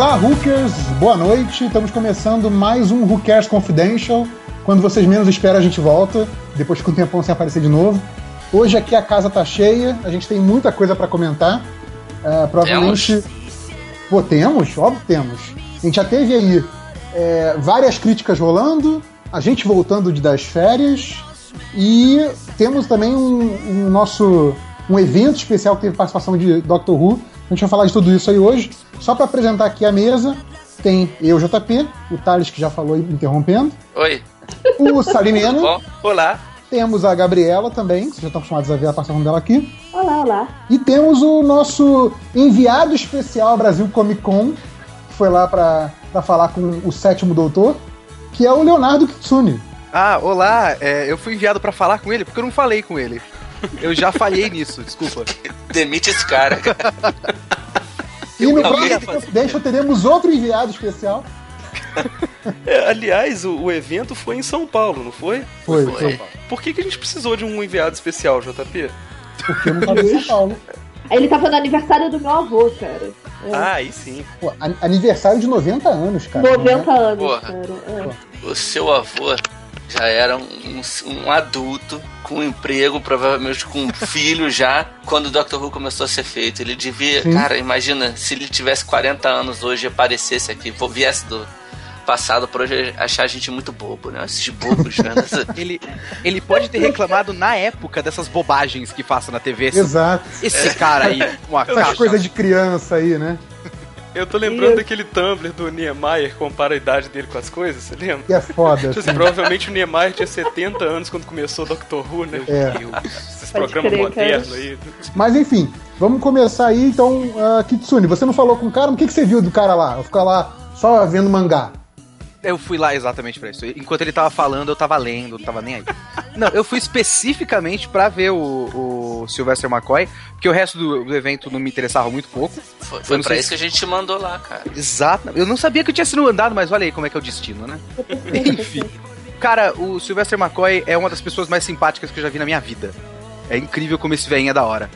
Olá, Hookers, boa noite. Estamos começando mais um Hookers Confidential. Quando vocês menos esperam, a gente volta, depois com o tempão sem aparecer de novo. Hoje aqui a casa tá cheia, a gente tem muita coisa para comentar. Uh, provavelmente. Temos? Pô, temos? Óbvio que temos. A gente já teve aí é, várias críticas rolando, a gente voltando de das férias e temos também um, um nosso um evento especial que teve participação de Doctor Who. A gente vai falar de tudo isso aí hoje. Só para apresentar aqui a mesa, tem eu, JP, o Thales, que já falou interrompendo. Oi. O Salimeno. Olá. Temos a Gabriela também, vocês já estão acostumados a ver a participação dela aqui. Olá, olá. E temos o nosso enviado especial Brasil Comic Con, que foi lá para falar com o sétimo doutor, que é o Leonardo Kitsune. Ah, olá, é, eu fui enviado para falar com ele porque eu não falei com ele. Eu já falhei nisso, desculpa. Demite esse cara. e no próximo Deixa teremos outro enviado especial. É, aliás, o, o, evento foi em São Paulo, não foi? Foi. foi. Por que, que a gente precisou de um enviado especial, JP? Porque eu não tava em São Paulo. Ele tava no aniversário do meu avô, cara. É. Ah, aí sim. Pô, aniversário de 90 anos, cara. 90 né? anos, Porra. cara. É. O seu avô já era um, um, adulto com um emprego, provavelmente com um filho já, quando o Doctor Who começou a ser feito. Ele devia, Sim. cara, imagina se ele tivesse 40 anos hoje e aparecesse aqui, viesse do passado por hoje achar a gente muito bobo, né? Esses bobos, né? ele, ele pode ter reclamado na época dessas bobagens que façam na TV. Exato. Esse é. cara aí, uma Essa coisa de criança aí, né? Eu tô lembrando daquele Tumblr do Niemeyer compara a idade dele com as coisas, você lembra? Que é foda. Tipo assim. Provavelmente o Niemeyer tinha 70 anos quando começou o Doctor Who, né? É. Esses programas modernos aí. Mas enfim, vamos começar aí então. Uh, Kitsune, você não falou com o cara, o que, que você viu do cara lá? Ficar lá só vendo mangá. Eu fui lá exatamente pra isso. Enquanto ele tava falando, eu tava lendo, não tava nem aí. Não, eu fui especificamente para ver o, o Sylvester McCoy, porque o resto do, do, evento não me interessava muito pouco. Foi, foi pra isso que a gente te mandou lá, cara. Exato. Eu não sabia que eu tinha sido andado, mas olha aí como é que é o destino, né? Enfim. Cara, o Sylvester McCoy é uma das pessoas mais simpáticas que eu já vi na minha vida. É incrível como esse velhinho é da hora.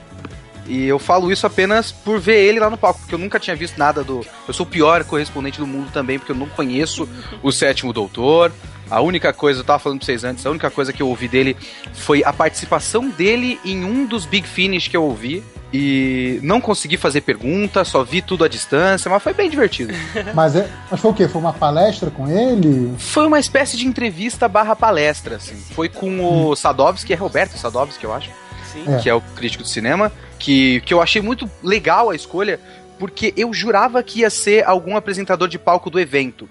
E eu falo isso apenas por ver ele lá no palco, porque eu nunca tinha visto nada do. Eu sou o pior correspondente do mundo também, porque eu não conheço o sétimo doutor. A única coisa, eu tava falando pra vocês antes, a única coisa que eu ouvi dele foi a participação dele em um dos Big Finish que eu ouvi. E não consegui fazer pergunta, só vi tudo à distância, mas foi bem divertido. Mas, é, mas foi o quê? Foi uma palestra com ele? Foi uma espécie de entrevista barra palestra, assim. Foi com o. Sadovski, é Roberto Sadovski, eu acho. Sim. Que é o crítico de cinema que, que eu achei muito legal a escolha, porque eu jurava que ia ser algum apresentador de palco do evento.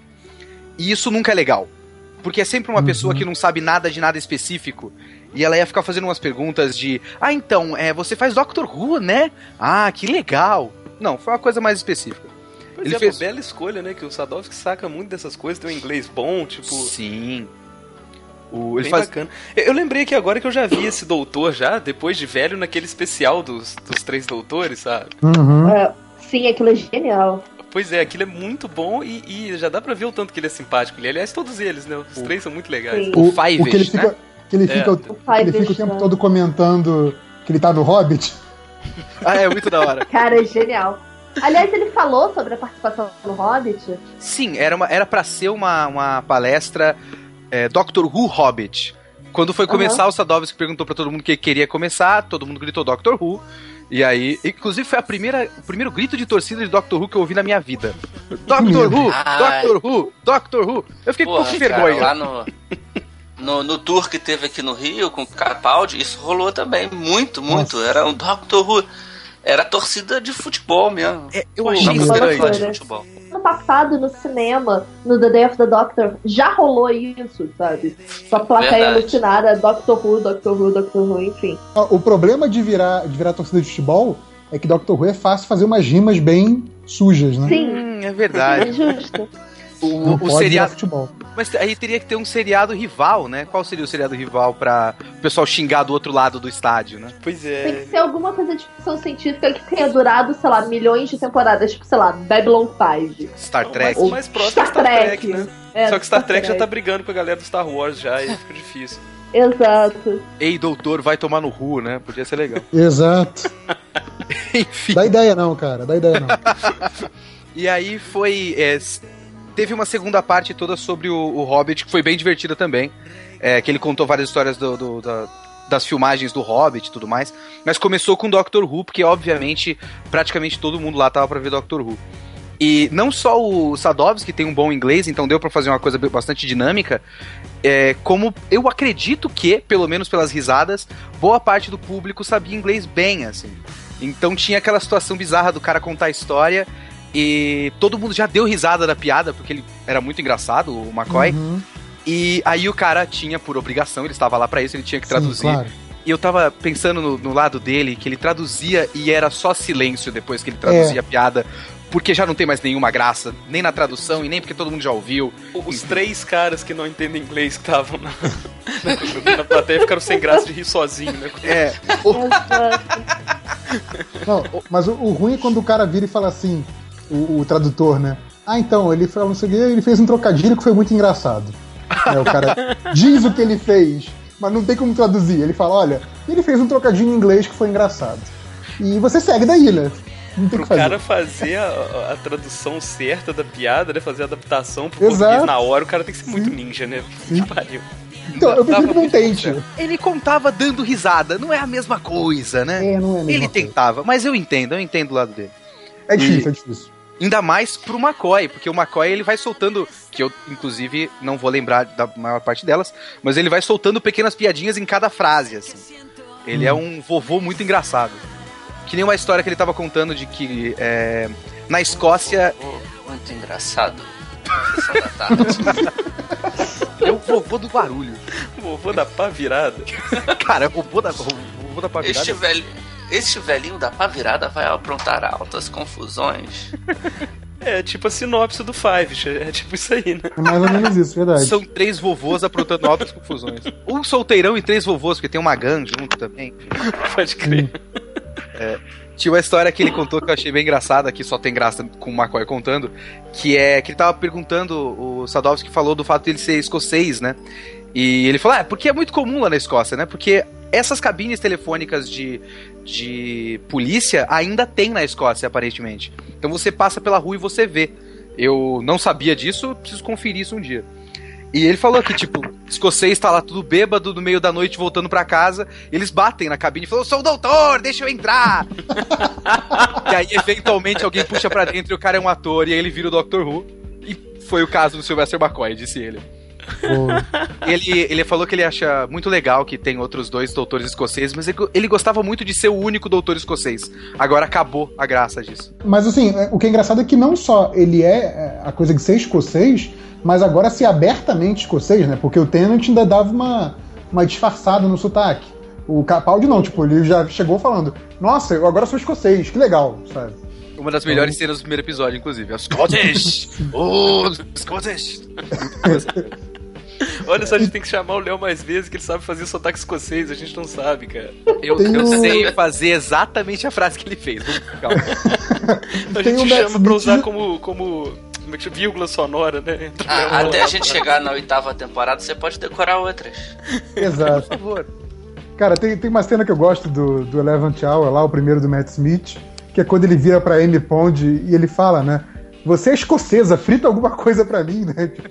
E isso nunca é legal. Porque é sempre uma uhum. pessoa que não sabe nada de nada específico. E ela ia ficar fazendo umas perguntas de: Ah, então, é, você faz Doctor Who, né? Ah, que legal. Não, foi uma coisa mais específica. Pois Ele é, fez uma bela escolha, né? Que o Sadovski saca muito dessas coisas, tem um inglês bom, tipo. Sim. O, ele faz... bacana. Eu, lembrei que agora que eu já vi esse doutor já, depois de velho, naquele especial dos, dos três doutores, sabe? Uhum. É, sim, aquilo é genial. Pois é, aquilo é muito bom e, e, já dá pra ver o tanto que ele é simpático. Ele, aliás, todos eles, né? Os o... três são muito legais. O, o Five, que ele fica, né? que ele fica, é. o, ele fica o tempo todo comentando que ele tá no Hobbit. ah, é muito da hora. Cara, é genial. Aliás, ele falou sobre a participação no Hobbit? Sim, era, uma, era pra ser uma, uma palestra é, Doctor Who Hobbit. Quando foi começar, uhum. o Sadovski perguntou para todo mundo que queria começar, todo mundo gritou Doctor Who. E aí, inclusive foi a primeira, o primeiro grito de torcida de Doctor Who que eu ouvi na minha vida. Doctor Who, Doctor Who, Doctor Who. Eu fiquei Porra, com vergonha. Cara, lá no, no, no, tour que teve aqui no Rio com o Capaldi, isso rolou também muito, muito. Nossa. Era um Doctor Who. Era torcida de futebol mesmo. É, eu achei estranho. De futebol ano passado no cinema, no The Day of the Doctor, já rolou isso, sabe? Só plateia alucinada, Doctor Who, Doctor Who, Doctor Who, enfim. O problema de virar, de virar torcida de futebol é que Doctor Who é fácil fazer umas rimas bem sujas, né? Sim. Hum, é verdade. É justo. O, o seriado. Futebol. Mas aí teria que ter um seriado rival, né? Qual seria o seriado rival para o pessoal xingar do outro lado do estádio, né? Pois é. Tem que ser alguma coisa de ficção científica que tenha durado, sei lá, milhões de temporadas, tipo, sei lá, Babylon 5. Star Trek. O mais próximo Star, Star Trek, Trek né? É, Só que Star, Star Trek, Trek já tá brigando com a galera do Star Wars já, e fica difícil. Exato. Ei, doutor, vai tomar no Ru, né? Podia ser legal. Exato. Enfim. Dá ideia não, cara. Dá ideia não. E aí foi. É, teve uma segunda parte toda sobre o, o Hobbit, que foi bem divertida também. É, que ele contou várias histórias do, do da, das filmagens do Hobbit e tudo mais. Mas começou com Doctor Who, porque obviamente praticamente todo mundo lá tava pra ver Doctor Who. E não só o Sadovski tem um bom inglês, então deu para fazer uma coisa bastante dinâmica, é, como eu acredito que, pelo menos pelas risadas, boa parte do público sabia inglês bem, assim. Então tinha aquela situação bizarra do cara contar a história e todo mundo já deu risada da piada, porque ele era muito engraçado, o McCoy. Uhum. E aí o cara tinha, por obrigação, ele estava lá para isso, ele tinha que traduzir. Sim, claro. E eu tava pensando no, no, lado dele, que ele traduzia e era só silêncio depois que ele traduzia é. a piada porque já não tem mais nenhuma graça, nem na tradução e nem porque todo mundo já ouviu. Os Enfim. três caras que não entendem inglês que estavam na, na, na, plateia ficaram sem graça de rir sozinho, né? É. não, mas o, o, ruim é quando o cara vira e fala assim, o, o tradutor, né? Ah, então, ele falou não sei o quê, ele fez um trocadilho que foi muito engraçado. É, o cara diz o que ele fez, mas não tem como traduzir. Ele fala, olha, ele fez um trocadilho em inglês que foi engraçado. E você segue daí, né? Não tem pro fazer. cara fazer a, a, tradução certa da piada, né? Fazer a adaptação pro Exato. português na hora, o cara tem que ser muito ninja, né? Que pariu. Então, eu prefiro que não tente. Ele contava dando risada, não é a mesma coisa, né? É, não é a mesma Ele coisa. tentava, mas eu entendo, eu entendo o lado dele. É difícil, e... é difícil. Ainda mais pro McCoy, porque o McCoy ele vai soltando, que eu inclusive não vou lembrar da maior parte delas, mas ele vai soltando pequenas piadinhas em cada frase, assim. Ele hum. é um vovô muito engraçado. Que nem uma história que ele tava contando de que é, na Escócia. muito engraçado. é o vovô do barulho. O vovô da pá virada. Cara, é o vovô da, o vovô da pá virada. Este, velho, este velhinho da pá virada vai aprontar altas confusões. É tipo a sinopse do Five, é tipo isso aí, né? É mais ou menos isso, verdade. São três vovôs aprontando altas confusões. Um solteirão e três vovôs, porque tem uma gangue junto também. Pode crer. É, tinha uma história que ele contou que eu achei bem engraçada, que só tem graça com o McCoy contando, que é que ele tava perguntando, o Sadowski falou do fato de ele ser escocês, né? E ele falou, ah, porque é muito comum lá na Escócia, né? Porque essas cabines telefônicas de, de polícia ainda tem na Escócia, aparentemente. Então você passa pela rua e você vê. Eu não sabia disso, preciso conferir isso um dia. E ele falou que, tipo, escocês tá lá tudo bêbado no meio da noite voltando para casa, eles batem na cabine e falam: sou o doutor, deixa eu entrar! e aí, eventualmente, alguém puxa para dentro e o cara é um ator, e aí ele vira o Doctor Who. E foi o caso do Sylvester McCoy, disse ele. Ele, ele falou que ele acha muito legal que tem outros dois doutores escoceses, mas ele, ele, gostava muito de ser o único doutor escocês. Agora acabou a graça disso. Mas assim, o que é engraçado é que não só ele é, é a coisa de ser escocês, mas agora ser abertamente escocês, né? Porque o Tennant ainda dava uma, uma disfarçada no sotaque. O Capaldi não, tipo, ele já chegou falando: Nossa, eu agora sou escocês, que legal, sabe? Uma das melhores cenas do primeiro episódio, inclusive. Scottish! oh, Scottish! Olha só, a gente tem que chamar o Léo mais vezes, que ele sabe fazer sotaque escocês, a gente não sabe, cara. Eu, eu sei fazer exatamente a frase que ele fez. Calma. a gente chama pra usar como, como como é que chama? Vírgula sonora, né? Ah, até a gente chegar na oitava temporada, você pode decorar outras. Exato. Por favor. Cara, tem, tem uma cena que eu gosto do, do Eleven Hour lá, o primeiro do Matt Smith, que é quando ele vira pra Amy Pond e ele fala, né? Você é escocesa, frita alguma coisa pra mim, né? Tipo,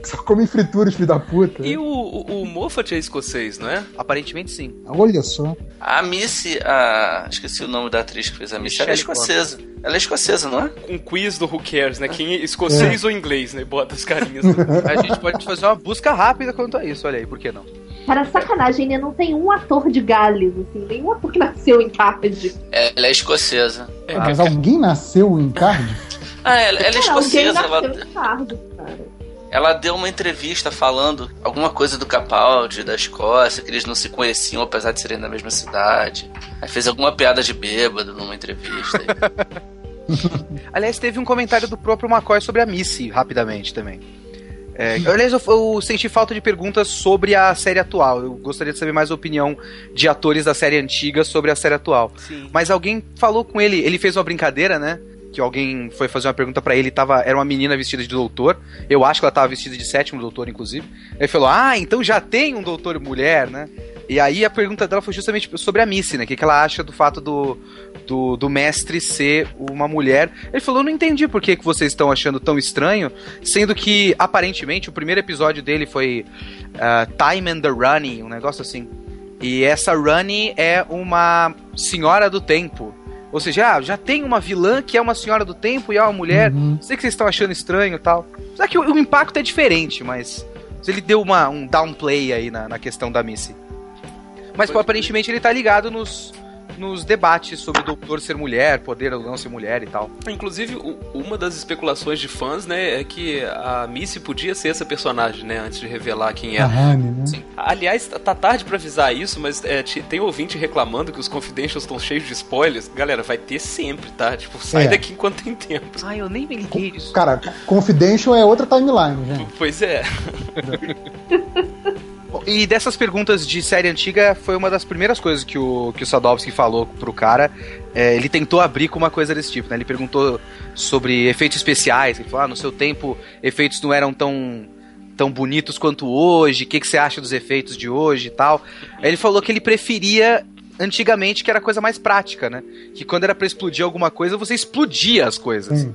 só come frituras, filho da puta. E o, o, o Moffat é escocês, não é? Aparentemente sim. Olha só. A Missy, a... esqueci o nome da atriz que fez a Missy, ela é escocesa. Ela é escocesa, não é? Um quiz do Who Cares, né? Quem é escocês é. ou inglês, né? Bota as carinhas. a gente pode fazer uma busca rápida quanto a isso, olha aí, por que não? Cara, sacanagem, né? Não tem um ator de Gales, assim, nenhum ator que nasceu em Cardiff. É, ela é escocesa. É, mas alguém nasceu em Cardiff? Ah, ela, ela é escocesa. Ela, ela deu uma entrevista falando alguma coisa do Capaldi, da Escócia, que eles não se conheciam apesar de serem da mesma cidade. Aí fez alguma piada de bêbado numa entrevista. Aliás, teve um comentário do próprio McCoy sobre a Missy, rapidamente também. É, aliás, eu, eu, senti falta de perguntas sobre a série atual. Eu gostaria de saber mais a opinião de atores da série antiga sobre a série atual. Sim. Mas alguém falou com ele, ele fez uma brincadeira, né? Que alguém foi fazer uma pergunta para ele, tava, era uma menina vestida de doutor. Eu acho que ela tava vestida de sétimo doutor, inclusive. Ele falou: Ah, então já tem um doutor mulher, né? E aí a pergunta dela foi justamente sobre a Missy, né? O que, que ela acha do fato do, do, do, mestre ser uma mulher. Ele falou: não entendi por que, que vocês estão achando tão estranho, sendo que aparentemente o primeiro episódio dele foi uh, Time and the Running, um negócio assim. E essa Running é uma senhora do tempo. Ou seja, ah, já tem uma vilã que é uma senhora do tempo e é uma mulher. Uhum. Sei que vocês estão achando estranho e tal. Só que o, o, impacto é diferente, mas ele deu uma, um downplay aí na, na questão da Missy. Mas pô, aparentemente ele tá ligado nos, nos debates sobre o doutor ser mulher, poder ou não ser mulher e tal. Inclusive, uma das especulações de fãs, né, é que a Missy podia ser essa personagem, né, antes de revelar quem é. A Honey, né? Sim. Aliás, tá, tá tarde para avisar isso, mas é, tem ouvinte reclamando que os Confidentials estão cheios de spoilers. Galera, vai ter sempre, tá? Tipo, sai é. daqui enquanto tem tempo. Ai, eu nem me liguei disso. Cara, Confidential é outra timeline, gente. Pois é. E dessas perguntas de série antiga, foi uma das primeiras coisas que o, que o Sadovski falou pro cara. É, ele tentou abrir com uma coisa desse tipo, né? Ele perguntou sobre efeitos especiais. Ele falou, ah, no seu tempo, efeitos não eram tão tão bonitos quanto hoje, o que, que você acha dos efeitos de hoje e tal. Aí ele falou que ele preferia antigamente que era coisa mais prática, né? Que quando era para explodir alguma coisa, você explodia as coisas. Hum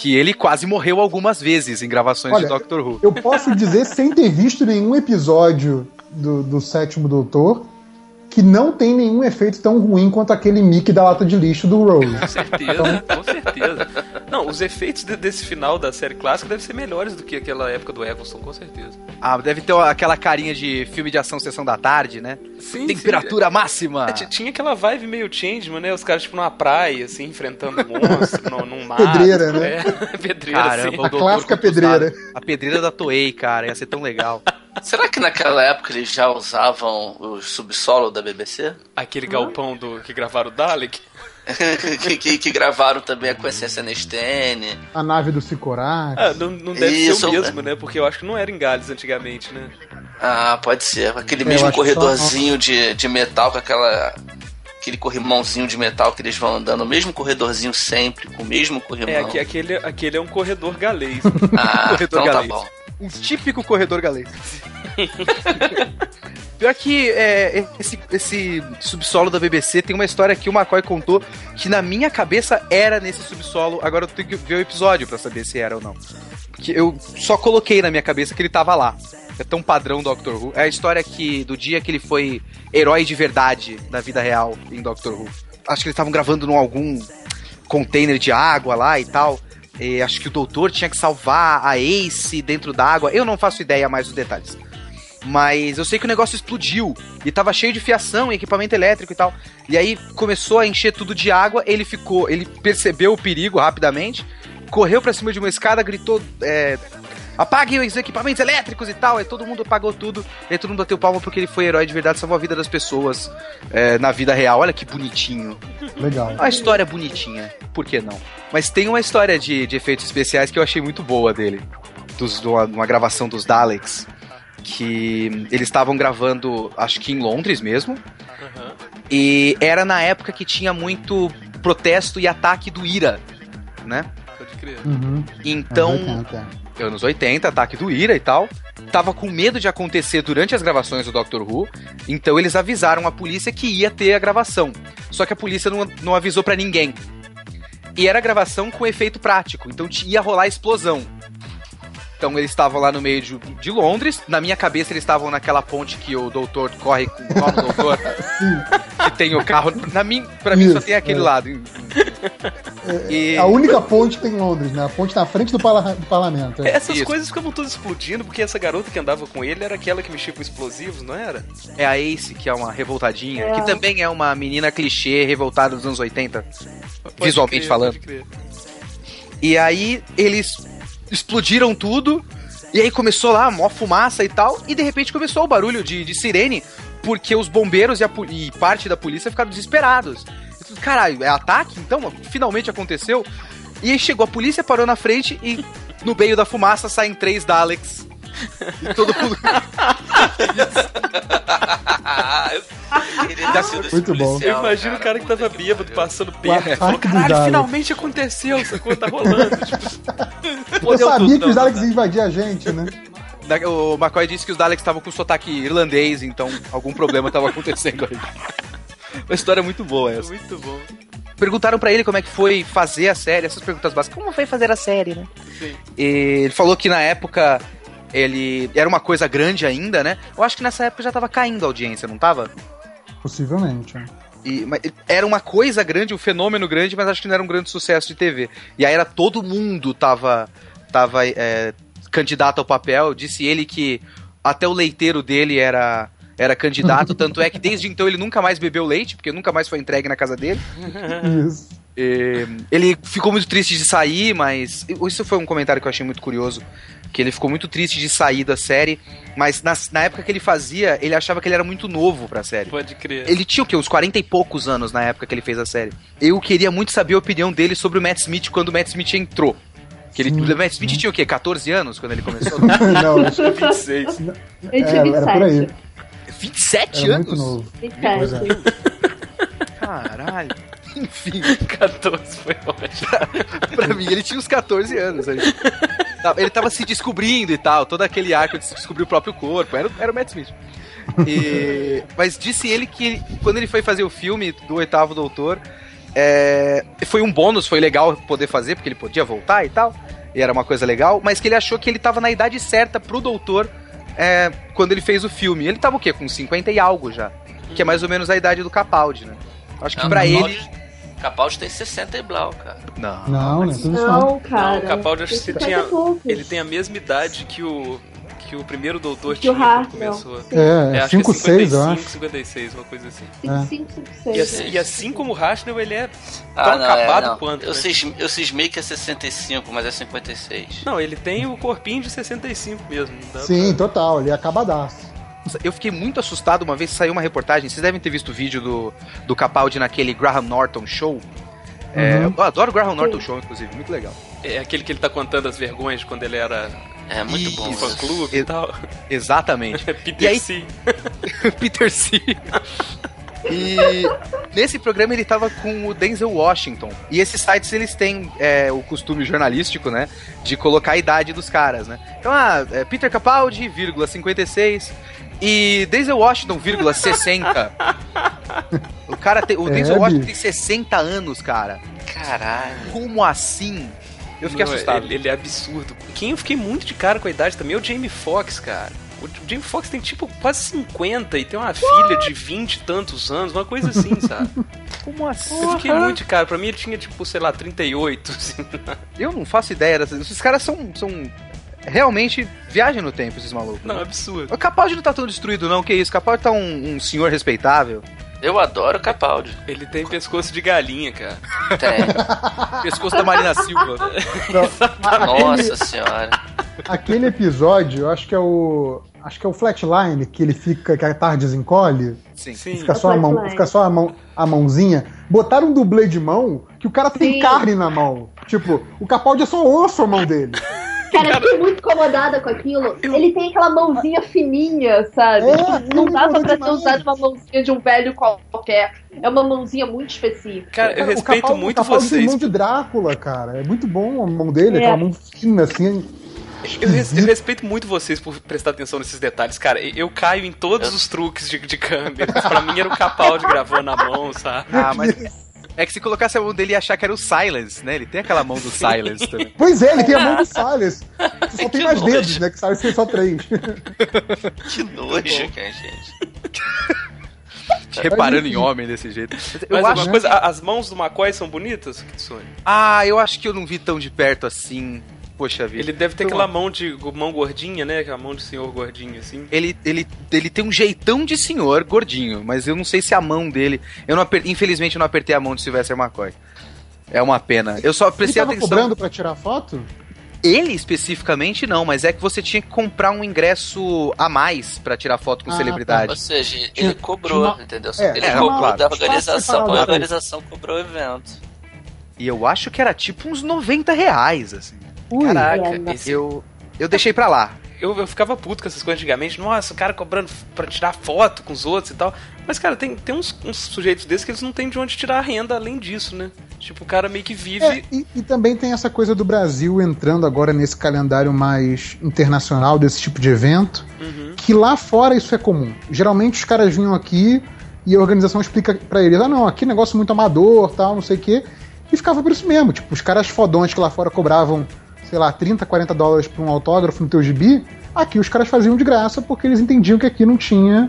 que ele quase morreu algumas vezes em gravações Olha, de Doctor Who. Eu posso dizer, sem ter visto nenhum episódio do, do Sétimo Doutor, que não tem nenhum efeito tão ruim quanto aquele Mickey da lata de lixo do Rose. Com certeza, então... com certeza. Não, os efeitos de, desse final da série clássica devem ser melhores do que aquela época do Eccleston, com certeza. Ah, deve ter aquela carinha de filme de ação sessão da tarde, né? Sim. Temperatura sim. máxima. É, tinha aquela vibe meio changeman, né? Os caras, tipo, numa praia, assim, enfrentando um monstro, no, num mar. Pedreira, né? É, pedreira, Caramba, sim. A clássica pedreira. A pedreira da Toei, cara, ia ser tão legal. Será que naquela época eles já usavam o subsolo da BBC? Aquele galpão do que gravaram o Dalek? que, que, que, gravaram também a Consciência Nestene. A nave do Sicorax. Ah, não, não deve Isso, ser o mesmo, né? Porque eu acho que não era em Gales antigamente, né? Ah, pode ser. Aquele é, mesmo corredorzinho só... de, de metal com aquela aquele corrimãozinho de metal que eles vão andando, o mesmo corredorzinho sempre, com o mesmo corrimão. É, aqui, aquele, aquele é um corredor galês. ah, corredor então tá galês. tá bom. Um típico corredor galês. Pior que é, esse, esse subsolo da BBC tem uma história que o McCoy contou que na minha cabeça era nesse subsolo. Agora eu tenho que ver o episódio para saber se era ou não. Que eu só coloquei na minha cabeça que ele tava lá. É tão padrão Doctor Who. É a história que do dia que ele foi herói de verdade na vida real em Doctor Who. Acho que eles estavam gravando num algum container de água lá e tal. E acho que o doutor tinha que salvar a Ace dentro d'água. Eu não faço ideia mais dos detalhes. Mas eu sei que o negócio explodiu e tava cheio de fiação e equipamento elétrico e tal. E aí começou a encher tudo de água, ele ficou, ele percebeu o perigo rapidamente, correu para cima de uma escada, gritou é, apague os equipamentos elétricos e tal. Aí todo mundo apagou tudo. E aí todo mundo bateu palma porque ele foi herói de verdade, salvou a vida das pessoas é, na vida real. Olha que bonitinho. Legal. Uma história bonitinha. Por que não? Mas tem uma história de, de efeitos especiais que eu achei muito boa dele. Dos, uma, uma gravação dos Daleks que eles estavam gravando, acho que em Londres mesmo. Uhum. E era na época que tinha muito protesto e ataque do IRA, né? Pode crer. Uhum. Então, anos 80, ataque do IRA e tal. Tava com medo de acontecer durante as gravações do Doctor Who, então eles avisaram a polícia que ia ter a gravação. Só que a polícia não, não avisou para ninguém. E era gravação com efeito prático, então ia rolar explosão. Então eles estavam lá no meio de, de, Londres. Na minha cabeça eles estavam naquela ponte que o doutor corre com o doutor. que tem o carro. Na mim, pra Isso, mim só tem aquele é. lado. É, e... A única ponte tem em Londres, né? A ponte na frente do, parla do parlamento. É. Essas Isso. coisas ficavam todas explodindo, porque essa garota que andava com ele era aquela que mexia com explosivos, não era? É a Ace, que é uma revoltadinha, é. que também é uma menina clichê revoltada dos anos 80, Pode visualmente crer, falando. E aí eles explodiram tudo. E aí começou lá, mó fumaça e tal. E de repente começou o barulho de, de sirene, porque os bombeiros e, a, e parte da polícia ficaram desesperados. Caralho, é ataque? Então, finalmente aconteceu. E aí chegou a polícia, parou na frente e no meio da fumaça saem três Daleks. E todo mundo. Muito bom. Eu imagino o cara que tava bêbado, passando perto. Falou, caralho, finalmente aconteceu, essa coisa tá rolando. Tipo, eu sabia tudo, que os Daleks iam invadir a gente, né? O McCoy disse que os Daleks estavam com sotaque irlandês, então algum problema estava acontecendo aí. Uma história muito boa essa. Muito bom. Perguntaram para ele como é que foi fazer a série, essas perguntas básicas. Como foi fazer a série, né? Sim. E ele falou que na época ele era uma coisa grande ainda, né? Eu acho que nessa época já tava caindo a audiência, não tava? Possivelmente. E, era uma coisa grande, um fenômeno grande, mas acho que não era um grande sucesso de TV. E aí era todo mundo tava, tava é, candidato ao papel. Disse ele que até o leiteiro dele era era candidato, tanto é que desde então ele nunca mais bebeu leite, porque nunca mais foi entregue na casa dele. Isso. ele ficou muito triste de sair, mas isso foi um comentário que eu achei muito curioso que ele ficou muito triste de sair da série, mas na, na época que ele fazia, ele achava que ele era muito novo pra série. Pode crer. Ele tinha o quê? Uns 40 e poucos anos na época que ele fez a série. Eu queria muito saber a opinião dele sobre o Matt Smith quando o Matt Smith entrou. Que ele, o Matt Smith tinha o quê? 14 anos quando ele começou? Não, acho que 26. Ele tinha 27. Era por aí. 27 era anos? Muito novo. 27. Caralho. Enfim. 14 foi ótimo. pra mim, ele tinha uns 14 anos aí. Ele tava se descobrindo e tal, todo aquele arco de se descobrir o próprio corpo. Era, era o Matt Smith. E, mas disse ele que quando ele foi fazer o filme do Oitavo Doutor, é, foi um bônus, foi legal poder fazer, porque ele podia voltar e tal, e era uma coisa legal, mas que ele achou que ele tava na idade certa pro doutor é, quando ele fez o filme. Ele tava o quê? Com 50 e algo já. Que é mais ou menos a idade do Capaldi, né? Acho que para ele. Capaldi tem 60 e blau, cara. Não, não, mas... não, não, cara. Não, o Capaldi acho que tinha. Ele tem a mesma idade que o. Que o primeiro doutor que tinha quando começou. É, é 5, 6, eu acho. 56, uma coisa assim. 5, 5, 6. E assim, e assim como o Rashnell, ele é ah, tão não, acabado é, quanto. Eu, né? cismei, eu cismei que é 65, mas é 56. Não, ele tem o corpinho de 65 mesmo. Sim, pra... total, ele é acabadaço. Eu fiquei muito assustado uma vez saiu uma reportagem. Vocês devem ter visto o vídeo do, do Capaldi naquele Graham Norton Show. É, uhum. eu adoro o Graham Norton Show, inclusive, muito legal. É aquele que ele tá contando as vergonhas de quando ele era. É muito bom. Fã clube e, e tal. Exatamente. Peter aí... C. Peter C. E nesse programa ele tava com o Denzel Washington. E esses sites eles têm é, o costume jornalístico, né? De colocar a idade dos caras, né? Então, ah, é Peter Capaldi, vírgula 56. E Denzel Washington, vírgula 60. o cara tem. O é, Denzel Washington tem 60 anos, cara. Caralho. Como assim? Eu fiquei Não, assustado. Ele, ele, é absurdo. Quem eu fiquei muito de cara com a idade também é o Jamie Foxx, cara. O Jamie Foxx tem tipo quase 50 e tem uma What? filha de 20 e tantos anos, uma coisa assim, sabe? Como assim? Eu fiquei muito de cara. Pra mim ele tinha tipo, sei lá, 38. Assim. Eu não faço ideia. Esses caras são, são realmente viagem no tempo, esses malucos. Não, né? absurdo. O Capaldi não tá tão destruído, não. Que isso? O Capaldi tá um, um senhor respeitável. Eu adoro Capaldi. Ele tem pescoço de galinha, cara. Tem. pescoço da Marina Silva. Nossa senhora. Aquele episódio, eu acho que é o. Acho que é o flatline, que ele fica, que a tarde desencolhe. Sim, sim. Fica só, a mão, fica só a, mão, a mãozinha. Botaram um dublê de mão que o cara tem sim. carne na mão. Tipo, o Capaldi é só osso a mão dele. Cara, eu fiquei muito incomodada com aquilo. Ele tem aquela mãozinha fininha, sabe? É, não dava pra ter usado uma mãozinha de um velho qualquer. É uma mãozinha muito específica. Cara, eu respeito Capaldi, muito vocês. Tem mão de Drácula, cara. É muito bom a mão dele, é. aquela mão fina, assim. Eu, res, eu, respeito muito vocês por prestar atenção nesses detalhes, cara. Eu caio em todos os truques de, de câmera. pra mim era o Capaldi gravando a mão, sabe? Ah, mas. É que se colocasse a mão dele ia achar que era o Silence, né? Ele tem aquela mão do Silence também. Pois é, ele tem a mão do Silence. Você só tem mais nojo. dedos, né? Que Silence tem só três. Que nojo, cara, gente. Reparando em homem desse jeito. Eu Mas acho uma coisa, as mãos do McCoy são bonitas, Kitsune? Ah, eu acho que eu não vi tão de perto assim. Poxa vida. Ele deve ter aquela mão de mão gordinha, né? Aquela mão de senhor gordinho, assim. Ele, ele, ele tem um jeitão de senhor gordinho, mas eu não sei se a mão dele. Eu não aper... Infelizmente eu não apertei a mão de Sylvester McCoy. É uma pena. Eu só prestei ele tava atenção. cobrando pra tirar foto? Ele especificamente não, mas é que você tinha que comprar um ingresso a mais para tirar foto com ah, celebridade. Tá. Ou seja, ele cobrou, entendeu? É, ele é, cobrou claro. da organização, a organização cobrou o evento. E eu acho que era tipo uns 90 reais, assim. Ui, Caraca, esse... eu, eu deixei pra lá. Eu, eu ficava puto com essas coisas antigamente. Nossa, o cara cobrando pra tirar foto com os outros e tal. Mas, cara, tem, tem uns, uns sujeitos desses que eles não têm de onde tirar renda além disso, né? Tipo, o cara meio que vive. É, e, e, também tem essa coisa do Brasil entrando agora nesse calendário mais internacional desse tipo de evento, uhum. que lá fora isso é comum. Geralmente os caras vinham aqui e a organização explica para eles: ah, não, aqui é negócio muito amador, tal, não sei o quê. E ficava por isso mesmo. Tipo, os caras fodões que lá fora cobravam, sei lá, 30, 40 dólares por um autógrafo no teu gibi, aqui os caras faziam de graça porque eles entendiam que aqui não tinha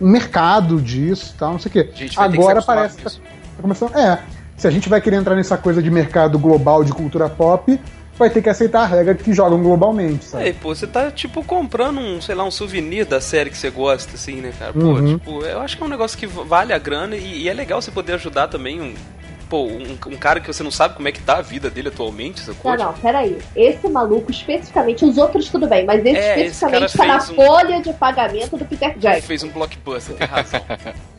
um mercado disso tal, não sei o quê. Agora parece que tá, tá começando. É se a gente vai querer entrar nessa coisa de mercado global de cultura pop, vai ter que aceitar a regra que jogam globalmente, sabe? É, pô, você tá, tipo, comprando um, sei lá, um souvenir da série que você gosta, assim, né, cara? Pô, uhum. tipo, eu acho que é um negócio que vale a grana e, e é legal você poder ajudar também um, pô, um, um, cara que você não sabe como é que tá a vida dele atualmente, sacou? Não, não, peraí. Esse maluco especificamente, os outros tudo bem, mas esse é, especificamente esse tá na um... folha de pagamento do Peter Jackson. Ele fez um blockbuster, tem razão.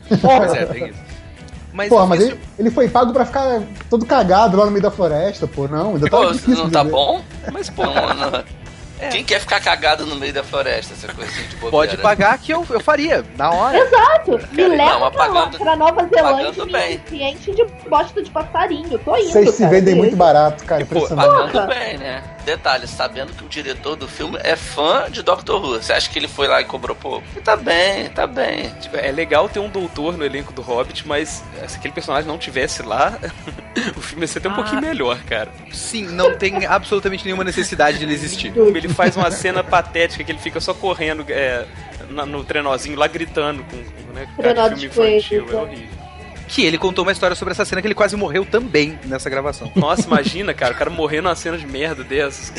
Mas é, tem isso. Mas, Porra, mas ele, ele, foi pago pra ficar todo cagado lá no meio da floresta, pô. Não, ainda tá pô, difícil. Não tá bom? Mas, pô, mano. É. Quem quer ficar cagado no meio da floresta, essa coisa assim de bobeira? Pode pagar que eu, eu faria, na hora. Exato. Me leva não, pra, pra Nova Zelândia bem. cliente de bosta de passarinho. Tô indo, Vocês se vendem muito barato, cara. Pô, pagando bem, né? Detalhe, sabendo que o diretor do filme é fã de Doctor Who. Você acha que ele foi lá e cobrou pouco? Tá bem, tá bem. Tipo, é legal ter um doutor no elenco do Hobbit, mas se aquele personagem não tivesse lá, o filme ia ser até um ah, pouquinho melhor, cara. Sim, não tem absolutamente nenhuma necessidade de ele existir. Ele faz uma cena patética que ele fica só correndo é, no trenozinho lá gritando com, com né, cara, filme infantil. É horrível que ele contou uma história sobre essa cena que ele quase morreu também nessa gravação. Nossa, imagina, cara, o cara morrer numa cena de merda dessas.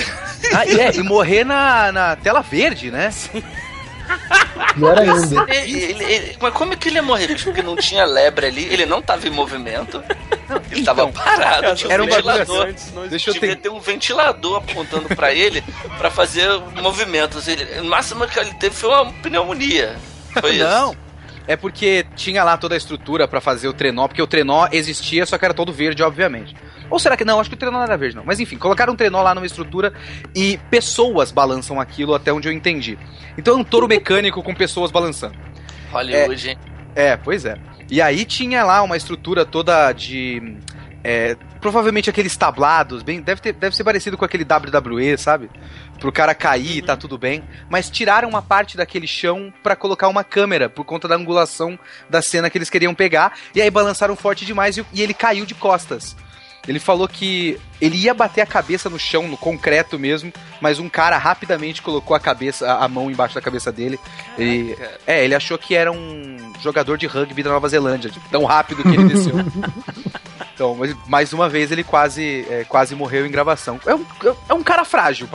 ah, e, é, e morrer na, na tela verde, né? Sim. Pior ainda. Ele, ele, ele, mas como é que ele ia morrer? Porque não tinha lebre ali, ele não tava em movimento. Ele então, tava parado, tinha um era um ventilador. Deixa eu Devia ter... ter um ventilador apontando para ele para fazer movimentos. Ele, o máximo que ele teve foi uma pneumonia. Foi não. Isso. É porque tinha lá toda a estrutura para fazer o trenó, porque o trenó existia, só que era todo verde, obviamente. Ou será que não? Acho que o trenó não era verde, não. Mas enfim, colocaram um trenó lá numa estrutura e pessoas balançam aquilo até onde eu entendi. Então é um touro mecânico com pessoas balançando. Hollywood, é, é, pois é. E aí tinha lá uma estrutura toda de. É, provavelmente aqueles tablados, bem, deve, ter, deve ser parecido com aquele WWE, sabe? Pro cara cair e tá tudo bem, mas tiraram uma parte daquele chão para colocar uma câmera por conta da angulação da cena que eles queriam pegar, e aí balançaram forte demais e, e ele caiu de costas. Ele falou que ele ia bater a cabeça no chão, no concreto mesmo, mas um cara rapidamente colocou a cabeça, a mão embaixo da cabeça dele. Ele, é, ele achou que era um jogador de rugby da Nova Zelândia, tão rápido que ele desceu. então, mais uma vez ele quase, é, quase morreu em gravação. É um, é um cara frágil,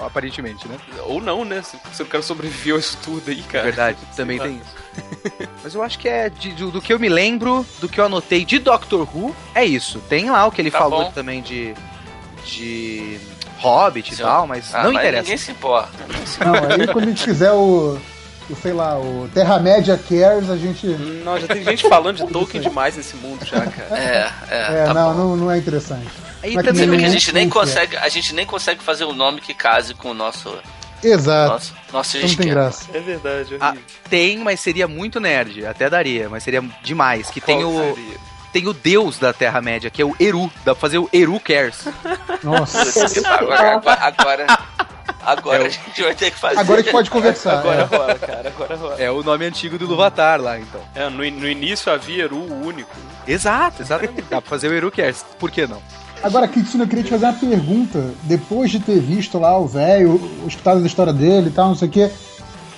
aparentemente, né? Ou não, né? Se o cara sobreviveu a isso tudo aí, cara. Verdade, também tem isso. Mas eu acho que é de, do, do, que eu me lembro, do que eu anotei de Doctor Who, é isso. Tem lá o que ele tá falou bom. também de. de. Hobbit Sim. e tal, mas ah, não mas interessa. Ninguém se importa. Não, aí quando a gente fizer o. o sei lá, o Terra-média Cares, a gente. Não, já tem gente falando de Tolkien demais nesse mundo já, cara. É, é. É, tá não, não, não, é interessante. Aí é também que a gente nem consegue, a gente nem consegue fazer um nome que case com o nosso Exato. Nossa, nossa não tem graça. É verdade. Ah, tem, mas seria muito nerd. Até daria, mas seria demais. Que tem o. Seria? Tem o deus da Terra-média, que é o Eru. Dá pra fazer o Eru Cares. Nossa. agora, agora, agora, é a gente vai ter que fazer. Agora a gente pode conversar. Agora é. rola, cara. Agora rola. É o nome antigo do Luvatar lá, então. É, no, no início havia Eru único. Exato, exatamente. Dá pra fazer o Eru Cares. Por que não? Agora, Kitsune, eu queria te fazer uma pergunta. Depois de ter visto lá o velho, escutado da história dele e tal, não sei o quê,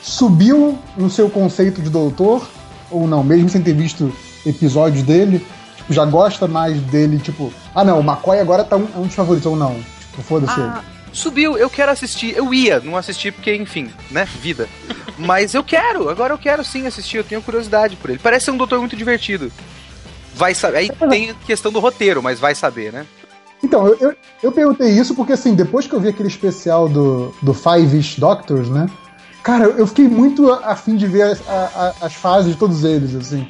subiu no seu conceito de doutor? Ou não? Mesmo sem ter visto episódios dele? Tipo, já gosta mais dele, tipo, ah não, o McCoy agora tá um, é um dos favoritos, ou não? Tipo, foda-se ah, Subiu, eu quero assistir. Eu ia, não assisti porque, enfim, né? Vida. Mas eu quero, agora eu quero sim assistir, eu tenho curiosidade por ele. Parece ser um doutor muito divertido. Vai saber. Aí tem questão do roteiro, mas vai saber, né? Então, eu, eu, eu, perguntei isso porque, assim, depois que eu vi aquele especial do, do Five-ish Doctors, né? Cara, eu fiquei muito afim de ver as, as fases de todos eles, assim.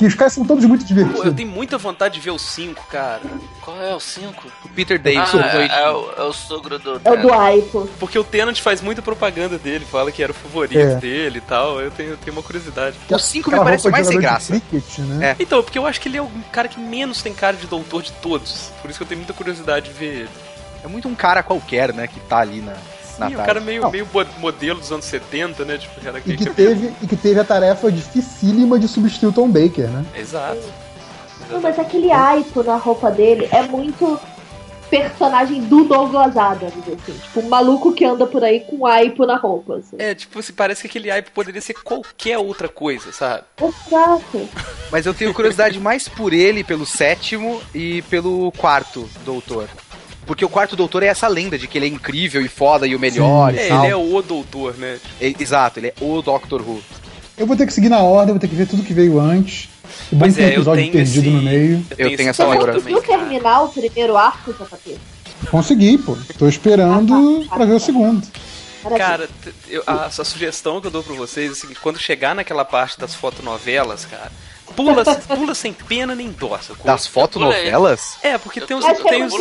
Que os caras são todos muito divertidos. Pô, eu tenho muita vontade de ver o 5, cara. Qual é o 5? O Peter Davidson. Ah, é, é, o, é, o, sogro do. É o do Aipo. Porque o Tenant faz muita propaganda dele, fala que era o favorito é. dele e tal. Eu tenho, eu tenho uma curiosidade. O 5 me parece mais sem graça. Cricket, né? é. Então, porque eu acho que ele é o cara que menos tem cara de doutor de todos. Por isso que eu tenho muita curiosidade de ver ele. É muito um cara qualquer, né, que tá ali na. Sim, o cara meio, meio modelo dos anos 70, né? Tipo, cara que, e, que teve, e que teve a tarefa dificílima de substituir o Tom Baker, né? Exato. Não, mas aquele aipo na roupa dele é muito personagem do Douglas Adams, assim. Tipo, um maluco que anda por aí com aipo na roupa. Assim. É, tipo assim, parece que aquele aipo poderia ser qualquer outra coisa, sabe? Exato. Mas eu tenho curiosidade mais por ele, pelo sétimo e pelo quarto doutor. Porque o quarto doutor é essa lenda de que ele é incrível e foda e o melhor. Sim, e é, ele é o doutor, né? É, exato, ele é o Doctor Who. Eu vou ter que seguir na ordem, vou ter que ver tudo que veio antes. O bom é, episódio perdido esse... no meio. Eu, eu tenho, essa lembrança. Você conseguiu terminar o primeiro arco, JP? Consegui, pô. Tô esperando ah, tá, pra ver o segundo. Cara, eu, a, a, sugestão que eu dou pra vocês é o seguinte: quando chegar naquela parte das fotonovelas, cara, pula, pula sem pena nem dó, sacou? Das fotonovelas? É, porque tem uns, tem, uns,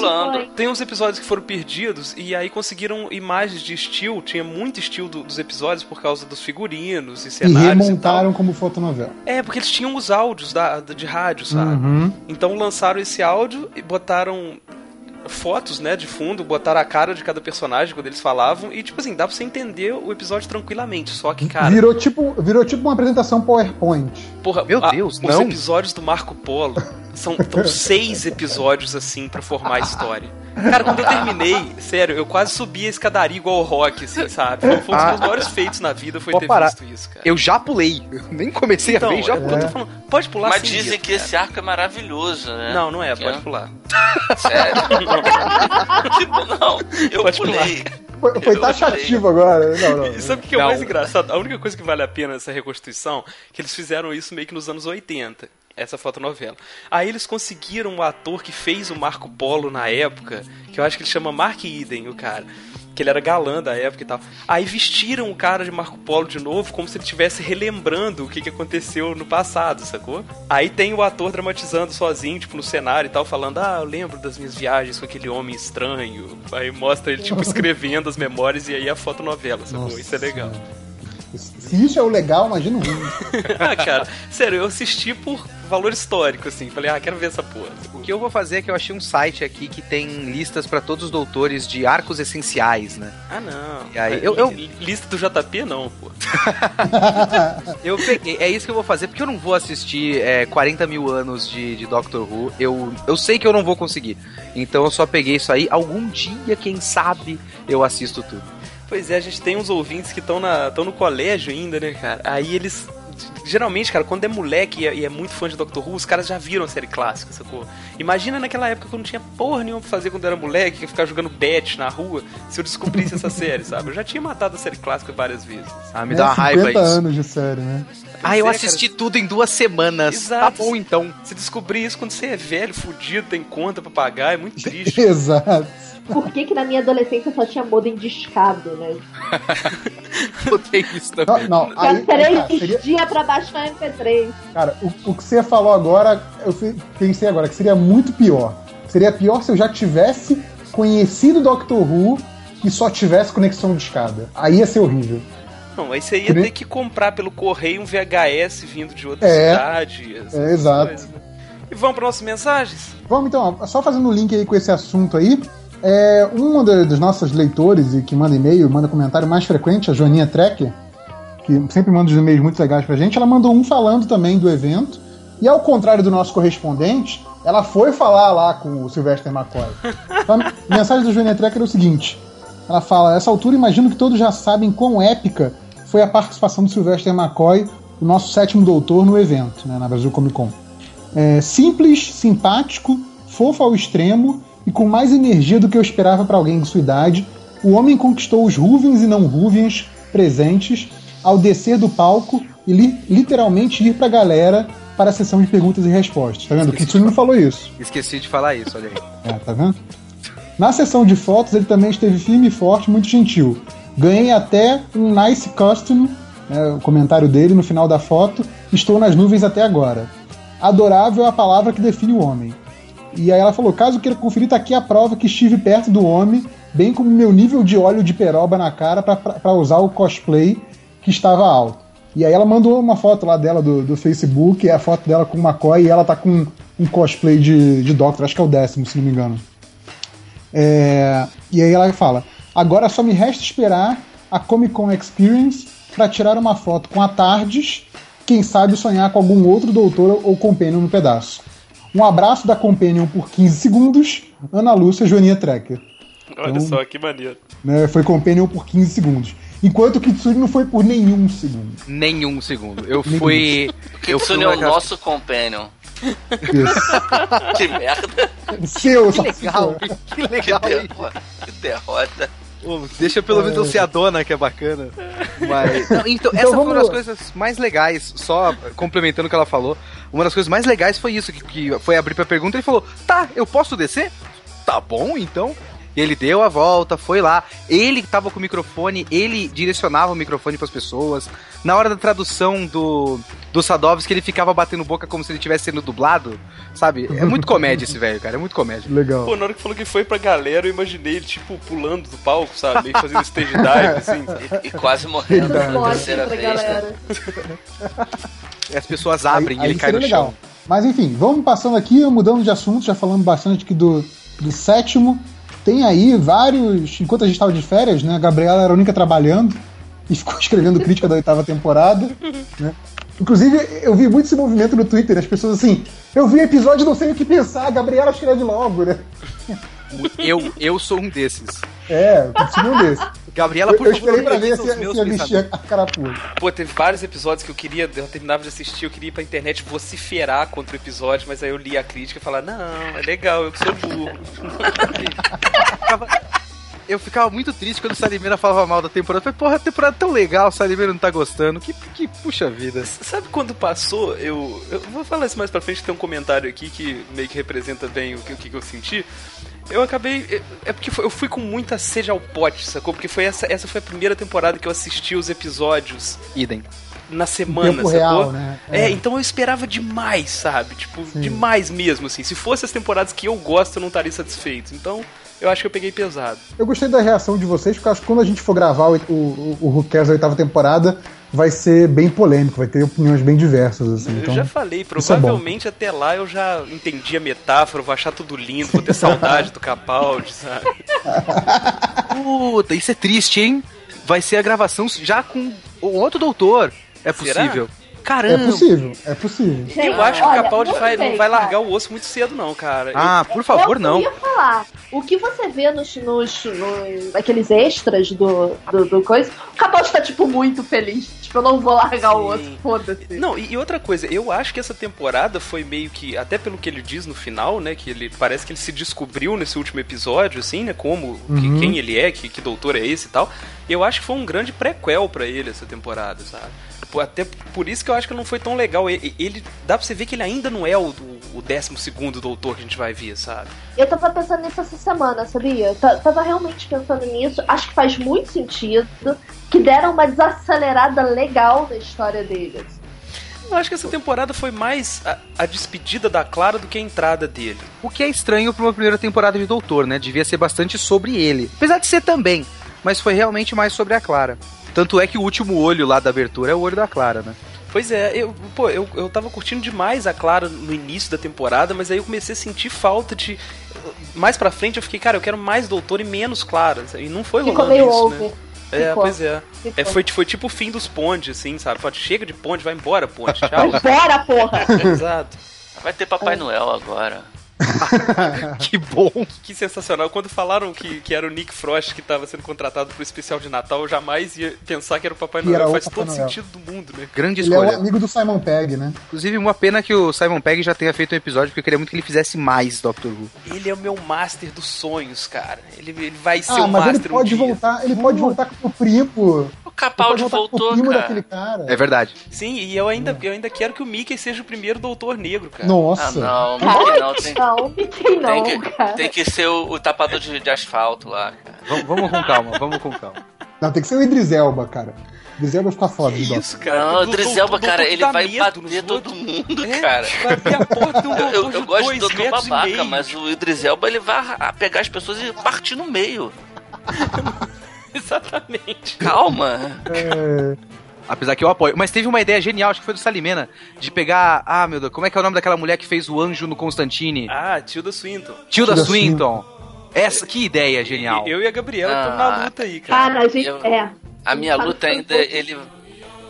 tem uns episódios que foram perdidos e aí conseguiram imagens de estilo, tinha muito estilo do, dos episódios por causa dos figurinos e cenários. E remontaram e como fotonovela. É, porque eles tinham os áudios da, de rádio, sabe? Uhum. Então lançaram esse áudio e botaram fotos, né, de fundo, botaram a cara de cada personagem quando eles falavam e, tipo assim, dá pra você entender o episódio tranquilamente. Só que, cara. Virou tipo, virou tipo uma apresentação PowerPoint. Porra, meu a, Deus, não. Os episódios do Marco Polo são, são seis episódios assim para formar a história. Cara, quando eu terminei, sério, eu quase subi a escadaria igual o rock, assim, sabe? Foi um dos meus maiores feitos na vida foi ter parar. visto isso, cara. Eu já pulei. Eu nem comecei então, a ver, já pulei. É. Falando, pode pular Mas dizem isso, que cara. esse arco é maravilhoso, né? Não, não é, pode é. pular. Sério? tipo, não, eu pode pulei. Pular. Foi, foi taxativo agora. Não, não. E sabe o que é o mais engraçado? A única coisa que vale a pena nessa reconstituição é que eles fizeram isso meio que nos anos 80 essa fotonovela. Aí eles conseguiram um ator que fez o Marco Polo na época, que eu acho que ele chama Mark Eden, o cara. Que ele era galã da época e tal. Aí vestiram o cara de Marco Polo de novo, como se ele estivesse relembrando o que, que aconteceu no passado, sacou? Aí tem o ator dramatizando sozinho, tipo, no cenário e tal, falando: Ah, eu lembro das minhas viagens com aquele homem estranho. Aí mostra ele, tipo, escrevendo as memórias e aí a fotonovela, sacou? Nossa, Isso é legal. Se isso é o legal, imagina o ruim. ah, cara, sério, eu assisti por valor histórico, assim. Falei, ah, quero ver essa porra. O que eu vou fazer é que eu achei um site aqui que tem listas para todos os doutores de arcos essenciais, né? Ah, não. E aí, eu, eu... Lista do JP, não, pô. eu peguei, é isso que eu vou fazer, porque eu não vou assistir é, 40 mil anos de, de Doctor Who. Eu, eu sei que eu não vou conseguir. Então eu só peguei isso aí. Algum dia, quem sabe, eu assisto tudo. Pois é, a gente tem uns ouvintes que estão no colégio ainda, né, cara? Aí eles geralmente, cara, quando é moleque e é, e é, muito fã de Doctor Who, os caras já viram a série clássica, sacou? Imagina naquela época que eu não tinha porra nenhuma pra fazer quando era moleque, que ficar jogando bet na rua, se eu descobrisse essa série, sabe? Eu já tinha matado a série clássica várias vezes. Ah, me é, dá uma raiva isso. anos de série, né? Ah, eu é, assisti cara... tudo em duas semanas. Tá Exato. Tá bom, então. Você descobrir isso quando você é velho, fudido, tem conta pra pagar, é muito triste. Exato por que, que na minha adolescência só tinha modem discado, né? Botei isso também. Não, não. Aí, três cara, seria... dias pra baixar MP3. Cara, o, o que você falou agora, eu pensei agora, que seria muito pior. Seria pior se eu já tivesse conhecido Doctor Who e só tivesse conexão de escada. Aí ia ser horrível. Não, aí você ia ter que comprar pelo correio um VHS vindo de outra é, cidade. É, exato. Coisas. E vamos para nossas mensagens? Vamos então, só fazendo o um link aí com esse assunto aí. É, um dos nossos leitores e que manda e-mail, manda comentário mais frequente, a Joaninha Trecker, que sempre manda os e-mails muito legais pra gente, ela mandou um falando também do evento. E ao contrário do nosso correspondente, ela foi falar lá com o Sylvester McCoy. Então, a mensagem da Joaninha Trecker é o seguinte: ela fala, essa altura imagino que todos já sabem quão épica foi a participação do Sylvester McCoy, o nosso sétimo doutor, no evento, né, na Brasil Comic Con. É, simples, simpático, fofo ao extremo e com mais energia do que eu esperava para alguém de sua idade, o homem conquistou os Ruvens e não Ruvens presentes ao descer do palco e li literalmente ir para a galera para a sessão de perguntas e respostas. Tá vendo? O Kitsune não falou isso. Esqueci de falar isso, olha aí. É, tá vendo? Na sessão de fotos, ele também esteve firme e forte, muito gentil. Ganhei até um nice costume, né, o comentário dele no final da foto. Estou nas nuvens até agora. Adorável é a palavra que define o homem. E aí ela falou: caso queira conferir, tá aqui a prova que estive perto do homem, bem como meu nível de óleo de peroba na cara para usar o cosplay que estava alto. E aí ela mandou uma foto lá dela do, do Facebook, é a foto dela com o McCoy, e ela tá com um cosplay de, de Doctor, acho que é o décimo, se não me engano. É, e aí ela fala: agora só me resta esperar a Comic Con Experience para tirar uma foto com a Tardes, quem sabe sonhar com algum outro doutor ou companion no pedaço. Um abraço da Companion por 15 segundos, Ana Lúcia Joaninha Trekker. Olha então, só, que maneiro. Né, foi Companion por 15 segundos. Enquanto o Kitsune não foi por nenhum segundo. Nenhum segundo. Eu nenhum. fui. O Kitsune é o nosso Companion. Isso. que merda. Seu, que legal. Que legal. Que derrota. Que derrota. Deixa pelo menos eu ser a dona, que é bacana. Mas. Não, então, então, essa foi uma das coisas mais legais, só complementando o que ela falou. Uma das coisas mais legais foi isso, que, que foi abrir pra pergunta e falou: tá, eu posso descer? Tá bom, então. E ele deu a volta, foi lá. Ele tava com o microfone, ele direcionava o microfone para as pessoas. Na hora da tradução do, do Sadovski, ele ficava batendo boca como se ele estivesse sendo dublado. Sabe? É muito comédia esse velho, cara. É muito comédia. Legal. Pô, na hora que falou que foi pra galera, eu imaginei ele, tipo, pulando do palco, sabe? Meio fazendo stage dive, assim. E, e quase morrendo na terceira vez. Né? As pessoas abrem aí, e ele cai no legal. chão. Mas enfim, vamos passando aqui, mudando de assunto, já falando bastante aqui do, do sétimo tem aí vários. Enquanto a gente estava de férias, né? A Gabriela era a única trabalhando e ficou escrevendo crítica da oitava temporada. Né? Inclusive, eu vi muito esse movimento no Twitter, as pessoas assim, eu vi episódio não sei o que pensar, a Gabriela escreve logo, né? Eu, eu sou um desses. É, eu sou um desses. Gabriela, por eu, eu esperei pra ver se, se vestia a carapuça. Pô, teve vários episódios que eu queria, eu terminava de assistir, eu queria ir pra internet vociferar contra o episódio, mas aí eu li a crítica e falava, não, é legal, eu que sou burro. eu ficava muito triste quando o Salimeira falava mal da temporada. Eu falei, porra, a temporada é tão legal, o Salimeira não tá gostando. Que, que puxa vida. Sabe quando passou? Eu, eu vou falar isso mais pra frente, tem um comentário aqui que meio que representa bem o que, o que eu senti. Eu acabei. É porque eu fui com muita sede ao pote, sacou? Porque foi essa, essa foi a primeira temporada que eu assisti os episódios. Idem na semana, tempo sacou? Real, né? É. é. então eu esperava demais, sabe? Tipo, Sim. demais mesmo, assim. Se fosse as temporadas que eu gosto, eu não estaria satisfeito. Então, eu acho que eu peguei pesado. Eu gostei da reação de vocês, porque acho que quando a gente for gravar o, o, o Who Cares da oitava temporada, vai ser bem polêmico, vai ter opiniões bem diversas. Assim, eu então, já falei, provavelmente é até lá eu já entendi a metáfora, vou achar tudo lindo, vou ter saudade do Capaldi, sabe? Puta, isso é triste, hein? Vai ser a gravação já com o outro doutor. É possível. Será? Caramba! É possível, é possível. Gente, eu acho que o Capaldi vai, não vai largar o osso muito cedo, não, cara. Ah, por favor, eu não. Eu ia falar. O que você vê nos, nos, nos aqueles extras do, do, do, coisa, o Capaldi tá, tipo, muito feliz. Tipo, eu não vou largar Sim. o osso, foda-se. Não, e, e, outra coisa, eu acho que essa temporada foi meio que, até pelo que ele diz no final, né, que ele parece que ele se descobriu nesse último episódio, assim, né, como, uhum. que, quem ele é, que, que doutor é esse e tal. Eu acho que foi um grande prequel para ele essa temporada, sabe? Até por isso que eu acho que não foi tão legal. Ele, ele dá pra você ver que ele ainda não é o, o, 12 doutor que a gente vai ver, sabe? Eu tava pensando nisso essa semana, sabia? tava realmente pensando nisso. Acho que faz muito sentido que deram uma desacelerada legal na história deles. Eu acho que essa temporada foi mais a, a, despedida da Clara do que a entrada dele. O que é estranho pra uma primeira temporada de Doutor, né? Devia ser bastante sobre ele. Apesar de ser também, mas foi realmente mais sobre a Clara. Tanto é que o último olho lá da abertura é o olho da Clara, né? Pois é, eu, pô, eu, eu tava curtindo demais a Clara no início da temporada, mas aí eu comecei a sentir falta de. Mais pra frente eu fiquei, cara, eu quero mais Doutor e menos Clara. E não foi Ficou rolando meio isso, over. né? É, pois é. é foi, foi tipo o fim dos pontes, assim, sabe? Pode, chega de ponte, vai embora, ponte. Tchau. Vai embora, porra! Exato. Vai ter Papai Noel agora. que bom. Que sensacional. Quando falaram que, que era o Nick Frost que estava sendo contratado pro especial de Natal, eu jamais ia pensar que era o Papai Noel. Faz todo Noel. sentido do mundo, né? Grande ele escolha. Ele é o amigo do Simon Pegg, né? Inclusive, uma pena que o Simon Pegg já tenha feito um episódio, porque eu queria muito que ele fizesse mais Doctor Who. Ele é o meu master dos sonhos, cara. Ele, ele vai ser ah, o mas master ele pode um voltar, Ele pode voltar com o primo. O Capaldi voltou, cara. cara. É verdade. Sim, e eu ainda, eu ainda quero que o Mickey seja o primeiro doutor negro, cara. Nossa. Ah, não, Mickey não. Tem... Não, Mickey não tem que, cara. Tem que ser o, o tapador de, de, asfalto lá, cara. Vamos, vamos com calma, vamos com calma. Não, tem que ser o Idris Elba, cara. Drizelba fica foda. Que isso, cara? Não, o Drizelba, cara, ele vai bater todo mundo, é, cara. Vai abrir a porta de um eu, eu gosto do Doutor Babaca, mas o Drizelba ele vai pegar as pessoas e partir no meio. Exatamente. Calma. É... Apesar que eu apoio. Mas teve uma ideia genial, acho que foi do Salimena, de pegar. Ah, meu Deus, como é que é o nome daquela mulher que fez o anjo no Constantine? Ah, Tilda Swinton. Tilda, Tilda Swinton. Swinton. Essa, que ideia genial. Eu e a Gabriela estamos ah, na luta aí, cara. Cara, a gente. Eu, é. A minha luta ainda, ele.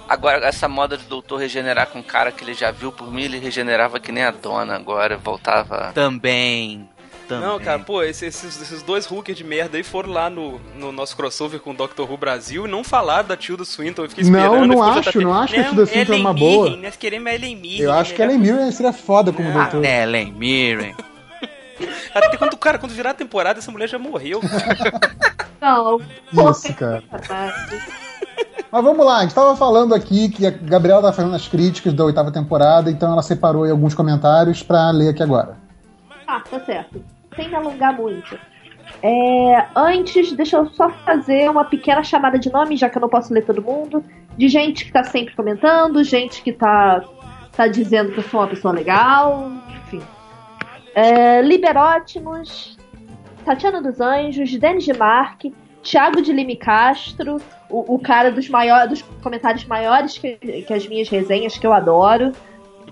Agora, essa moda do doutor regenerar com um cara que ele já viu por mim, ele regenerava que nem a dona agora, voltava. Também. Também. Não, cara, pô, esses, esses dois hookers de merda aí foram lá no, no nosso crossover com o Doctor Who Brasil e não falaram da Tilda Swinton. Eu fiquei esperando. Não, não acho, não acho que a Tilda Swinton é uma boa. Nós queremos a Ellen Mirren. Eu acho que a Ellen Mirren seria foda como ah, doutor. Ellen Mirren. Até quando, cara, quando virar a temporada, essa mulher já morreu. Não. Isso, cara. Mas vamos lá, a gente tava falando aqui que a Gabriela tava fazendo as críticas da oitava temporada, então ela separou aí alguns comentários para ler aqui agora. Ah, tá certo. Sem me alongar muito. É, antes, deixa eu só fazer uma pequena chamada de nome, já que eu não posso ler todo mundo, de gente que tá sempre comentando, gente que tá, tá dizendo que eu sou uma pessoa legal, enfim. É, Liberótimos, Tatiana dos Anjos, Denis de Marque, Thiago de Lime Castro, o, o cara dos, maiores, dos comentários maiores que, que as minhas resenhas, que eu adoro.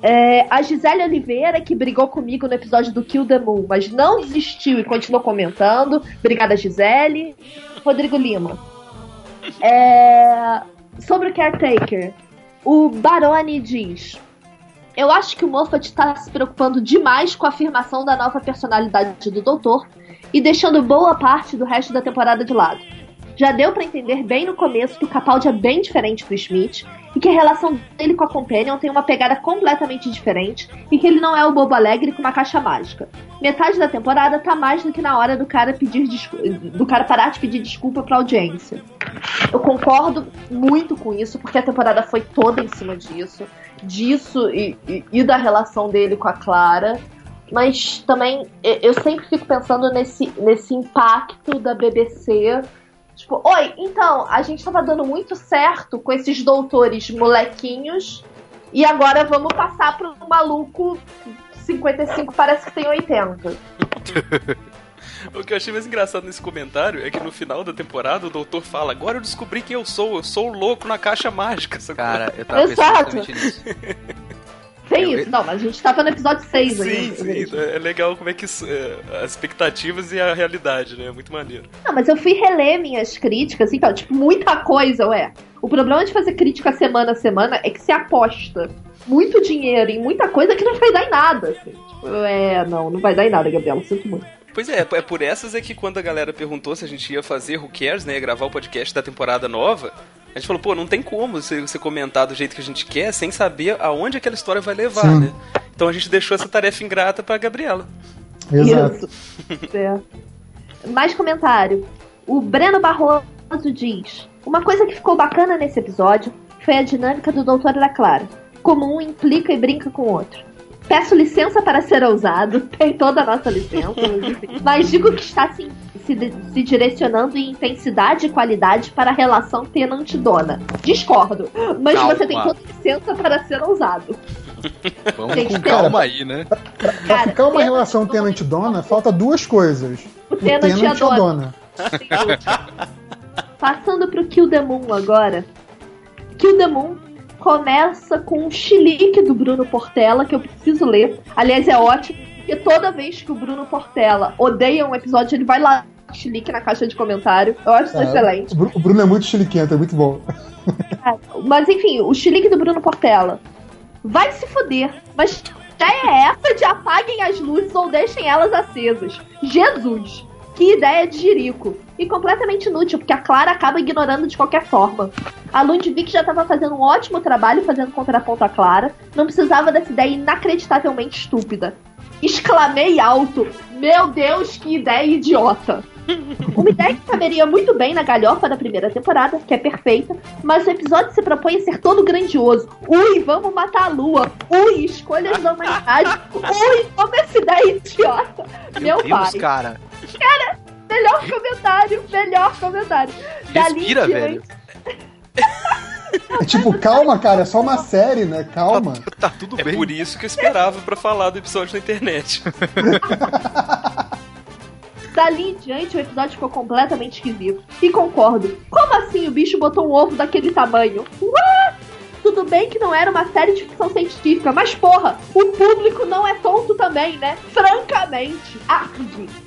É, a Gisele Oliveira, que brigou comigo no episódio do Kill the Moon, mas não desistiu e continuou comentando. Obrigada, Gisele. Rodrigo Lima. É, sobre o Caretaker, o Baroni diz: eu acho que o Moffat está se preocupando demais com a afirmação da nova personalidade do Doutor e deixando boa parte do resto da temporada de lado. Já deu para entender bem no começo que o Capaldi é bem diferente do Smith e que a relação dele com a Companion tem uma pegada completamente diferente e que ele não é o bobo alegre com uma caixa mágica. Metade da temporada tá mais do que na hora do cara pedir do cara parar de pedir desculpa pra audiência. Eu concordo muito com isso porque a temporada foi toda em cima disso disso e, e, e da relação dele com a Clara. Mas também eu sempre fico pensando nesse, nesse impacto da BBC Tipo, oi, então, a gente tava dando muito certo com esses doutores molequinhos e agora vamos passar pro maluco 55, parece que tem 80. O que eu achei mais engraçado nesse comentário é que no final da temporada o doutor fala: Agora eu descobri quem eu sou, eu sou o louco na caixa mágica. Cara, eu tava Exato. pensando nisso. Tem isso, não, mas a gente tava no episódio 6 Sim, sim, é legal como é que é, as expectativas e a realidade, né? É muito maneiro. Não, mas eu fui reler minhas críticas, então, tipo, muita coisa, ué. O problema de fazer crítica semana a semana é que se aposta muito dinheiro em muita coisa que não vai dar em nada. Assim. Tipo, é, não, não vai dar em nada, Gabriel. Sinto muito. Pois é, é por essas é que quando a galera perguntou se a gente ia fazer Who Cares, né? Gravar o podcast da temporada nova, a gente falou, pô, não tem como você, você comentar do jeito que a gente quer sem saber aonde aquela história vai levar, Sim. né? Então a gente deixou essa tarefa ingrata pra Gabriela. Exato. É. Mais comentário. O Breno Barroso diz: Uma coisa que ficou bacana nesse episódio foi a dinâmica do Doutor da Clara. Como um implica e brinca com o outro. Peço licença para ser ousado, tem toda a nossa licença, mas digo que está se, se, se, direcionando em intensidade e qualidade para a relação tenante-dona. Discordo, mas calma. você tem toda licença para ser ousado. Vamos Gente, com calma aí, né? Pra, pra Cara, ficar uma relação tenante-dona, falta duas coisas. O tenante, o tenante e a dona. dona. Passando pro Kill the Moon agora. Kill the Moon começa com um chilique do Bruno Portela, que eu preciso ler. Aliás, é ótimo, porque toda vez que o Bruno Portela odeia um episódio, ele vai lá chilique na caixa de comentário. Eu acho isso é, excelente. O Bruno é muito chiliquento, é muito bom. É, mas enfim, o chilique do Bruno Portela. Vai se fuder, mas já é essa de apaguem as luzes ou deixem elas acesas. Jesus! Que ideia de Jerico. E completamente inútil, porque a Clara acaba ignorando de qualquer forma. A Ludwig já estava fazendo um ótimo trabalho fazendo contraponto à Clara. Não precisava dessa ideia inacreditavelmente estúpida. Exclamei alto. Meu Deus, que ideia idiota! Uma ideia que caberia muito bem na galhofa da primeira temporada, que é perfeita, mas o episódio se propõe a ser todo grandioso. Ui, vamos matar a lua. Ui, escolhas da humanidade. Ui, como essa ideia idiota. Meu, Meu Deus, pai. cara. Cara, melhor comentário, melhor comentário. Respira, velho. É tipo, calma, cara, é só uma série, né? Calma. Tá, tá tudo é bem. É por isso que eu esperava para falar do episódio da internet. Dali em diante, o episódio ficou completamente esquisito. E concordo. Como assim o bicho botou um ovo daquele tamanho? Ué? Tudo bem que não era uma série de ficção científica, mas porra, o público não é tonto também, né? Francamente. Arde.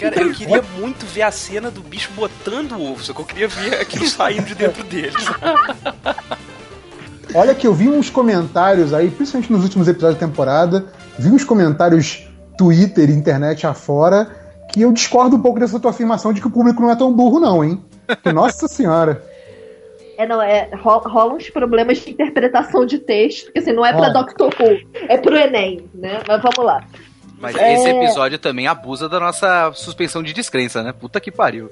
Cara, eu queria muito ver a cena do bicho botando o ovo, só que eu queria ver aquilo saindo de dentro dele. Olha que eu vi uns comentários aí, principalmente nos últimos episódios da temporada, vi uns comentários Twitter e internet afora, que eu discordo um pouco dessa tua afirmação de que o público não é tão burro, não, hein? Nossa senhora. É, não, é, rola, rola uns problemas de interpretação de texto, porque assim, não é pra ah. Doctor Who, é pro Enem, né? Mas vamos lá. Mas é... esse episódio também abusa da nossa suspensão de descrença, né? Puta que pariu.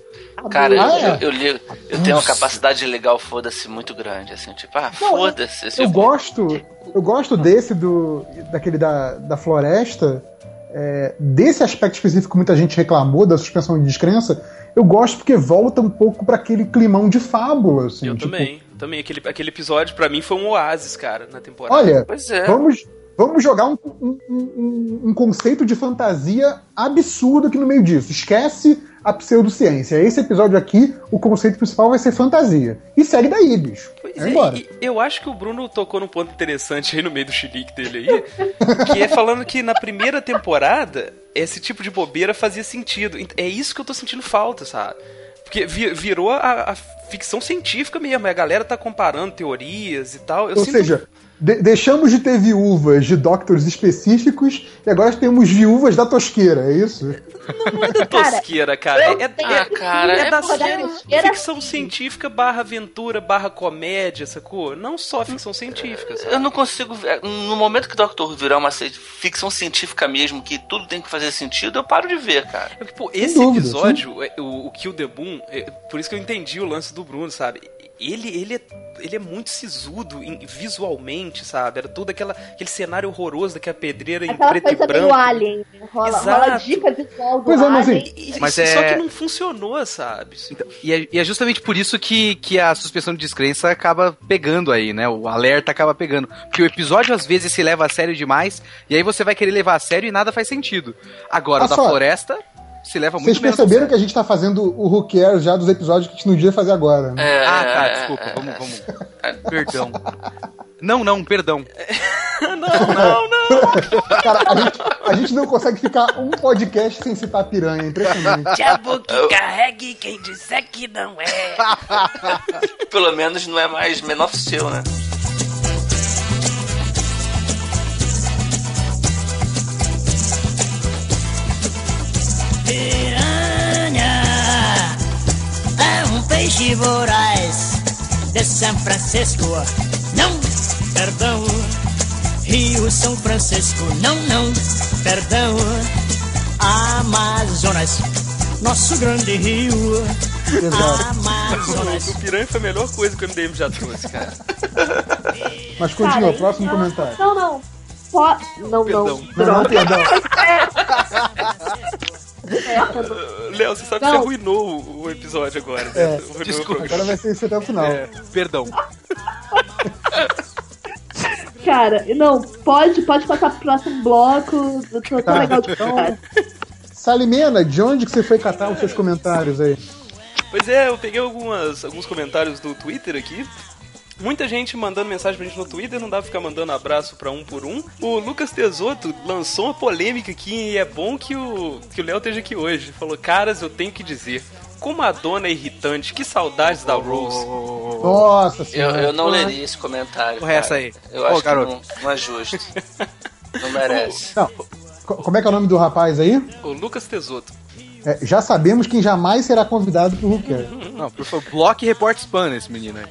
Cara, eu, eu, eu, eu tenho uma capacidade legal, foda-se, muito grande, assim, tipo, ah, foda-se. Eu, eu gosto, eu gosto desse, do, daquele da, da floresta, é, desse aspecto específico que muita gente reclamou, da suspensão de descrença, eu gosto porque volta um pouco para aquele climão de fábula, assim. Eu tipo, também, também. Aquele, aquele episódio, para mim, foi um oásis, cara, na temporada. Olha, é. vamos Vamos jogar um, um, um, um, conceito de fantasia absurdo aqui no meio disso. Esquece a pseudociência. Esse episódio aqui, o conceito principal vai ser fantasia. E segue daí, bicho. Pois é, é eu acho que o Bruno tocou num ponto interessante aí no meio do chilique dele aí, que é falando que na primeira temporada esse tipo de bobeira fazia sentido. É isso que eu tô sentindo falta, sabe? Porque virou a, a ficção científica mesmo. A galera tá comparando teorias e tal. Eu Ou sinto... seja, de deixamos de ter viúvas de doctors específicos e agora temos viúvas da tosqueira, é isso? Não, não é da tosqueira, cara. É, é, ah, cara, é, é da série ficção científica barra aventura barra comédia, sacou? Não só ficção científica. Sabe? Eu não consigo. No momento que o Doctor virar uma ficção científica mesmo, que tudo tem que fazer sentido, eu paro de ver, cara. Pô, esse dúvida, episódio, sim. o, o Kill the Boom, por isso que eu entendi o lance do Bruno, sabe? Ele, ele, é, ele é muito sisudo em, visualmente, sabe? Era todo aquela, aquele cenário horroroso daquela pedreira aquela em preto coisa e branco. Meio alien. Rola, Exato. rola dica visual do pois é, mas, alien. E, mas é... Só que não funcionou, sabe? Então, e, é, e, é, justamente por isso que, que a suspensão de descrença acaba pegando aí, né? O alerta acaba pegando. Porque o episódio às vezes se leva a sério demais, e aí você vai querer levar a sério e nada faz sentido. Agora, o da floresta se leva muito Vocês perceberam que a gente tá fazendo o Who Cares já dos episódios que a gente não devia fazer agora, né? É, ah, tá, desculpa, vamos, vamos. perdão. Não, não, perdão. não, não, não. Cara, a gente, a gente não consegue ficar um podcast sem citar piranha, é impressionante. Diabo que carregue quem disser que não é. Pelo menos não é mais menor seu, né? Piranha é um peixe voraz de São Francisco. Não, perdão. Rio São Francisco. Não, não, perdão. Amazonas, nosso grande rio. Amazonas. O, o piranha foi a melhor coisa que o MDM já trouxe, cara. Mas continua, cara, próximo comentário. Não, não. Po... Não, perdão. não. Não, não, perdão. Léo, você sabe não. que você arruinou o episódio agora, né? É, desculpa. Agora vai ser isso até o final. É, perdão. Cara, não, pode, pode passar pro próximo bloco. Tô, tá, legal de então, Salimena, de onde que você foi catar os seus comentários aí? Pois é, eu peguei algumas, alguns comentários do Twitter aqui. Muita gente mandando mensagem pra gente no Twitter, não dá pra ficar mandando abraço pra um por um. O Lucas Tesoto lançou uma polêmica aqui e é bom que o que o Léo esteja aqui hoje. Falou: Caras, eu tenho que dizer. Como a dona é irritante, que saudades da Rose. Nossa senhora. Eu, eu não leria esse comentário. Corre essa aí. Eu acho garoto. que não, não é justo. não merece. Não. Como é que é o nome do rapaz aí? O Lucas Tesoto. É, já sabemos quem jamais será convidado pro Who Não, por favor, bloque e report spam esse menino aí.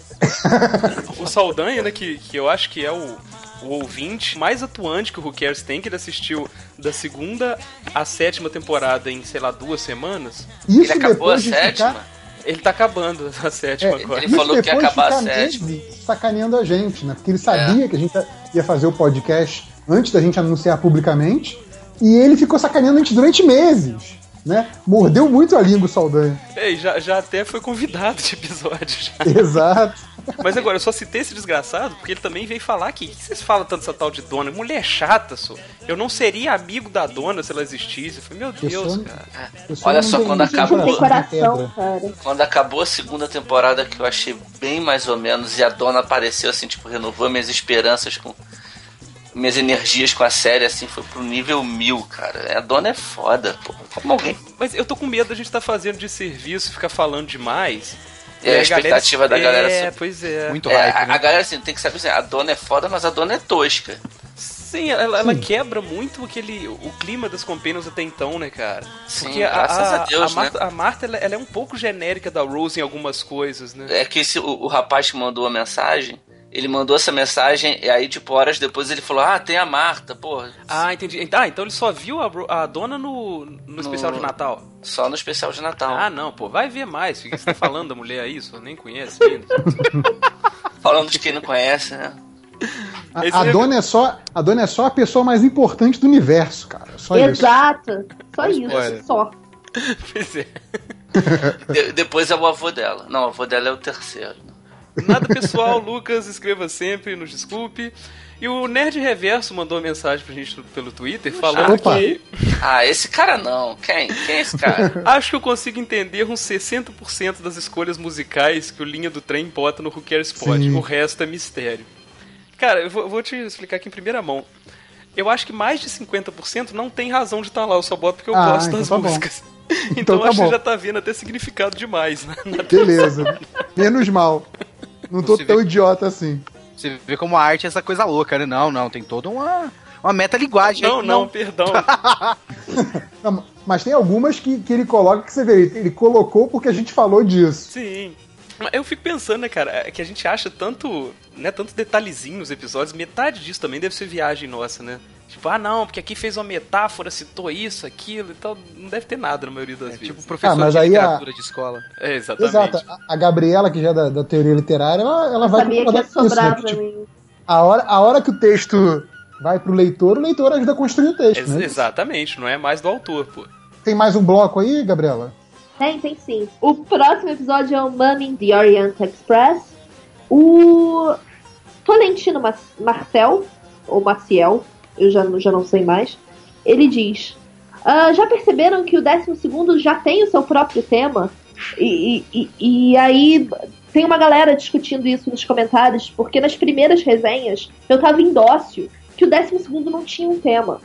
o Saldanha, né, que, que eu acho que é o, o ouvinte mais atuante que o Who Cares tem, que ele assistiu da segunda à sétima temporada em, sei lá, duas semanas. Isso ele acabou a sétima? Ficar... Ele tá acabando a sétima é, agora. Ele falou que ia acabar a sétima. Sacaneando a gente, né? Porque ele sabia é. que a gente ia fazer o podcast antes da gente anunciar publicamente. E ele ficou sacaneando a gente durante meses. Né? Mordeu muito a língua o Saldanha. É, e já, já até foi convidado de episódio. Já. Exato. Mas agora, eu só citei esse desgraçado porque ele também veio falar aqui. O que vocês falam tanto dessa tal de dona? Mulher chata, só. Eu não seria amigo da dona se ela existisse. Eu falei, meu Deus, Pessoa- cara. Pessoa Olha só, quando acabou- coração. Quando acabou a segunda temporada, que eu achei bem mais ou menos, e a dona apareceu, assim, tipo, renovou minhas esperanças com. Minhas energias com a série, assim, foi pro nível mil, cara. A dona é foda, pô. Como alguém. Mas eu tô com medo da gente estar fazendo de serviço, ficar falando demais. É, a aí expectativa da galera É, é pois é. Muito É, hype, a, né? a galera, assim, tem que saber assim, a dona é foda, mas a dona é tosca. Sim, ela, ela quebra muito aquele, o clima das Companions até então, né, cara? Sim, Porque graças a Deus, a né? Marta, a Marta, ela, ela é um pouco genérica da Rose em algumas coisas, né? É que esse, o, o rapaz que mandou a mensagem, ele mandou essa mensagem, e aí, tipo, horas depois ele falou, ah, tem a Marta, pô. Ah, entendi. Ah, então ele só viu a, a dona no, no especial de Natal. Só no especial de Natal. Ah, não, pô, vai ver mais. O que você tá falando da mulher aí? Isso, nem conhece. Falando de quem não conhece, né? A, a é- dona é só, a dona é só a pessoa mais importante do universo, cara. Só isso. Exato. Só spoiler. isso, só. Pois é. De- depois é o avô dela. Não, o avô dela é o terceiro. Nada pessoal, Lucas, escreva sempre, nos desculpe. E o Nerd Reverso mandou uma mensagem pra gente pelo Twitter falando Opa. que Ah, esse cara não. Quem? Quem é esse cara? acho que eu consigo entender uns 60% das escolhas musicais que o Linha do Trem bota no Who Cares Pod. Sim. O resto é mistério. Cara, eu vou, te explicar aqui em primeira mão. Eu acho que mais de 50% não tem razão de estar lá, eu só boto porque eu Ah, gosto então das tá bom. músicas. Então, Então tá acho bom. que já tá vendo até significado demais, né? Na- Beleza. Menos mal. Não tô Você tão vê- idiota assim. Você vê como a arte é essa coisa louca, né? Não, não, tem toda uma, uma metalinguagem aí Não, não, perdão. Não, mas tem algumas que, que ele coloca que você vê, ele, ele colocou porque a gente falou disso. Sim. Eu fico pensando, né, cara, é que a gente acha tanto, né, tanto detalhezinho nos episódios, metade disso também deve ser viagem nossa, né? Tipo, ah não, porque aqui fez uma metáfora, citou isso, aquilo e tal. Não deve ter nada na maioria das É vezes. tipo professor Ah, mas de aí a- literatura de escola. É, exatamente. Exato. A, a Gabriela, que já é da, da teoria literária, ela, ela vai Sabia que ia isso, sobrar né? Pra tipo, mim. a, hora, a hora que o texto vai pro leitor, o leitor ajuda a construir o texto, Ex- né? exatamente, não é mais do autor, pô. Tem mais um bloco aí, Gabriela? Tem, tem sim. O próximo episódio é o Man in the Orient Express. O Tolentino Mar- Marcel, ou Maciel, eu já, já não sei mais, ele diz: "Ah, Já perceberam que o 12 já tem o seu próprio tema? E, e, e- aí tem uma galera discutindo isso nos comentários, porque nas primeiras resenhas eu tava em dócil que o 12 não tinha um tema.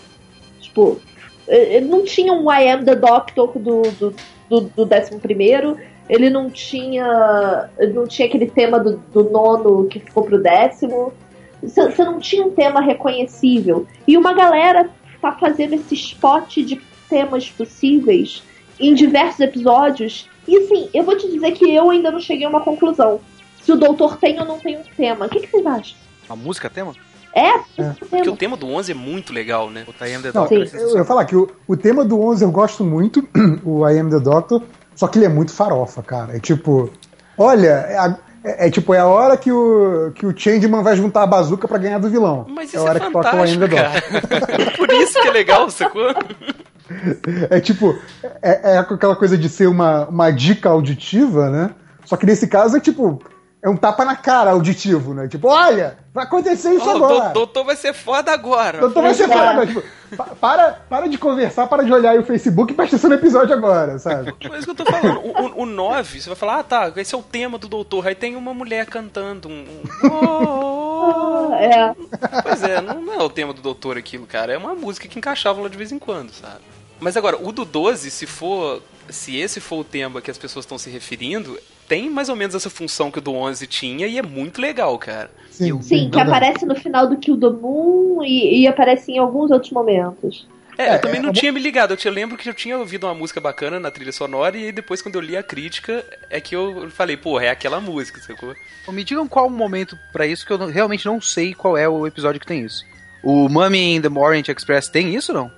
Tipo, eh, ele não tinha um I am the Doctor do, do, do, do 11 ele não tinha. Não tinha aquele tema do, do nono que ficou pro décimo. Você não tinha um tema reconhecível. E uma galera tá fazendo esse spot de temas possíveis em diversos episódios. E assim, eu vou te dizer que eu ainda não cheguei a uma conclusão. Se o doutor tem ou não tem um tema. O que, que vocês acham? A música tema? É, É. Porque o tema do 11 é muito legal, né? O Time the Não, Doctor é eu, ia falar que o, o tema do 11 eu gosto muito, o I Am The Doctor, só que ele é muito farofa, cara. É tipo, olha, é, a- é- é tipo, é a hora que o, que o Changeman vai juntar a bazuca pra ganhar do vilão. Mas é isso a é, hora que toca o Doctor. cara. Por isso que é legal, sacou? É tipo, é, é aquela coisa de ser uma, uma dica auditiva, né? Só que nesse caso é tipo, é um tapa na cara auditivo, né? Tipo, olha, vai acontecer isso Ó, o agora. do- doutor vai ser foda agora. Doutor vai ser foda agora. Tipo, pa- para, para de conversar, para de olhar aí o Facebook e presta atenção no episódio agora, sabe? Mas isso que eu tô falando. O, o, o 9, você vai falar, ah tá, esse é o tema do doutor. Aí tem uma mulher cantando um. um- Ah, é. Pois é, não, não é o tema do doutor aquilo, cara. É uma música que encaixava lá de vez em quando, sabe? Mas agora, o do 12, se for. Se esse for o tema que as pessoas estão se referindo, tem mais ou menos essa função que o do 11 tinha e é muito legal, cara. Sim, Sim, que aparece no final do Kill the Moon e, e aparece em alguns outros momentos. É, É, eu também é, não é- tinha me ligado. Eu te lembro que eu tinha ouvido uma música bacana na trilha sonora e depois, quando eu li a crítica, é que eu falei, pô, é aquela música, sacou? Me digam qual o momento pra isso, que eu realmente não sei qual é o episódio que tem isso. O Mummy in the Orient Express tem isso não?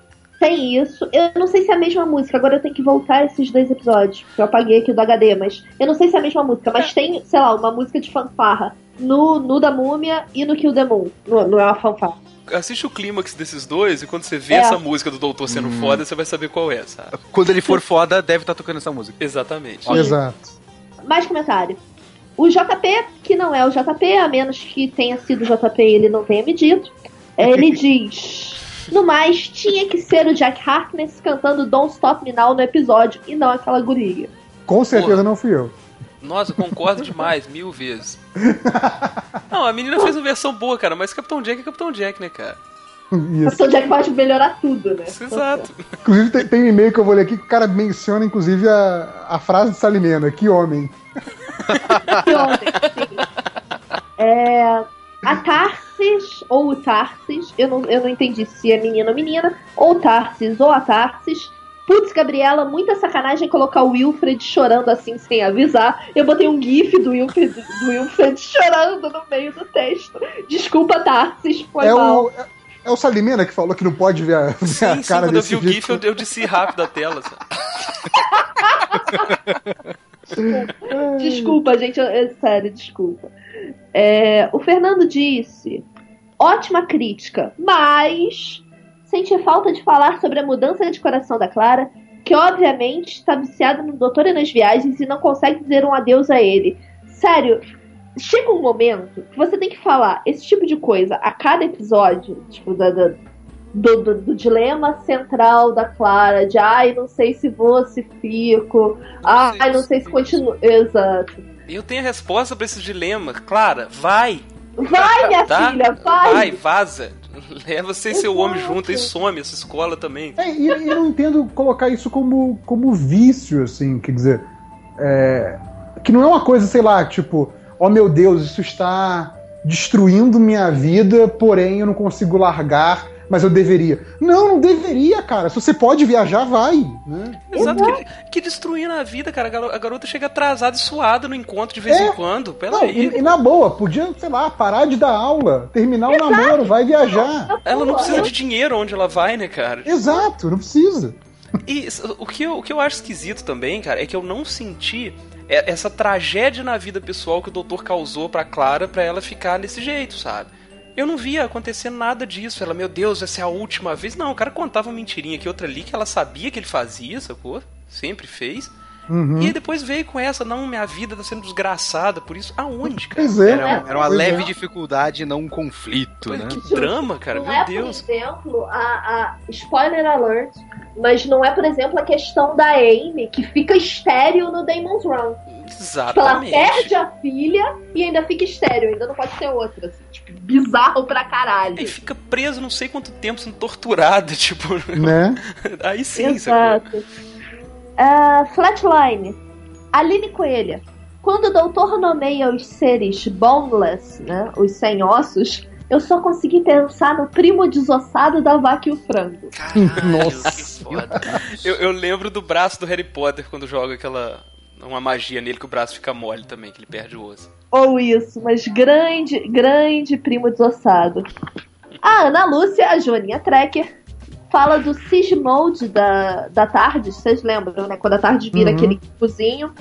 Tem isso. Eu não sei se é a mesma música. Agora eu tenho que voltar esses dois episódios. Porque eu apaguei aqui o do HD, mas eu não sei se é a mesma música. Mas tem, sei lá, uma música de fanfarra no, no da Múmia e no Kill the Moon. Não, não é uma fanfarra. assiste o clímax desses dois e quando você vê é. essa música do Doutor sendo hum. foda, você vai saber qual é, sabe? Quando ele for foda, deve estar tá tocando essa música. Exatamente. Exato. Mais comentário. O JP, que não é o JP, a menos que tenha sido o JP e ele não tenha me dito, ele diz. No mais, tinha que ser o Jack Harkness cantando Don't Stop Me Now no episódio e não aquela guria. Com certeza não fui eu. Nossa, concordo demais, mil vezes. Não, a menina fez uma versão boa, cara, mas Capitão Jack é Capitão Jack, né, cara? Isso. Capitão Jack pode melhorar tudo, né? Exato. Inclusive, tem, tem um e-mail que eu vou ler aqui que o cara menciona, inclusive, a, a frase de Salimena: Que homem. que homem, sim. É, a Tarsis, ou o Tarsis, eu não, eu não entendi se é menino ou menina, ou Tarsis ou a Tarsis. Putz, Gabriela, muita sacanagem colocar o Wilfred chorando assim sem avisar. Eu botei um gif do Wilfred, do Wilfred chorando no meio do texto. Desculpa, Tarsis, foi é mal. O, é, é, o Salimena que falou que não pode ver a, ver sim, a cara sim, quando eu vi o gif, eu, eu disse rápido a tela. desculpa, gente, é sério, desculpa. É, o Fernando disse: ótima crítica, mas sente falta de falar sobre a mudança de coração da Clara, que obviamente está viciada no Doutor e nas viagens e não consegue dizer um adeus a ele. Sério, chega um momento que você tem que falar esse tipo de coisa a cada episódio, tipo, da, da do, do, do, dilema central da Clara, de ai, não sei se vou, se fico, ai, não sei se continuo. Exato. Eu tenho a resposta para esse dilema. Clara, vai! Vai, minha tá? filha, vai! Vai, vaza! Leva você e seu homem junto e some essa escola também. É, e eu não entendo colocar isso como, como vício, assim, quer dizer. É, que não é uma coisa, sei lá, tipo, oh meu Deus, isso está destruindo minha vida, porém eu não consigo largar mas eu deveria. Não, não deveria, cara. Se você pode viajar, vai. Né? Exato, que, que destruir na vida, cara. A garota chega atrasada e suada no encontro de vez é. em quando. Pela não, e, e, na boa, podia, sei lá, parar de dar aula, terminar Exato. o namoro, vai viajar. Ela não precisa de dinheiro onde ela vai, né, cara? Exato, não precisa. E o que, eu, o que eu acho esquisito também, cara, é que eu não senti essa tragédia na vida pessoal que o doutor causou pra Clara pra ela ficar desse jeito, sabe? Eu não via acontecer nada disso. Ela, meu Deus, essa é a última vez. Não, o cara contava uma mentirinha aqui, outra ali, que ela sabia que ele fazia, sacou? Sempre fez. Uhum. E depois veio com essa, não, minha vida tá sendo desgraçada, por isso. Aonde, cara? Pois é. Era, era uma leve é. dificuldade, não um conflito, né? Que drama, cara, não meu é, Deus. Por exemplo, a, a, spoiler alert, mas não é, por exemplo, a questão da Amy, que fica estéreo no Demon's Run. Exatamente. Ela perde a filha e ainda fica estéreo, ainda não pode ter outra, assim, tipo, bizarro pra caralho. E fica preso não sei quanto tempo sendo torturado, tipo. Né? Aí sim, Exato. Uh, flatline. Aline Coelha. Quando o doutor nomeia os seres boneless, né, os sem ossos, eu só consegui pensar no primo desossado da vaca e o frango. Caralho, Nossa. Eu, eu lembro do braço do Harry Potter quando joga aquela uma magia nele que o braço fica mole também, que ele perde o osso. Ou isso, mas grande, grande primo desossado. A Ana Lúcia, a Joaninha Trekker, fala do Sigmund da, da tarde, vocês lembram, né? Quando a tarde vira uhum. aquele cozinho.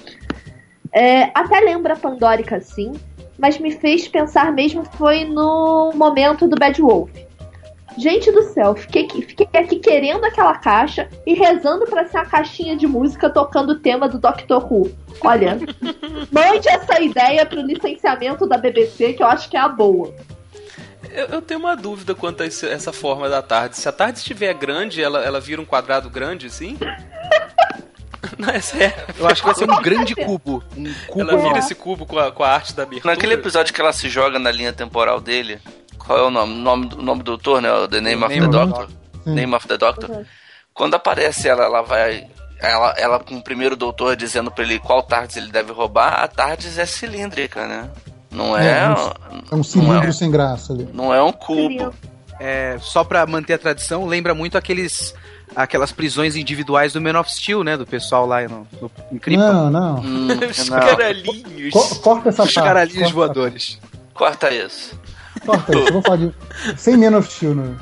É, até lembra Pandórica, sim, mas me fez pensar mesmo foi no momento do Bad Wolf. Gente do céu, fiquei, fiquei aqui querendo aquela caixa e rezando para ser uma caixinha de música tocando o tema do Doctor Who. Olha, mande essa ideia pro licenciamento da BBC, que eu acho que é a boa. Eu, eu tenho uma dúvida quanto a esse, essa forma da tarde. Se a tarde estiver grande, ela, ela vira um quadrado grande, assim? Não, é sério. Eu acho que vai ser um grande cubo. Um cubo. Ela vira esse cubo com a, com a arte da abertura. Naquele episódio que ela se joga na linha temporal dele, qual é o nome? O nome, o nome do doutor, né? The Name, the of the Doctor. Name of the Doctor. Uhum. Quando aparece ela, ela vai. Ela, ela com o primeiro doutor dizendo pra ele qual TARDIS ele deve roubar, a TARDIS é cilíndrica, né? Não é. É um, é um cilindro é, sem graça ali. Não é um cubo. É, só pra manter a tradição, lembra muito aqueles aquelas prisões individuais do Man of Steel, né? Do pessoal lá no, no em Krypton. Não, não. Hum, Os caralhinhos. Co corta essa Os parte. caralhinhos corta voadores. Corta isso. Corta isso, eu vou falar de... Sem Man of Steel no,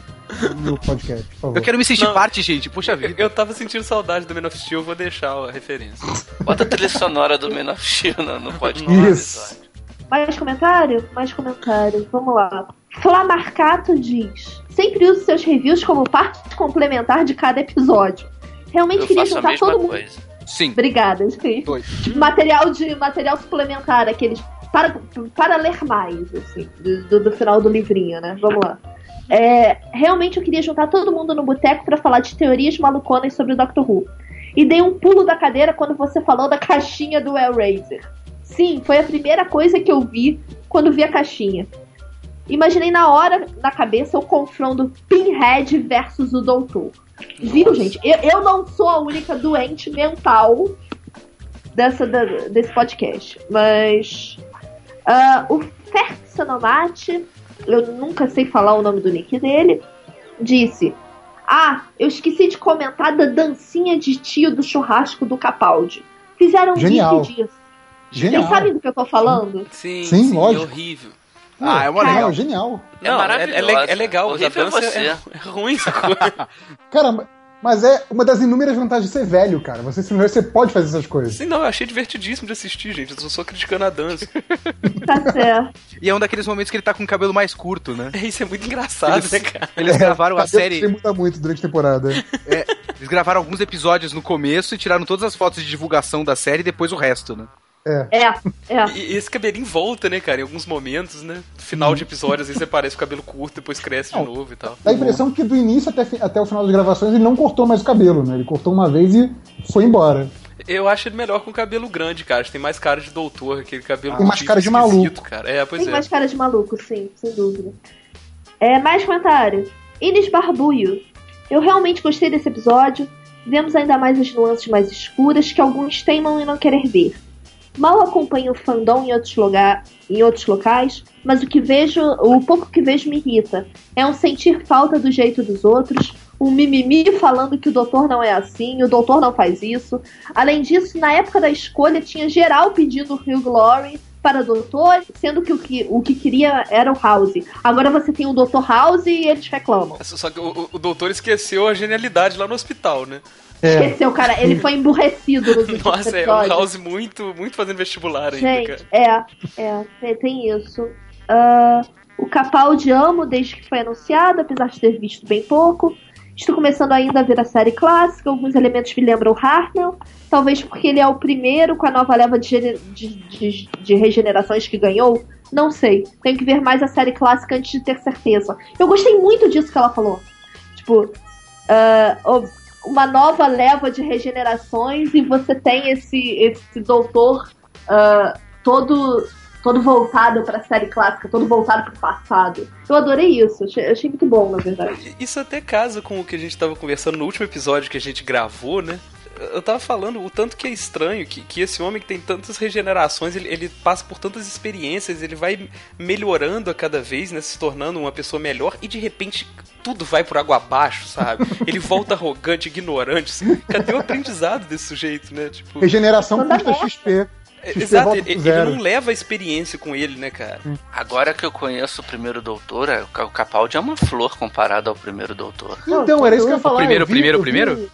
no podcast, por favor. Eu quero me sentir não, parte, gente. Puxa vida. Eu, eu tava sentindo saudade do Man of Steel, vou deixar a referência. Bota a trilha sonora do Man of Steel no, no podcast. Isso. Mais comentário? Mais comentário. Vamos lá. Flamarcato diz: sempre uso seus reviews como parte complementar de cada episódio. Realmente Eu queria juntar todo mundo. coisa. Sim. Obrigada, sim. Dois. Material de material suplementar, aqueles para, para ler mais, assim, do, do- final do livrinho, né? Vamos lá. É, realmente eu queria juntar todo mundo no boteco pra falar de teorias maluconas sobre o Doctor Who. E dei um pulo da cadeira quando você falou da caixinha do Hellraiser. Sim, foi a primeira coisa que eu vi quando vi a caixinha. Imaginei na hora, na cabeça, o confronto Pinhead versus o Doutor. Viu, gente? Eu, eu não sou a única doente mental dessa, da- desse podcast. Mas. Ah, o Fersonomate, eu nunca sei falar o nome do nick dele, disse: Ah, eu esqueci de comentar da dancinha de tio do churrasco do Capaldi. Fizeram um Genial. vídeo disso. Genial. Vocês sabem do que eu tô falando? Sim, Sim, sim, lógico. é horrível. Ah, é uma Cara, legal. genial. É Não, é, maravilhosa. é, é legal, Horrível é dança você. é, ruim, sacou? Cara, mas é uma das inúmeras vantagens de ser velho, cara. Você se você pode fazer essas coisas. Sim, não, eu achei divertidíssimo de assistir, gente. Eu só criticando a dança. Tá certo. E é um daqueles momentos que ele tá com o cabelo mais curto, né? Isso é muito engraçado, Eles, né, cara? eles gravaram a série. que muda muito durante a temporada. é, eles gravaram alguns episódios no começo e tiraram todas as fotos de divulgação da série e depois o resto, né? É. É, é. E esse cabelinho volta, né, cara, em alguns momentos, né? No final de episódio, às vezes aparece o cabelo curto, depois cresce de Não. novo e tal. Dá a impressão que do início até, até o final das gravações ele não cortou mais o cabelo, né? Ele cortou uma vez e foi embora. Eu acho ele melhor com cabelo grande, cara. Acho que tem mais cara de doutor, aquele cabelo Tem mais cara de maluco. cara. É, pois Tem é. mais cara de maluco, sim, sem dúvida. É, mais comentário. Ines Barbuio. Eu realmente gostei desse episódio. Vemos ainda mais as nuances mais escuras que alguns teimam em não querer ver. Mal acompanho o fandom em outros, lugar, em outros locais, mas o que vejo, o pouco que vejo me irrita. É um sentir falta do jeito dos outros, um mimimi falando que o doutor não é assim, o doutor não faz isso. Além disso, na época da escolha tinha geral pedindo o Hugh Laurie para doutor, sendo que o que, o que queria era o House. Agora você tem o Dr. House e eles reclamam. Só que o, o- o doutor esqueceu a genialidade lá no hospital, né? É. Esqueceu, cara, ele foi emburrecido nos Nossa, é um. House muito, muito fazendo vestibular ainda, Gente, cara. é, é, tem- isso. Ah, o Capaldi amo desde que foi anunciado, apesar de ter visto bem pouco. Estou começando ainda a ver a série clássica, alguns elementos me lembram Hartnell, talvez porque ele é o primeiro com a nova leva de, de, de- de regenerações que ganhou. Não sei. Tenho que ver mais a série clássica antes de ter certeza. Eu gostei muito disso que ela falou. Tipo, o- uma nova leva de regenerações e você tem esse, esse doutor ah, todo todo voltado pra série clássica, todo voltado pro passado. Eu adorei isso, achei, achei muito bom, na verdade. Isso até casa com o que a gente tava conversando no último episódio que a gente gravou, né? Eu tava falando o tanto que é estranho que, que esse homem que tem tantas regenerações, ele, ele passa por tantas experiências, ele vai melhorando a cada vez, né? Se tornando uma pessoa melhor e de repente tudo vai por água abaixo, sabe? Ele volta arrogante, ignorante. Cadê o aprendizado desse sujeito, né? Tipo, Regeneração custa. XP. é, XP exato, ele, ele não leva a experiência com ele, né, cara? Agora que eu conheço o primeiro doutor, é- o Capaldi é uma flor comparado ao primeiro doutor. Então, era isso que eu ia falar. primeiro, eu vi- primeiro, eu vi- primeiro?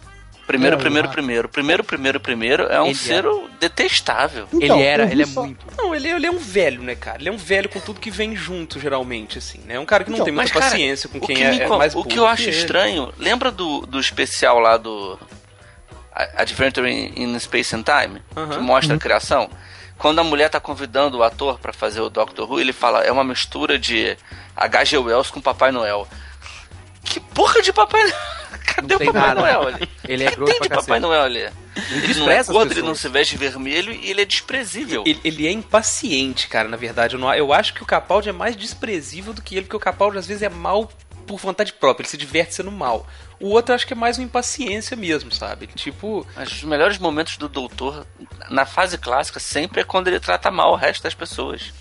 Primeiro, É, primeiro, primeiro. Primeiro, primeiro, primeiro é um Ele ser detestável. Então, ele era, ele é só- muito. Não, ele, ele é um velho, né, cara? Ele é um velho com tudo que vem junto, geralmente, assim, né? É um cara que não Então, tem muita mas, cara, paciência com O quem que, é, é mais o que eu acho ele. estranho, lembra do, do especial lá do Adventure in Space and Time? Aham. Que mostra a criação? Quando a mulher tá convidando o ator pra fazer o Doctor Who, ele fala, é uma mistura de H.G. Wells com Papai Noel. Que porra de Papai Noel? Cadê Não o tem Papai nada. Noel ali? Ele O é grosso pra Papai. Noel ali? Ele não é gordo, ele não se veste vermelho e ele é desprezível. Ele, ele é impaciente, cara, na verdade. Eu, não, eu acho que o Capaldi é mais desprezível do que ele, porque o Capaldi às vezes é mal por vontade própria, ele se diverte sendo mal. O outro eu acho que é mais uma impaciência mesmo, sabe? Ele, tipo, os melhores momentos do doutor na fase clássica sempre é quando ele trata mal o resto das pessoas.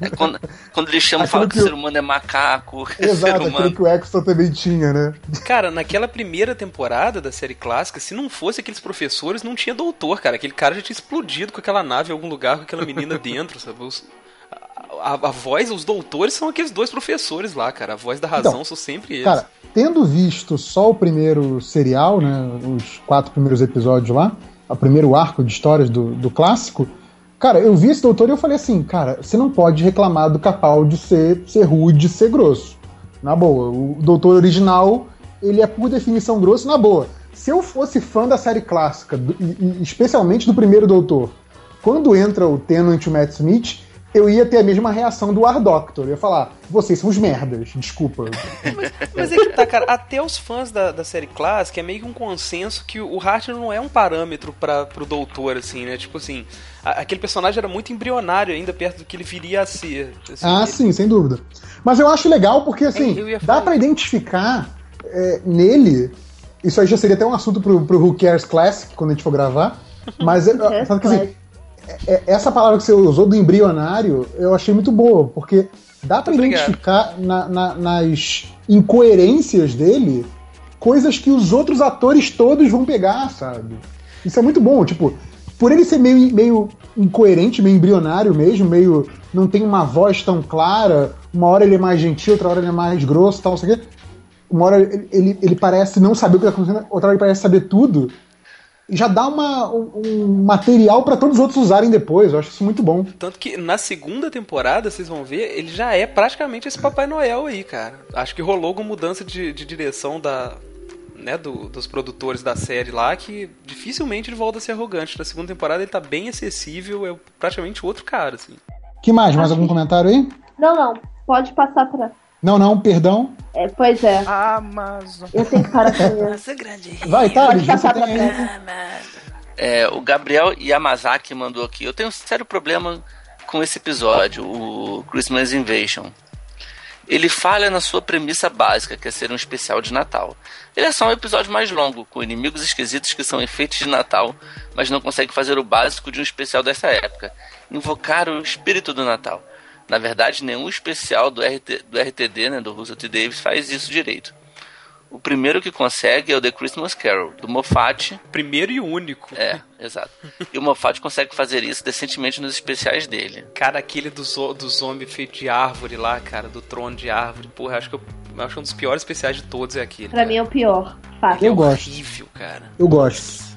É quando, quando ele chama e Aquilo fala que que o ser humano é macaco, é Exato, aquilo que o Exton também tinha, né? cara, naquela primeira temporada da série clássica, se não fosse aqueles professores, não tinha doutor, cara. Aquele cara já tinha explodido com aquela nave em algum lugar, com aquela menina dentro, sabe? Os- a, a- a voz, os doutores são aqueles dois professores lá, cara. A voz da razão Então, são sempre eles. Cara, tendo visto só o primeiro serial, né? Os quatro primeiros episódios lá, o primeiro arco de histórias do, do clássico, cara, eu vi esse doutor e eu falei assim, cara, você não pode reclamar do Capaldi ser, ser rude, ser grosso. Na boa. O doutor original, ele é por definição grosso, na boa. Se eu fosse fã da série clássica, do, e, e especialmente do primeiro doutor, quando entra o Tennant e o Matt Smith, eu ia ter a mesma reação do War Doctor. Eu ia falar, vocês são os merdas, desculpa. mas, mas é que tá, cara, até os fãs da, da série clássica é meio que um consenso que o Hartnell não é um parâmetro para pro doutor, assim, né? Tipo assim, a, aquele personagem era muito embrionário ainda perto do que ele viria a ser. Assim, ah, ele... sim, sem dúvida. Mas eu acho legal porque, assim, é, dá para identificar é, nele. Isso aí já seria até um assunto pro, pro Who Cares Classic, quando a gente for gravar. Mas, é, sabe que assim, essa palavra que você usou do embrionário, eu achei muito boa, porque dá para identificar na, na, nas incoerências dele coisas que os outros atores todos vão pegar, sabe? Isso é muito bom, tipo, por ele ser meio, meio incoerente, meio embrionário mesmo, meio. não tem uma voz tão clara, uma hora ele é mais gentil, outra hora ele é mais grosso tal, não sei o quê. Uma hora ele, ele, ele parece não saber o que está acontecendo, outra hora ele parece saber tudo já dá uma, um, material para todos os outros usarem depois. Eu acho isso muito bom. Tanto que na segunda temporada, vocês vão ver, ele já é praticamente esse Papai Noel aí, cara. Acho que rolou uma mudança de, de direção da. Né, do, dos produtores da série lá, que dificilmente ele volta a ser arrogante. Na segunda temporada ele tá bem acessível, é praticamente outro cara, assim. Que mais? Mais algum comentário aí? Não, não. Pode passar pra. Não, não, perdão. É, pois é. Amazon. Eu tenho que parar com isso. Vai, Thales, você tem aí. É, o Gabriel Yamazaki mandou aqui. Eu tenho um sério problema com esse episódio, o Christmas Invasion. Ele falha na sua premissa básica, que é ser um especial de Natal. Ele é só um episódio mais longo, com inimigos esquisitos que são efeitos de Natal, mas não consegue fazer o básico de um especial dessa época: invocar o espírito do Natal. Na verdade, nenhum especial do, RT, do RTD, né, do Russell T. Davis, faz isso direito. O primeiro que consegue é o The Christmas Carol, do Moffat. Primeiro e único. É, exato. E o Moffat consegue fazer isso decentemente nos especiais dele. Cara, aquele dos, dos homens feitos de árvore lá, cara, do trono de árvore. Porra, acho que eu, acho que um dos piores especiais de todos é aquele. Pra cara. mim é o pior. Fácil. Eu é gosto. horrível, cara. Eu gosto.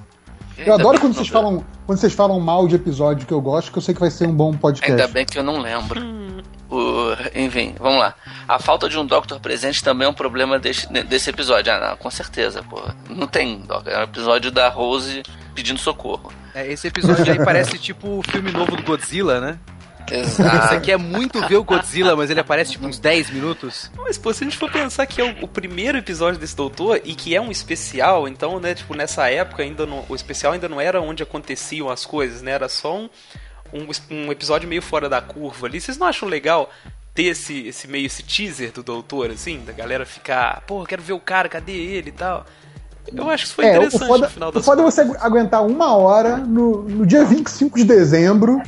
Eu adoro quando vocês, falam, quando vocês falam mal de episódio que eu gosto, que eu sei que vai ser um bom podcast. Ainda bem que eu não lembro. Hum. O, enfim, vamos lá. A falta de um Doctor presente também é um problema desse, desse episódio. Ah, não, com certeza, pô. Não tem Doctor. É um episódio da Rose pedindo socorro. É, esse episódio aí parece tipo o filme novo do Godzilla, né? Exato. Você quer muito ver o Godzilla, mas ele aparece tipo uns 10 minutos. Mas pô, se a gente for pensar que é o, o, primeiro episódio desse doutor e que é um especial, então, né, tipo, nessa época ainda não, o especial ainda não era onde aconteciam as coisas, né? Era só um, um, um episódio meio fora da curva ali. Vocês não acham legal ter esse, esse meio esse teaser do doutor, assim, da galera ficar, pô, quero ver o cara, cadê ele e tal. Eu acho que isso foi é, interessante foda, no final das foda é você aguentar uma hora no, no dia 25 de dezembro.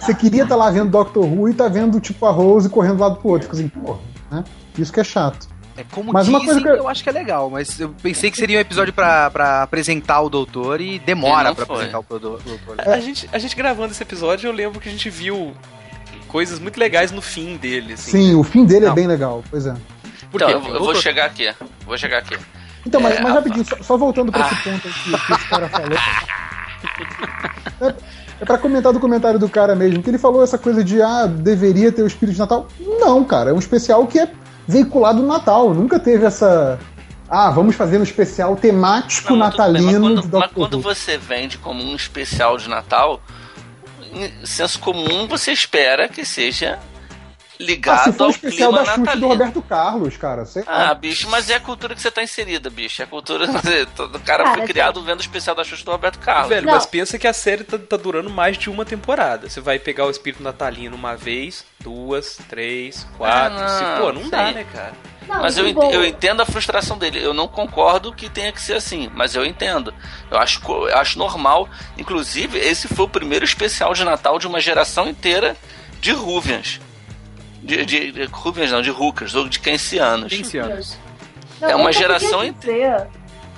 Você queria estar tá lá vendo Doctor Who e tá vendo, tipo, a Rose correndo um lado pro outro. Assim, porra, né? Isso que é chato. É como mas dizem, uma coisa que eu... eu... acho que é legal, mas eu pensei que seria um episódio pra, pra apresentar o doutor e demora pra foi. apresentar o doutor. A, gente, a gente gravando esse episódio, eu lembro que a gente viu coisas muito legais no fim dele. Assim, Sim, né? o fim dele é Não. é bem legal, pois é. Por então, eu, eu vou chegar aqui. Vou chegar aqui. Então, mas, é, mas rapidinho, só, só, voltando pra esse ponto aqui que esse cara falou. É, é pra comentar do comentário do cara mesmo, que ele falou essa coisa de, ah, deveria ter o espírito de Natal. Não, cara, é um especial que é veiculado no Natal. Nunca teve essa. Ah, vamos fazer um especial temático não, natalino. Bem, mas quando, mas quando você vende como um especial de Natal, em senso comum você espera que seja ligado ah, se for ao especial clima da natalino. do Roberto Carlos, cara. Sei ah, lá. bicho, mas é a cultura que você tá inserida, bicho. É a cultura. O cara, cara foi criado vendo o especial da Xuxa do Roberto Carlos. Velho, não. mas pensa que a série tá, tá, durando mais de uma temporada. Você vai pegar o espírito natalino uma vez, duas, três, quatro. Ah, não, pô, não sim. dá, né, cara? Não, mas eu, entendo, eu entendo a frustração dele. Eu não concordo que tenha que ser assim, mas eu entendo. Eu acho, eu acho normal. Inclusive, esse foi o primeiro especial de Natal de uma geração inteira de Ruvians. De, de, de Rubians não, de Hookers, ou de Keynesianos. Keynesianos. Não, é uma geração inteira.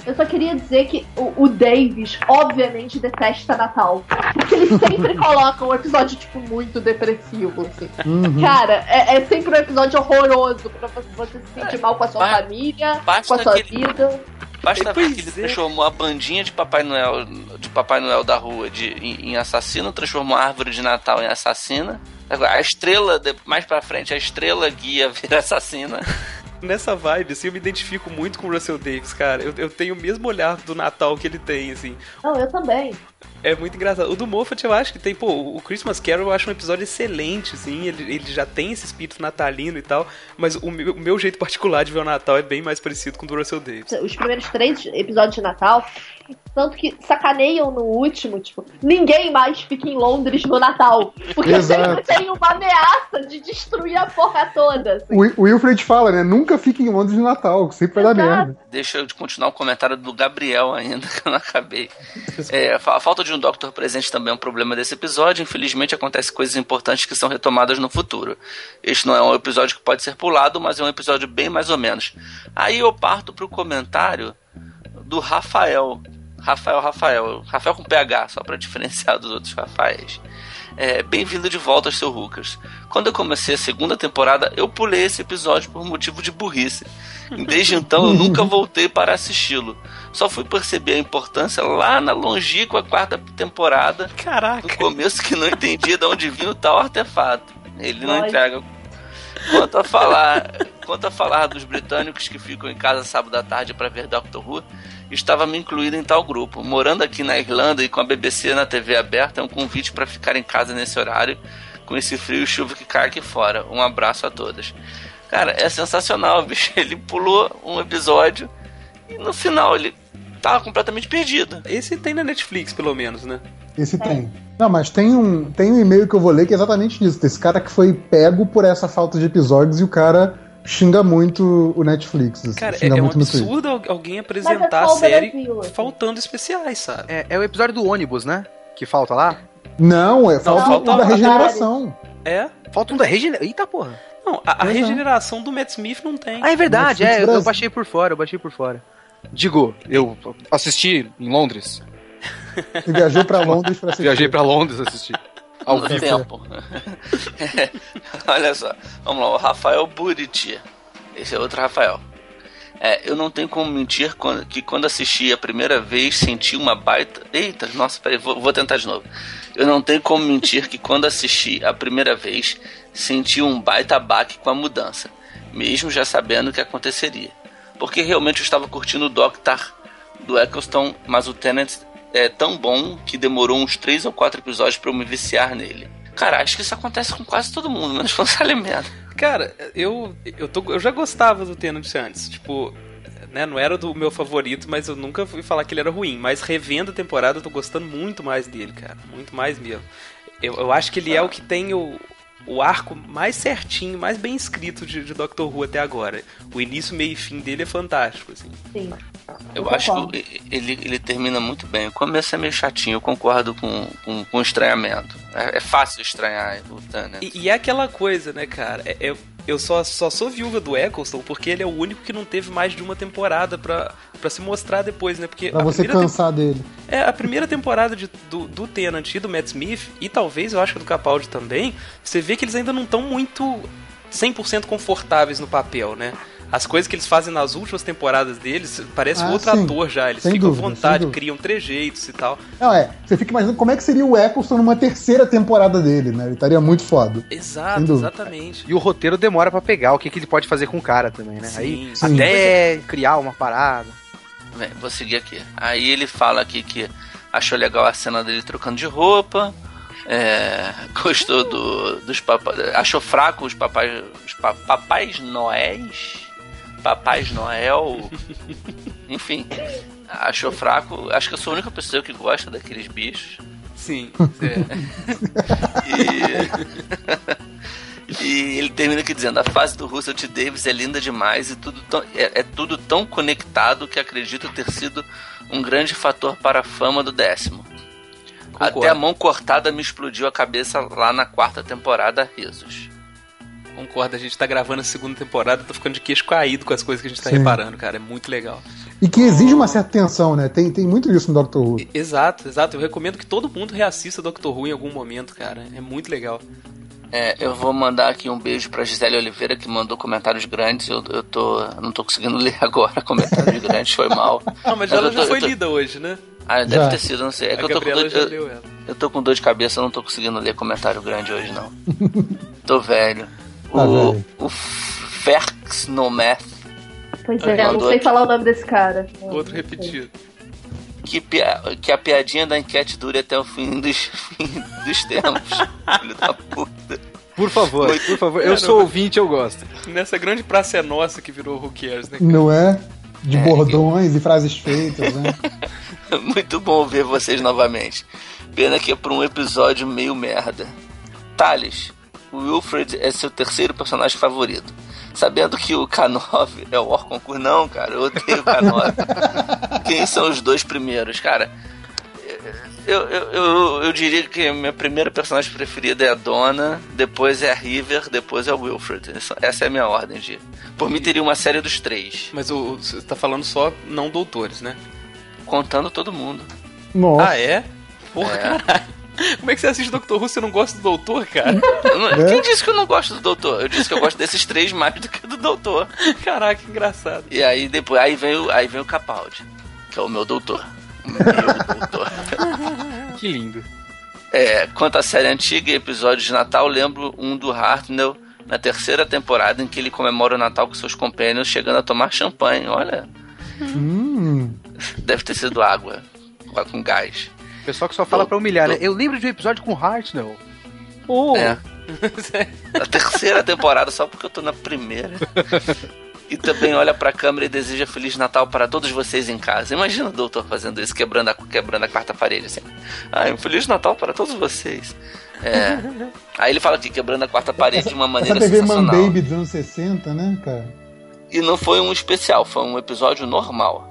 Eu só queria dizer que o, o, Davis, obviamente, detesta Natal. Porque ele sempre coloca um episódio, tipo, muito depressivo, assim. Uhum. Cara, é, é, sempre um episódio horroroso pra você se sentir é, mal com a sua ba família, com a sua vida. Basta ver que ele transformou a bandinha de Papai Noel, de Papai Noel da rua de, em, em assassino, transformou a árvore de Natal em assassina. A estrela, mais pra frente, a estrela guia vira assassina. nessa vibe, assim, eu me identifico muito com o Russell Davis, cara. Eu, eu tenho o mesmo olhar do Natal que ele tem, assim. Não, eu também. É muito engraçado. O do Moffat eu acho que tem, pô, o Christmas Carol eu acho um episódio excelente, assim, ele, ele já tem esse espírito natalino e tal, mas o meu, o meu jeito particular de ver o Natal é bem mais parecido com o do Russell Davis. Os primeiros três episódios de Natal, tanto que sacaneiam no último, tipo, ninguém mais fica em Londres no Natal. Porque Exato. sempre tem uma ameaça de destruir a porra toda. assim. O, o Wilfred fala, né? Nunca fique em Londres no Natal, sempre vai dar merda. Deixa eu continuar o comentário do Gabriel ainda, que eu não acabei. É, a fa- a falta de um Doctor presente também é um problema desse episódio. Infelizmente, acontecem coisas importantes que são retomadas no futuro. Este não é um episódio que pode ser pulado, mas é um episódio bem mais ou menos. Aí eu parto pro comentário do Rafael. Rafael, Rafael. Rafael com PH, só para diferenciar dos outros Rafaéis. É, Bem-vindo de volta, seu Lucas. Quando eu comecei a segunda temporada, eu pulei esse episódio por motivo de burrice. Desde então, eu nunca voltei para assisti-lo. Só fui perceber a importância lá na longínqua quarta temporada, Caraca! no começo que não entendia de onde vinha o tal artefato. Ele não Olha. entrega. Quanto a falar, quanto a falar dos britânicos que ficam em casa sábado à tarde para ver Doctor Who, estava me incluído em tal grupo. Morando aqui na Irlanda e com a BBC na TV aberta, é um convite para ficar em casa nesse horário, com esse frio e chuva que cai aqui fora. Um abraço a todas. Cara, é sensacional, bicho. Ele pulou um episódio e no final ele tava completamente perdido. Esse tem na Netflix, pelo menos, né? Esse tem. Não, mas tem um, tem um e-mail que eu vou ler que é exatamente isso. Desse cara que foi pego por essa falta de episódios e o cara xinga muito o Netflix. assim, Cara, é, xinga é um muito no Twitter. absurdo al- alguém Mas apresentar é a série Brasil, assim. faltando especiais, sabe? É, é o episódio do ônibus, né? Que falta lá. Não, é falta falta um da regeneração. É? Falta um da regeneração. Eita porra. Não, a, a é. regeneração do Matt Smith não tem. Ah, é verdade, é. Eu, eu baixei por fora, eu baixei por fora. Digo, eu assisti em Londres. E viajou pra Londres pra assistir. Viajei pra Londres assistir. Vivo. tempo. É, olha só, vamos lá, o Rafael Buriti. Esse é outro Rafael. É, eu não tenho como mentir quando- que quando assisti a primeira vez senti uma baita. Eita, nossa, peraí, vou, vou tentar de novo. Eu não tenho como mentir que quando assisti a primeira vez senti um baita baque com a mudança, mesmo já sabendo o que aconteceria. Porque realmente eu estava curtindo o Doctor do Eccleston, mas o Tennant é tão bom que demorou uns três ou quatro episódios para eu me viciar nele. Cara, acho que isso acontece com quase todo mundo, menos com o Salimento. Cara, eu, eu, tô, eu já gostava do Tenant antes. Tipo, né, não era do meu favorito, mas eu nunca fui falar que ele era ruim. Mas revendo a temporada, eu tô gostando muito mais dele, cara. Muito mais mesmo. Eu, eu acho que ele é o que tem o, o arco mais certinho, mais bem escrito de, de Doctor Who até agora. O início, meio e fim dele é fantástico, assim. Sim. Eu, Eu acho concordo. que ele, ele termina muito bem. O começo é meio chatinho, eu concordo com, com, com o estranhamento. É, é fácil estranhar o Tennant. E, e é aquela coisa, né, cara? É- é- eu só, só sou viúva do Eccleston porque ele é o único que não teve mais de uma temporada pra, pra se mostrar depois, né? Porque Pra você cansar dele. É, a primeira temporada de- do, do Tennant e do Matt Smith, e talvez eu acho que do Capaldi também, você vê que eles ainda não estão muito 100% confortáveis no papel, né? As coisas que eles fazem nas últimas temporadas deles, parece Ah, outro sim. ator já. Eles Sem ficam dúvida, à vontade, criam trejeitos e tal. Não, é. Você fica imaginando como é que seria o Eccleston numa terceira temporada dele, né? Ele estaria muito foda. Exato, exatamente. E o roteiro demora pra pegar o que, que ele pode fazer com o cara também, né? Aí, Sim, sim. até criar uma parada. Bem, vou seguir aqui. Aí ele fala aqui que achou legal a cena dele trocando de roupa. é, gostou do, dos papais. Achou fraco os papais. Os pa- papais Noéis. Papais Noel. Enfim. Achou fraco. Acho que eu sou a única pessoa que gosta daqueles bichos. Sim. E... e ele termina aqui dizendo: a fase do Russell T. Davis é linda demais e tudo tão, é, é tudo tão conectado que acredito ter sido um grande fator para a fama do décimo. Concordo. Até a mão cortada me explodiu a cabeça lá na quarta temporada, risos. Concordo, a gente tá gravando a segunda temporada, tô ficando de queixo caído com as coisas que a gente tá Sim. reparando, cara. É muito legal. E que exige uma certa tensão, né? Tem, tem muito isso no Doctor Who. Exato, exato. Eu recomendo que todo mundo reassista Doctor Who em algum momento, cara. É muito legal. É, eu vou mandar aqui um beijo pra Gisele Oliveira, que mandou comentários grandes. Eu, eu tô. Não tô conseguindo ler agora comentários grandes, foi mal. Não, mas Mas ela tô- já foi tô- lida hoje, né? Ah, deve Já. ter sido, não sei. É a que eu tô, com dor, já eu, leu ela. eu tô com dor de cabeça, eu não tô conseguindo ler comentário grande hoje, não. tô velho. Tá o velho. o F- Ferxnometh. Pois é, eu não sei falar o nome desse cara. Outro repetido. Que, que, a piadinha da enquete dure até o fim dos, fim dos tempos. Filho da puta. Por favor, por favor. Eu sou ouvinte, eu gosto. Nessa grande praça é nossa que virou Who Cares, né? Cara? Não é? De é, bordões e frases feitas, né? Muito bom ver vocês novamente. Pena que é por um episódio meio merda. Thales, o Wilfred é seu terceiro personagem favorito. Sabendo que o K9 é o Orconcourt, não, cara, eu odeio o K9. Quem são os dois primeiros? Cara, eu, eu, eu, eu, diria que a minha primeira personagem preferida é a Donna, depois é a River, depois é o Wilfred. Essa é a minha ordem de. Por mim teria uma série dos três. Mas o, você tá falando só não doutores, né? Contando todo mundo. Nossa. Ah, é? Porra, é. caralho. Como é que você assiste Doctor Who se não gosta do Doutor, cara? É? Quem disse que eu não gosto do Doutor? Eu disse que eu gosto desses três mais do que do Doutor. Caraca, que engraçado. E aí depois aí vem o, aí vem o Capaldi, que é o meu doutor. Meu doutor. que lindo. É, quanto à série antiga e episódios de Natal, lembro um do Hartnell na terceira temporada em que ele comemora o Natal com seus companheiros chegando a tomar champanhe. Olha. Hum. Deve ter sido água com gás. Pessoal que só fala do, pra humilhar, do... né? Eu lembro de um episódio com Hartnell. Oh. É. na terceira temporada, só porque eu tô na primeira. E também olha pra câmera e deseja Feliz Natal para todos vocês em casa. Imagina o doutor fazendo isso, quebrando a, quebrando a quarta parede, assim. Ah, um Feliz Natal para todos vocês. É. Aí ele fala que quebrando a quarta parede essa, de uma maneira essa TV sensacional. Man Baby dos anos 60, né, cara? E não foi um especial, foi um episódio normal.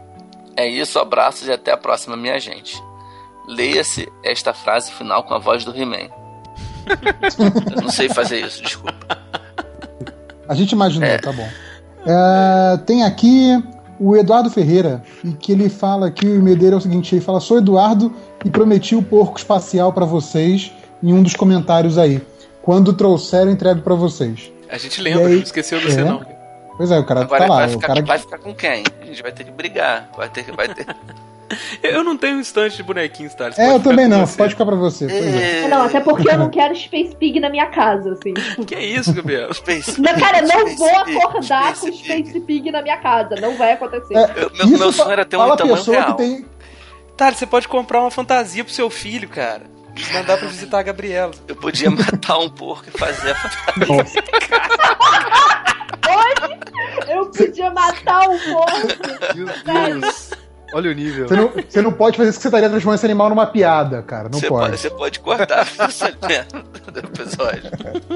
É isso, abraços e até a próxima, minha gente. Leia-se esta frase final com a voz do He-Man. Eu não sei fazer isso, desculpa. A gente imaginou, é. tá bom. É, tem aqui o Eduardo Ferreira, e que ele fala que o e-mail dele é o seguinte: ele fala, sou Eduardo e prometi o porco espacial para vocês em um dos comentários aí. Quando trouxer, eu entrego para vocês. A gente lembra, aí, esqueceu do é, você não. Pois é, o cara Agora tá lá. Vai ficar, o cara... vai ficar com quem? A gente vai ter que brigar. Vai ter, vai ter... Eu não tenho um instante de bonequinhos, tá? É, eu também não, pode ficar pra você. É. é. Não, até porque eu não quero Space Pig na minha casa, assim. Que isso, Gabriel? Space não, cara, não Space vou acordar Space com Space Pig na minha casa. Não vai acontecer. É, eu, meu, meu sonho era ter um tamanho real. Tem... Tá, você pode comprar uma fantasia pro seu filho, cara. Mandar pra visitar a Gabriela. Eu podia matar um porco e fazer a fantasia. Hoje eu podia matar um porco. Meu Deus. Olha o nível. Você não, você não pode fazer isso que você estaria transformando esse animal numa piada, cara. Não você pode. pode. Você pode cortar do episódio.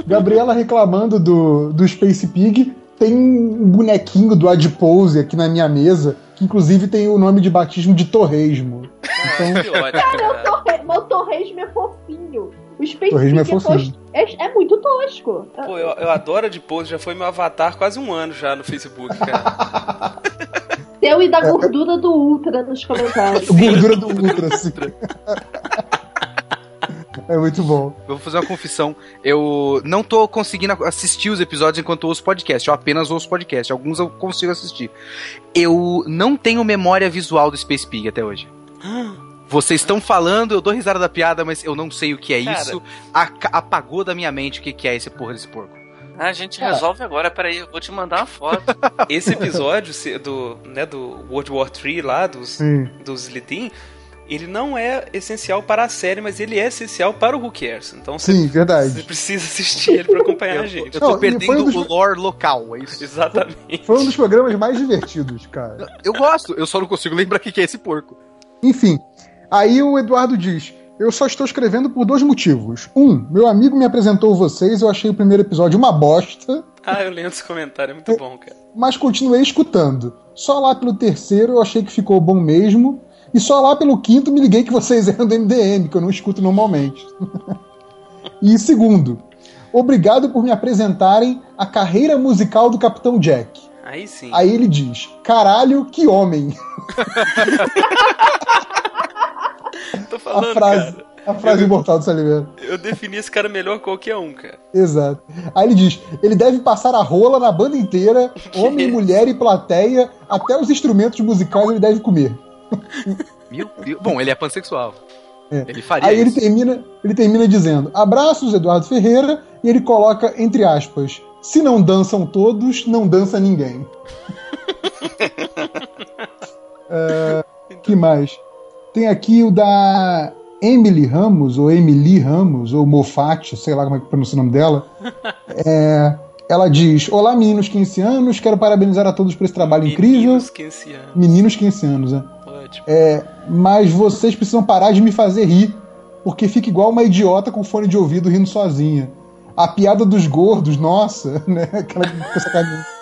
Gabriela reclamando do, do Space Pig. Tem um bonequinho do Adpose aqui na minha mesa, que inclusive tem o nome de batismo de Torresmo. Então... que ótimo, cara, o, Torresmo é fofinho. O Space Pig é, fofinho. É, é, é, muito tosco. Pô, eu, eu adoro Adpose, já foi meu avatar quase um ano já no Facebook, cara. Seu e da gordura do Ultra nos comentários. gordura do Ultra, sim. É muito bom. Eu vou fazer uma confissão. Eu não tô conseguindo assistir os episódios enquanto ouço podcast. Eu apenas ouço podcast. Alguns eu consigo assistir. Eu não tenho memória visual do Space Pig até hoje. Vocês estão falando, eu dou risada da piada, mas eu não sei o que é Cara. isso. apagou da minha mente o que é esse porra desse porco. Ah, a gente resolve agora, peraí, eu vou te mandar uma foto. Esse episódio do, né, do World War III lá, dos, dos Slitin, ele não é essencial para a série, mas ele é essencial para o Who Cares. Então Sim, você, verdade. você precisa assistir ele para acompanhar a gente. Eu tô não, perdendo um dos... o lore local, é isso? Exatamente. Foi um dos programas mais divertidos, cara. Eu gosto, eu só não consigo lembrar o que é esse porco. Enfim, aí o Eduardo diz: eu só estou escrevendo por dois motivos. Um, meu amigo me apresentou vocês, eu achei o primeiro episódio uma bosta. Ah, eu lembro esse comentário, é muito bom, cara. Mas continuei escutando. Só lá pelo terceiro eu achei que ficou bom mesmo. E só lá pelo quinto me liguei que vocês eram do MDM, que eu não escuto normalmente. e segundo, obrigado por me apresentarem a carreira musical do Capitão Jack. Aí sim. Aí ele diz: caralho, que homem. Tô falando, a frase, cara. A frase eu, imortal do Saliveiro. Eu defini esse cara melhor que qualquer um, cara. Exato. Aí ele diz: ele deve passar a rola na banda inteira, homem, mulher e plateia, até os instrumentos musicais ele deve comer. Meu Deus. Bom, ele é pansexual. É. Ele faria Aí isso. ele termina, ele termina dizendo: abraços, Eduardo Ferreira, e ele coloca, entre aspas, Se não dançam todos, não dança ninguém. uh, que mais? Tem aqui o da Emily Ramos, ou Emily Ramos, ou Mofat, sei lá como é que pronuncia o nome dela. É, ela diz: Olá, meninos 15 anos, quero parabenizar a todos por esse trabalho Meninos incrível. Meninos 15 anos. Meninos 15 anos, né? Ótimo. É, mas vocês precisam parar de me fazer rir, porque fica igual uma idiota com fone de ouvido rindo sozinha. A piada dos gordos, nossa, né? Aquela essa caminha.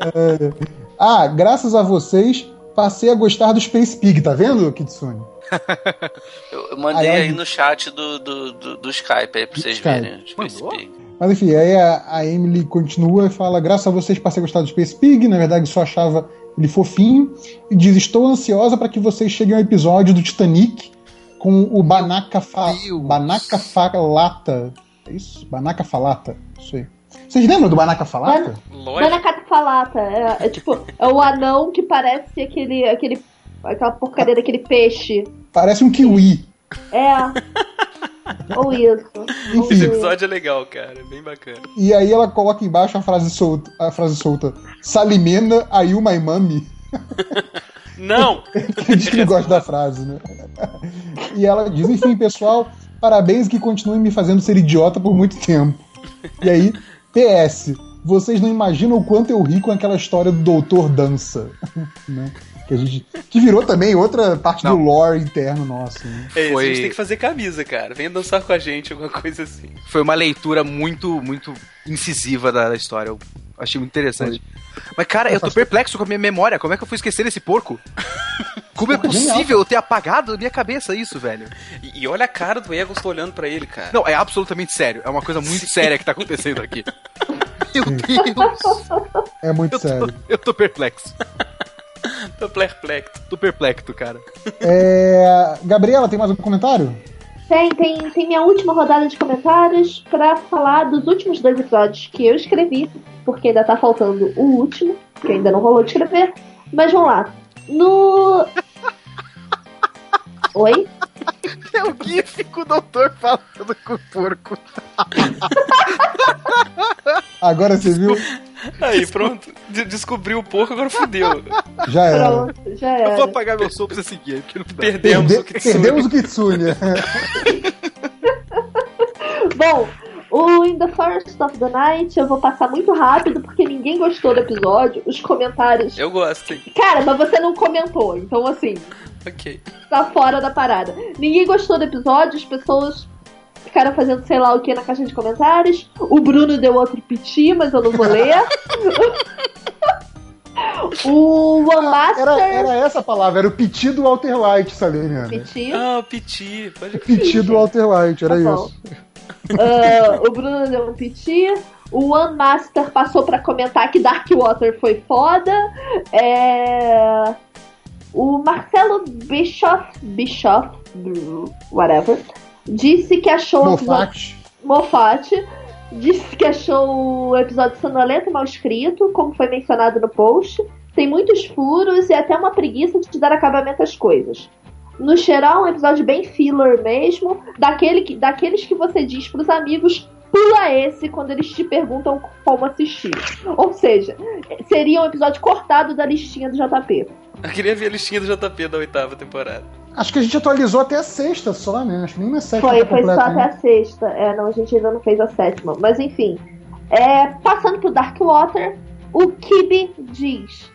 É, ah, graças a vocês, passei a gostar do Space Pig, tá vendo, Kitsune? Eu, mandei Aí, aí no chat do, do, do, do Skype aí pra vocês Skype. verem. o Space Mandou? Pig. Mas enfim, aí a, a Emily continua e fala: graças a vocês passei a gostar do Space Pig, na verdade só achava ele fofinho. E diz: estou ansiosa para que vocês cheguem ao episódio do Titanic com o Banaka, fa. Banaka Falata. É isso? Banaka Falata. Isso aí. Vocês lembram do Banaka Falata? Lógico. Dana Catafalata. É, é tipo, é o anão que parece aquele. aquele aquela porcaria daquele peixe. Parece um kiwi. É. Ou isso. Ou Enfim. Esse episódio é legal, cara. é Bem bacana. E aí ela coloca embaixo a frase solta, a frase solta. Salimena, are you my mommy? Não! Ele diz que não gosta da frase, né? E ela diz, enfim, pessoal, parabéns que continuem me fazendo ser idiota por muito tempo. E aí, PS, vocês não imaginam o quanto eu ri com aquela história do Doutor Dança. né? Que, a gente, que virou também outra parte Não. do lore interno nosso. Né? É isso, Foi- a gente tem que fazer camisa, cara. Venha dançar com a gente, alguma coisa assim. Foi uma leitura muito, muito incisiva da, da história. Eu achei muito interessante. Mas, cara, eu tô perplexo com a minha memória. Como é que eu fui esquecer esse porco? Como é possível eu ter apagado da minha cabeça isso, velho? E, e olha a cara do tô olhando pra ele, cara. Não, é absolutamente sério. É uma coisa muito séria que tá acontecendo aqui. Meu Deus! É muito Eu tô, sério. eu tô perplexo. Tô perplexo. Tô perplexo, cara. É, Gabriela, tem mais um comentário? Tem, tem, tem minha última rodada de comentários pra falar dos últimos dois episódios que eu escrevi, porque ainda tá faltando o último, que ainda não rolou de escrever. Mas vamos lá. No. Oi? É o GIF com o doutor falando com o porco. Agora você viu? Aí, pronto. De- descobriu o porco, agora fudeu. Já era. Pronto, já Eu vou era. apagar meu som pra você seguir, porque não. Perdemos Perde- o Kitsune. perdemos o Kitsune. Bom, o In the First of the Night eu vou passar muito rápido porque ninguém gostou do episódio. Os comentários. Eu gosto, hein? Cara, mas você não comentou, então assim, Ok. tá fora da parada. Ninguém gostou do episódio, as pessoas ficaram fazendo sei lá o que na caixa de comentários. O Bruno deu outro piti, mas eu não vou ler. o One Master. Era, era essa a palavra, era o piti do Walter White, Salene. Piti. Ah, o Piti. Pode O piti do Walter White, era Tá isso. Ah, o Bruno deu um piti. O One Master passou pra comentar que Darkwater foi foda. É... O Marcelo Bischoff, Bischoff, whatever, disse que achou o episódio- Mofat. Moffat disse que achou o episódio sonolento e mal escrito, como foi mencionado no post. Tem muitos furos e até uma preguiça de dar acabamento às coisas. No geral, um episódio bem filler mesmo, daquele que, daqueles que você diz pros amigos, pula esse quando eles te perguntam como assistir. Ou seja, seria um episódio cortado da listinha do JP. Eu queria ver a listinha do JP da oitava temporada. Acho que a gente atualizou até a sexta só, né? Acho que nem na sétima Foi, tá foi só completa, até né? a sexta. É, não, a gente ainda não fez a sétima. Mas enfim. É, passando pro Darkwater, o Kibi diz: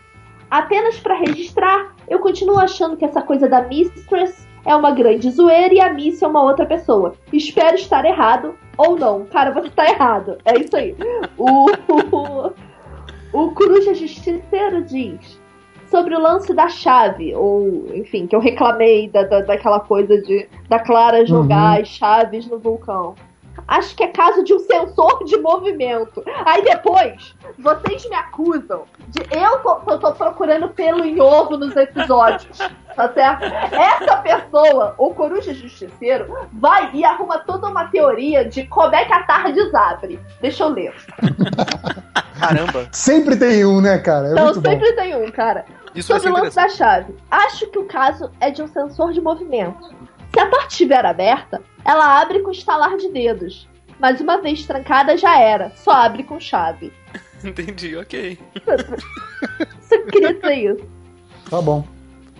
Apenas pra registrar, eu continuo achando que essa coisa da Mistress é uma grande zoeira e a Missy é uma outra pessoa. Espero estar errado ou não. Cara, você tá errado. É isso aí. O, o, o Coruja Justiceiro diz sobre o lance da chave, ou enfim, que eu reclamei da, da, daquela coisa de da Clara jogar as chaves no vulcão. Acho que é caso de um sensor de movimento. Aí depois, vocês me acusam de eu tô, tô, tô procurando pelo em ovo nos episódios. Tá certo? Essa pessoa, o Coruja Justiceiro, vai e arruma toda uma teoria de como é que a Tardes abre. Deixa eu ler. Caramba. Sempre tem um, né, cara? É Então muito bom. sempre tem um, cara. Isso ser Sobre o lance da chave. Acho que o caso é de um sensor de movimento. Se a porta estiver aberta, ela abre com estalar de dedos. Mas uma vez trancada já era. Só abre com chave. Entendi, ok. Só queria dizer isso. Tá bom.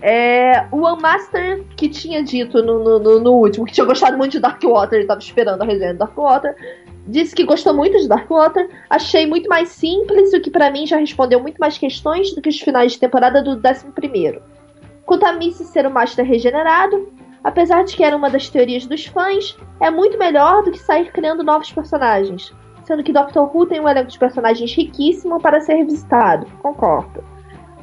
É, o One Master que tinha dito no, no, no, no último, que tinha gostado muito de Dark Water, ele tava esperando a resenha de Dark Water, disse que gostou muito de Dark Water. Achei muito mais simples, o que para mim já respondeu muito mais questões do que os finais de temporada do 11. Quanto a Missy ser o Master regenerado, apesar de que era uma das teorias dos fãs, é muito melhor do que sair criando novos personagens. Sendo que Doctor Who tem um elenco de personagens riquíssimo para ser revisitado. Concordo.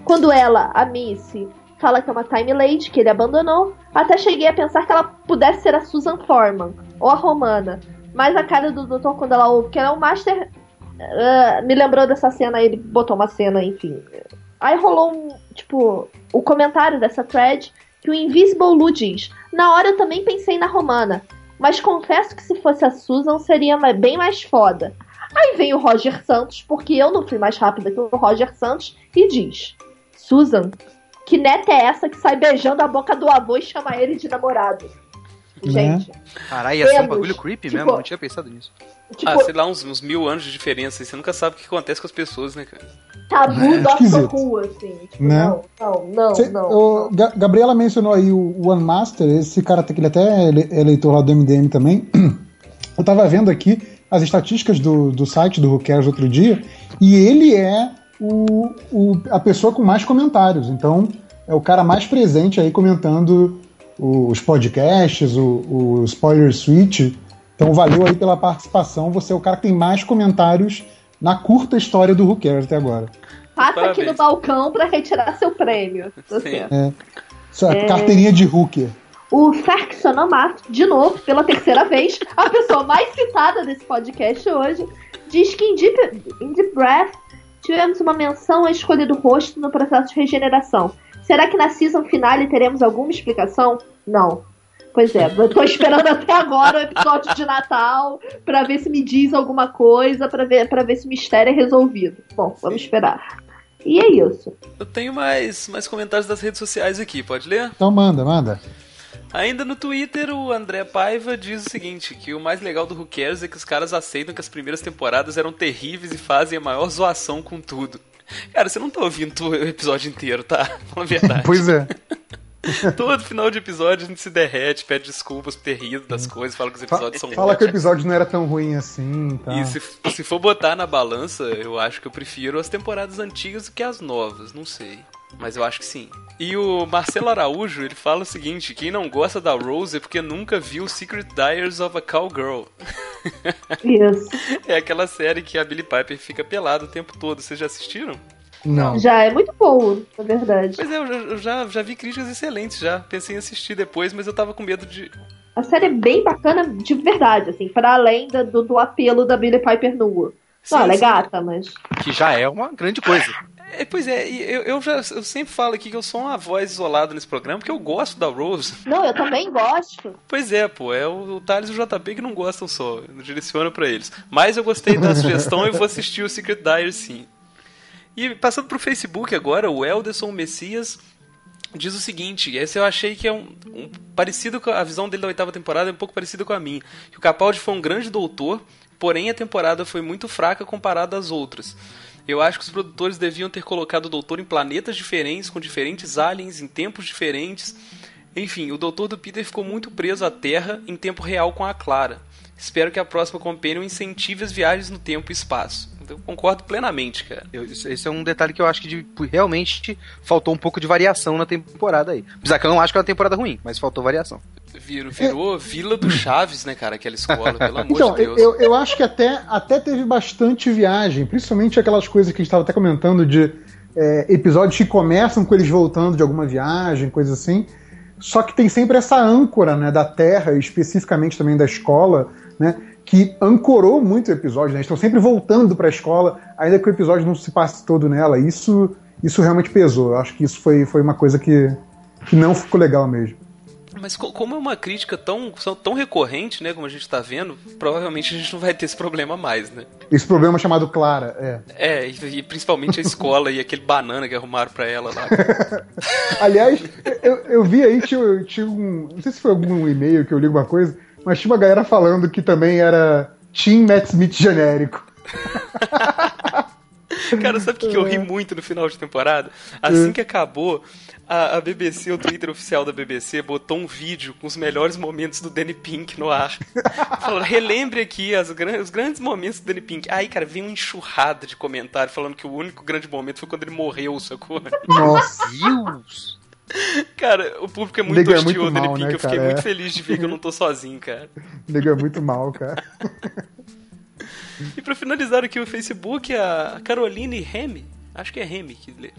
Quando ela, a Missy, fala que é uma Time Lady, que ele abandonou, até cheguei a pensar que ela pudesse ser a Susan Forman, ou a Romana. Mas a cara do doutor, quando ela ouve que ela é o Master, uh, me lembrou dessa cena, ele botou uma cena, enfim. Aí rolou um, tipo, o comentário dessa thread que o Invisible Lu diz: Na hora eu também pensei na Romana, mas confesso que se fosse a Susan seria bem mais foda. Aí vem o Roger Santos, porque eu não fui mais rápida que o Roger Santos, e diz: Susan, que neta é essa que sai beijando a boca do avô e chama ele de namorado? Gente. Né? Caralho, ia ser um bagulho creepy tipo, mesmo, não tinha pensado nisso. Tipo, ah, sei lá, uns, uns, mil anos de diferença. Você nunca sabe o que acontece com as pessoas, né, cara? Tabu é, da rua, assim. Tipo, né? Não, não, não, Cê, não, o, não. Gabriela mencionou aí o One Master, esse cara que ele até é eleitor lá do MDM também. Eu tava vendo aqui as estatísticas do, do site do Who Cares outro dia, e ele é o, o, a pessoa com mais comentários. Então, é o cara mais presente aí comentando os podcasts, o, o Spoiler Suite. Então, valeu aí pela participação. Você é o cara que tem mais comentários na curta história do Who Cares até agora. Passa Parabéns. aqui no balcão para retirar seu prêmio. É. Sua é... carteirinha de hooker. O Ferxonomat, de novo, pela terceira vez, a pessoa mais citada desse podcast hoje, diz que em Deep, in Deep Breath tivemos uma menção à escolha do rosto no processo de regeneração. Será que na season finale teremos alguma explicação? Não. Pois é, eu tô esperando até agora o episódio de Natal para ver se me diz alguma coisa, para ver, pra ver se o mistério é resolvido. Bom, vamos esperar. E é isso. Eu tenho mais, mais comentários das redes sociais aqui, pode ler? Então manda, manda. Ainda no Twitter, o André Paiva diz o seguinte: que o mais legal do Who Cares é que os caras aceitam que as primeiras temporadas eram terríveis e fazem a maior zoação com tudo. Cara, você não tá ouvindo o episódio inteiro, tá? Fala a verdade. pois é. Todo final de episódio a gente se derrete, pede desculpas por ter rido das coisas, fala que os episódios fala, são Fala que o episódio não era tão ruim assim. Tá. E se, se for botar na balança, eu acho que eu prefiro as temporadas antigas do que as novas, não sei. Mas eu acho que sim. E o Marcelo Araújo, ele fala o seguinte: quem não gosta da Rose é porque nunca viu Secret Diaries of a Cowgirl. Isso. é aquela série que a Billie Piper fica pelada o tempo todo. Vocês já assistiram? Não. Já é muito bom, na verdade. Pois é, eu já, eu já, já vi críticas excelentes já. Pensei em assistir depois, mas eu tava com medo de. A série é bem bacana de verdade, assim, para além do, do apelo da Billie Piper nua. Sim, não, ela é gata, mas. Que já é uma grande coisa. É, pois é, eu, eu, já eu sempre falo aqui que eu sou uma voz isolada nesse programa, porque eu gosto da Rose. Não, eu também gosto. Pois é, pô, é o, o Thales e o JP que não gostam só, eu direciono pra eles. Mas eu gostei da sugestão e vou assistir o Secret Diary sim. E passando pro Facebook agora, o Elderson Messias diz o seguinte, esse eu achei que é um, um, parecido com a visão dele da oitava temporada é um pouco parecido com a minha, que o Capaldi foi um grande doutor, porém a temporada foi muito fraca comparada às outras. Eu acho que os produtores deviam ter colocado o Doutor em planetas diferentes, com diferentes aliens, em tempos diferentes. Enfim, o Doutor do Peter ficou muito preso à Terra em tempo real com a Clara. Espero que a próxima Companion incentive as viagens no tempo e espaço. Eu concordo plenamente, cara. Eu, esse é um detalhe que eu acho que de, realmente faltou um pouco de variação na temporada aí. Apesar que eu não acho que é uma temporada ruim, mas faltou variação. Virou, virou Vila do Chaves, né, cara? Aquela escola, pelo amor então, de Deus. Eu, eu acho que até, até teve bastante viagem, principalmente aquelas coisas que a gente estava até comentando de é, episódios que começam com eles voltando de alguma viagem, coisas assim. Só que tem sempre essa âncora, né, da Terra, especificamente também da escola, né, que ancorou muito o episódio, né? Estão sempre voltando para a escola, ainda que o episódio não se passe todo nela. Isso, isso realmente pesou. Eu acho que isso foi, foi uma coisa que, que não ficou legal mesmo. Mas como é uma crítica tão, tão recorrente, né, como a gente está vendo, provavelmente a gente não vai ter esse problema mais, né? Esse problema chamado Clara, é. É, e, e principalmente a escola e aquele banana que arrumaram para ela lá. Aliás, eu, eu vi aí, tinha, tinha um. Não sei se foi algum e-mail que eu li alguma coisa, mas tinha uma galera falando que também era Team Matt Smith genérico. Cara, sabe o que, que eu ri muito no final de temporada? Assim que acabou, a, a, BBC, o Twitter oficial da BBC, botou um vídeo com os melhores momentos do Danny Pink no ar. Falando, relembre aqui as, os grandes momentos do Danny Pink. Aí, cara, vem uma enxurrada de comentário falando que o único grande momento foi quando ele morreu, sacou? Nossa! Deus! Cara, o público é muito Nego hostil é muito mal, Pink. né, eu fiquei cara? muito É. feliz de ver que eu não tô sozinho, cara. Nego é muito mal, cara. E pra finalizar aqui o Facebook, a Caroline Remy, acho que é Remy que lê,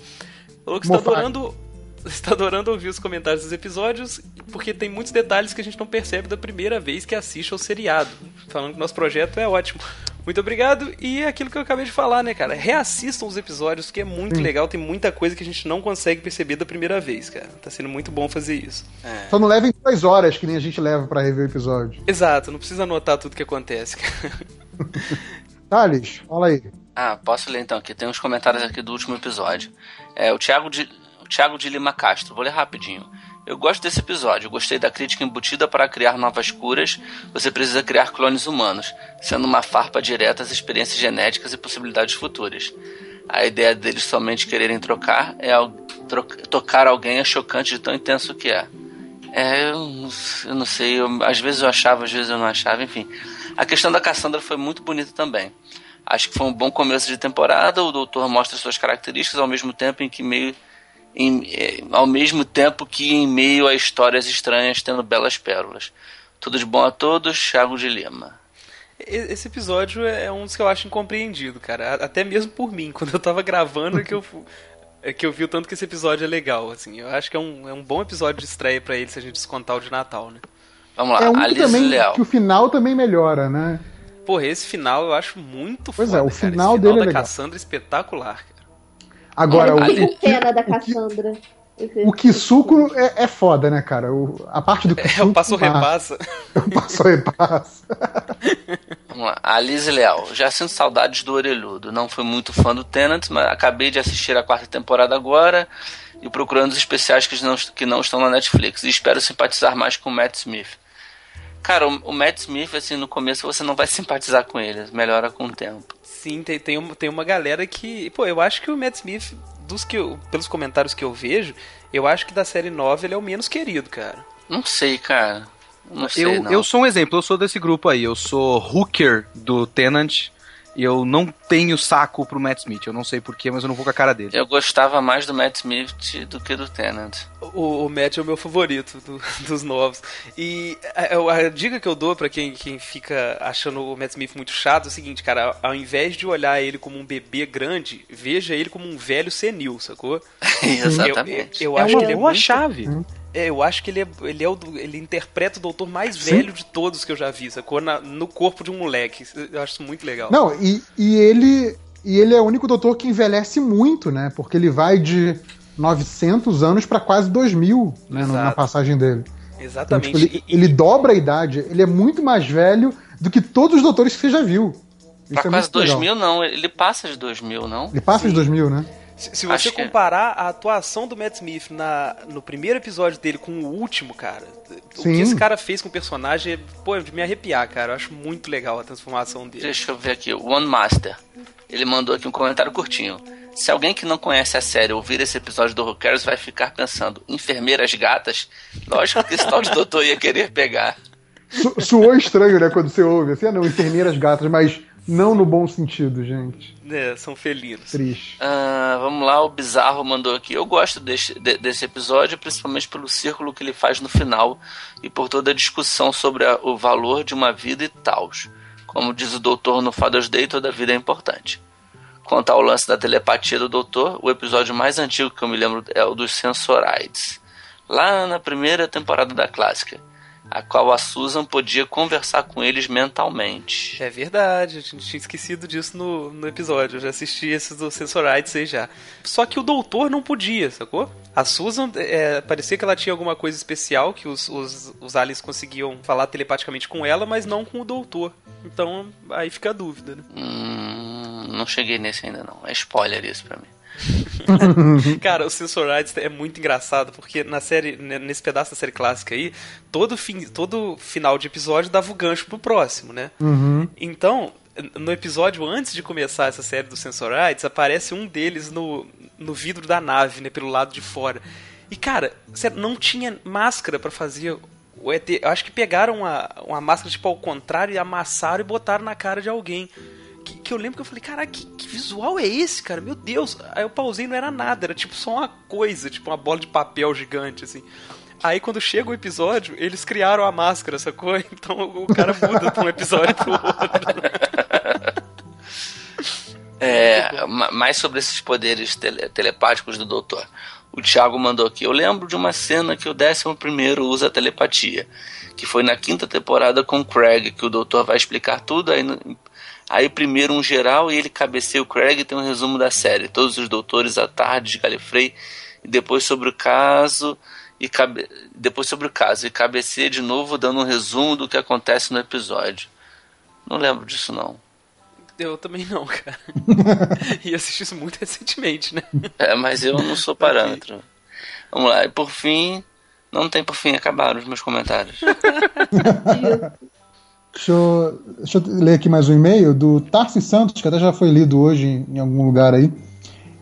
falou que está adorando, está adorando ouvir os comentários dos episódios, porque tem muitos detalhes que a gente não percebe da primeira vez que assiste ao seriado. Falando que nosso projeto é ótimo. Muito obrigado. E é aquilo que eu acabei de falar, né, cara? Reassistam os episódios, que é muito legal. Tem muita coisa que a gente não consegue perceber da primeira vez, cara. Tá sendo muito bom fazer isso. Só não levem duas horas que nem a gente leva pra rever o episódio. Exato, não precisa anotar tudo que acontece, cara. Thales, fala aí. Ah, posso ler então aqui. Tem uns comentários aqui do último episódio. É, o Thiago de, o Thiago de Lima Castro. Vou ler rapidinho. Eu gosto desse episódio. Gostei da crítica embutida para criar novas curas. Você precisa criar clones humanos, sendo uma farpa direta às experiências genéticas e possibilidades futuras. A ideia deles somente quererem trocar é al- tocar alguém é chocante de tão intenso que é. É, eu, não- eu não sei. eu- às vezes eu achava, às vezes eu não achava, enfim. A questão da Cassandra foi muito bonita também. Acho que foi um bom começo de temporada. O doutor mostra suas características ao mesmo tempo em que meio em- eh, ao mesmo tempo que em meio a histórias estranhas tendo belas pérolas. Tudo de bom a todos, Thiago de Lima. Esse episódio é um dos que eu acho incompreendido, cara. Até mesmo por mim. Quando eu tava gravando é que eu, é que eu vi o tanto que esse episódio é legal, assim. Eu acho que é um, é um bom episódio de estreia pra ele se a gente descontar o de Natal, né? Vamos lá, É um que Alice também Leal. que o final também melhora, né? Porra, esse final eu acho muito Pois foda, é, o cara. final esse dele final é da legal. Cassandra é espetacular, cara. Agora, eu o, fico o, com pena da o que- Cassandra. O Kisuko é, é foda, né, cara? O- a parte do É Kisuko. o passo repassa. O passo repassa. Vamos lá, Alice Leal. Já sinto saudades do Orelhudo. Não fui muito fã do Tenant, mas acabei de assistir a quarta temporada agora e procurando os especiais que não, que não estão na Netflix. E espero simpatizar mais com o Matt Smith. Cara, o, o Matt Smith, assim, no começo você não vai simpatizar com ele, melhora com o tempo. Sim, tem, tem, uma, tem uma galera que. Pô, eu acho que o Matt Smith, dos que eu- pelos comentários que eu vejo, eu acho que da série 9 ele é o menos querido, cara. Não sei, cara. Não sei, Eu, não. eu sou um exemplo, eu sou desse grupo aí. Eu sou hooker do Tenant e eu não tenho saco pro Matt Smith. Eu não sei porquê, mas eu não vou com a cara dele. Eu gostava mais do Matt Smith do que do Tenant. O, o Matt é o meu favorito do- dos novos. E a, a dica que eu dou pra quem, quem fica achando o Matt Smith muito chato é o seguinte, cara, ao invés de olhar ele como um bebê grande, veja ele como um velho senil, sacou? Exatamente. Eu, eu é acho uma que ele é boa muito- chave. É, eu acho que ele, é, ele, é o, ele interpreta o doutor mais Sim. velho de todos que eu já vi, sacou? Na- no corpo de um moleque. Eu acho isso muito legal. Não, e, e ele e ele é o único doutor que envelhece muito, né? Porque ele vai de 900 anos pra quase 2000, né? no- Na Exato. passagem dele. Então, Exatamente. tipo, ele, E- e- ele dobra a idade. Ele é muito mais velho do que todos os doutores que você já viu. Isso Pra é quase muito legal. 2000, não. Ele passa de 2000, não? Ele passa de Sim. 2000, né? Se, se Acho você que é. comparar a atuação do Matt Smith na, no primeiro episódio dele com o último, cara, o Sim. que esse cara fez com o personagem é, pô, é de me arrepiar, cara. Eu acho muito legal a transformação dele. Deixa eu ver aqui. O One Master. Ele mandou aqui um comentário curtinho. Se alguém que não conhece a série ouvir esse episódio do Who Cares vai ficar pensando, enfermeiras gatas? Lógico que esse tal de doutor ia querer pegar. Su suou estranho, né? Quando você ouve. Assim, ah, não, enfermeiras gatas, mas não no bom sentido, gente. É, são felinos. Triste. Ah, vamos lá, o Bizarro mandou aqui. Eu gosto deste, de- desse episódio, principalmente pelo círculo que ele faz no final e por toda a discussão sobre a- o valor de uma vida e tal. Como diz o doutor no Father's Day, toda vida é importante. Quanto ao lance da telepatia do doutor, o episódio mais antigo que eu me lembro é o dos Sensorites. Lá na primeira temporada da clássica, a qual a Susan podia conversar com eles mentalmente. É verdade, a gente tinha esquecido disso no, no episódio. Eu já assisti esses do Sensorites aí já. Só que o doutor não podia, sacou? A Susan, é, parecia que ela tinha alguma coisa especial, que os, os, os aliens conseguiam falar telepaticamente com ela, mas não com o doutor. Então, aí fica a dúvida, né? Hum, não cheguei nesse ainda não. É spoiler isso pra mim. Cara, o Sensorites é muito engraçado, porque na série, nesse pedaço da série clássica aí, todo, fim, todo final de episódio dava o gancho pro próximo, né? Uhum. Então, no episódio antes de começar essa série do Sensorites, aparece um deles no, no vidro da nave, né? Pelo lado de fora. E, cara, não tinha máscara para fazer o ET. Eu acho que pegaram uma, uma máscara, tipo, ao contrário, e amassaram e botaram na cara de alguém. Que, que eu lembro que eu falei, cara, que, que, visual é esse, cara? Meu Deus! Aí eu pausei não era nada, era tipo só uma coisa, tipo uma bola de papel gigante, assim. Aí quando chega o episódio, eles criaram a máscara, sacou? Então o cara muda de um episódio pro outro. É, mais sobre esses poderes tele, telepáticos do doutor. O Thiago mandou aqui. Eu lembro de uma cena que o 11 usa telepatia, que foi na quinta temporada com Craig, que o doutor vai explicar tudo aí no, Aí primeiro um geral e ele cabeceia o Craig e tem um resumo da série. Todos os doutores à tarde de Galifrey e depois sobre o caso e cabe... depois sobre o caso e cabeceia de novo dando um resumo do que acontece no episódio. Não lembro disso não. Eu também não, cara. e assisti isso muito recentemente, né? É, mas eu não sou parâmetro. Vamos lá, e por fim, não tem por fim, acabaram os meus comentários. Deixa eu, deixa eu, ler aqui mais um e-mail do Tarsi Santos, que até já foi lido hoje em, em algum lugar aí.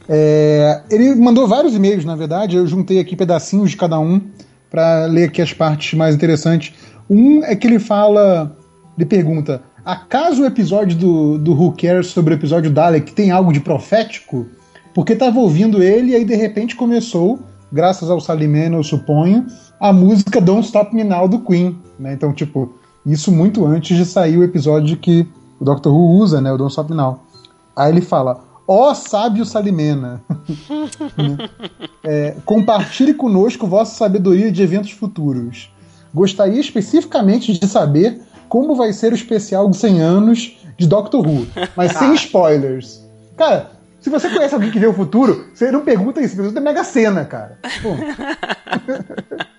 É, ele mandou vários e-mails, na verdade, eu juntei aqui pedacinhos de cada um para ler aqui as partes mais interessantes. Um é que ele fala, ele pergunta: acaso o episódio do, do Who Cares sobre o episódio Dalek tem algo de profético? Porque estava ouvindo ele e aí de repente começou, graças ao Salimena, eu suponho, a música Don't Stop Me Now do Queen. Né? Então, tipo, isso muito antes de sair o episódio que o Doctor Who usa, né? O Don't Stop Now. Aí ele fala: Ó oh, sábio Salimena, é, compartilhe conosco vossa sabedoria de eventos futuros. Gostaria especificamente de saber como vai ser o especial dos 100 anos de Doctor Who, mas sem spoilers. Cara, se você conhece alguém que vê o futuro, você não pergunta isso, pergunta Mega Sena, cara.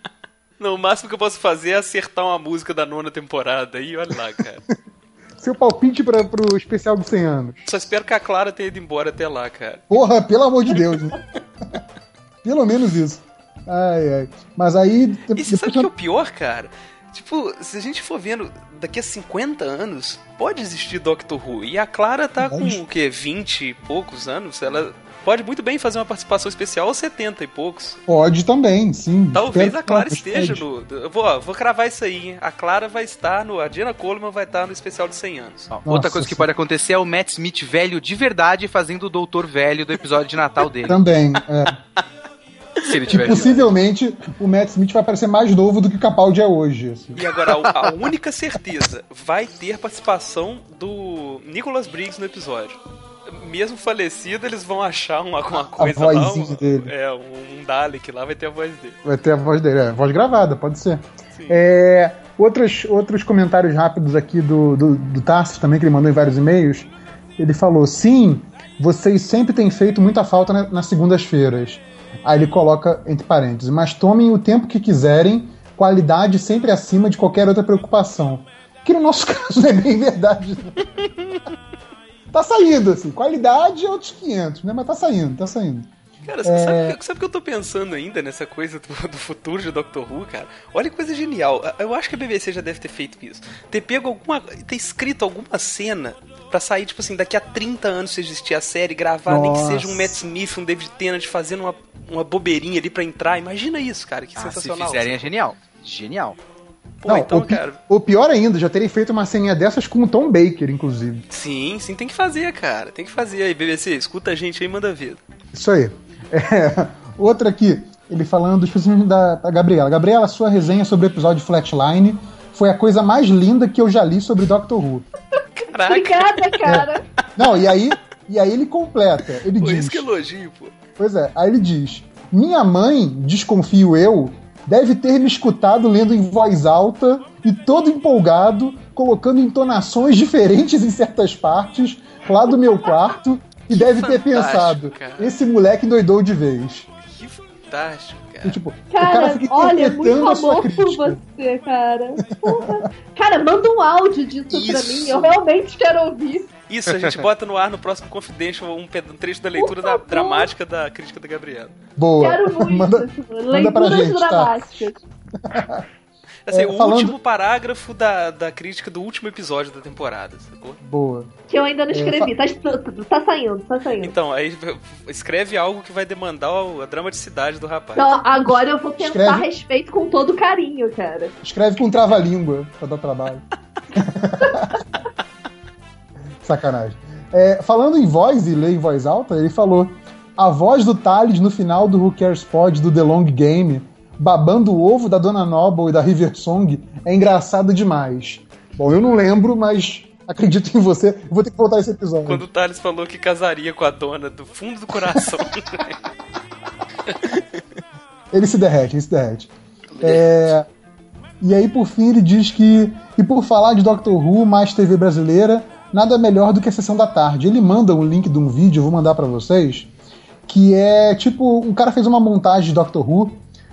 Não, o máximo que eu posso fazer é acertar uma música da nona temporada. E olha lá, cara. Seu palpite para pro especial dos 100 anos. Só espero que a Clara tenha ido embora até lá, cara. Porra, pelo amor de Deus. Né? pelo menos isso. Ai, ai. Mas aí. E você sabe que é o pior, cara? Tipo, se a gente for vendo daqui a 50 anos, pode existir Doctor Who. E a Clara tá com o quê? 20 e poucos anos? Ela pode muito bem fazer uma participação especial aos 70 e poucos. Pode também, sim. Talvez a Clara esteja no. Vou, vou cravar isso aí, hein? A Clara vai estar no. A Diana Coleman vai estar no especial de 100 anos. Nossa, outra coisa que pode acontecer é o Matt Smith velho de verdade fazendo o doutor velho do episódio de Natal dele. também, é. Se ele tiver possivelmente o Matt Smith vai parecer mais novo do que o Capaldi é hoje. Assim. E agora, a única certeza, vai ter participação do Nicholas Briggs no episódio mesmo falecido, eles vão achar uma, alguma coisa a lá. Um, dele. É, um, Dalek lá vai ter a voz dele. Vai ter a voz dele, é, voz gravada, pode ser. É, outros, outros comentários rápidos aqui do, do, do Tarsis também, que ele mandou em vários e-mails. Ele falou: sim, vocês sempre têm feito muita falta na, nas segundas-feiras. Aí ele coloca entre parênteses, mas tomem o tempo que quiserem, qualidade sempre acima de qualquer outra preocupação. Que no nosso caso não é bem verdade. tá saindo, assim. Qualidade é outros 500, né? Mas tá saindo, tá saindo. Cara, é... sabe, sabe o que eu tô pensando ainda nessa coisa do, do, futuro de Doctor Who, cara? Olha que coisa genial. Eu acho que a BBC já deve ter feito isso. Ter pego alguma. ter escrito alguma cena para sair, tipo assim, daqui a 30 anos se existir a série, gravar, Nossa. nem que seja um Matt Smith, um David Tennant fazendo uma, uma bobeirinha ali para entrar. Imagina isso, cara, que ah, sensacional. Se fizerem é genial. Genial. Pô, não, então, o, cara... o pior ainda, já terem feito uma ceninha dessas com o Tom Baker, inclusive. Sim, sim, tem que fazer, cara. Tem que fazer aí, BBC. Escuta a gente aí manda ver. Isso aí. É, outra aqui, ele falando especificamente da, da Gabriela. Gabriela, sua resenha sobre o episódio Flatline foi a coisa mais linda que eu já li sobre Doctor Who. Caraca. Obrigada, cara. É. Não, e aí, e aí ele completa. Ele pô, diz. Isso que elogio, pô. Pois é, aí ele diz: Minha mãe, desconfio eu, deve ter me escutado lendo em voz alta e todo empolgado, colocando entonações diferentes em certas partes lá do meu quarto e que deve ter pensado: cara. esse moleque doidou de vez. Que fantástico. E, tipo, cara, o cara fica olha, muito amor por você, cara. Porra. Cara, manda um áudio disso Isso. pra mim, eu realmente quero ouvir. Isso, a gente bota no ar no próximo Confidential um, trecho da leitura da, dramática da crítica da Gabriela. Boa. Quero muito. manda, manda pra gente, tá? dramáticas. Tá? Assim, é, o falando... último parágrafo da, da crítica do último episódio da temporada, sacou? Boa. Que eu ainda não escrevi, é, fa... tá, tá saindo, tá saindo. Então, aí escreve algo que vai demandar a dramaticidade do rapaz. Então, agora eu vou tentar escreve... respeito com todo carinho, cara. Escreve com trava-língua pra dar trabalho. Sacanagem. É, falando em voz e ler em voz alta, ele falou: a voz do Thales no final do Who Cares Pod do The Long Game babando o ovo da Dona Noble e da River Song é engraçado demais. Bom, eu não lembro, mas acredito em você. Eu vou ter que voltar esse episódio. Quando o Thales falou que casaria com a dona do fundo do coração. ele se derrete, ele se derrete. É... E aí, por fim, ele diz que. E por falar de Doctor Who, mais TV brasileira, nada melhor do que a sessão da tarde. Ele manda um link de um vídeo, eu vou mandar para vocês, que é tipo. Um cara fez uma montagem de Doctor Who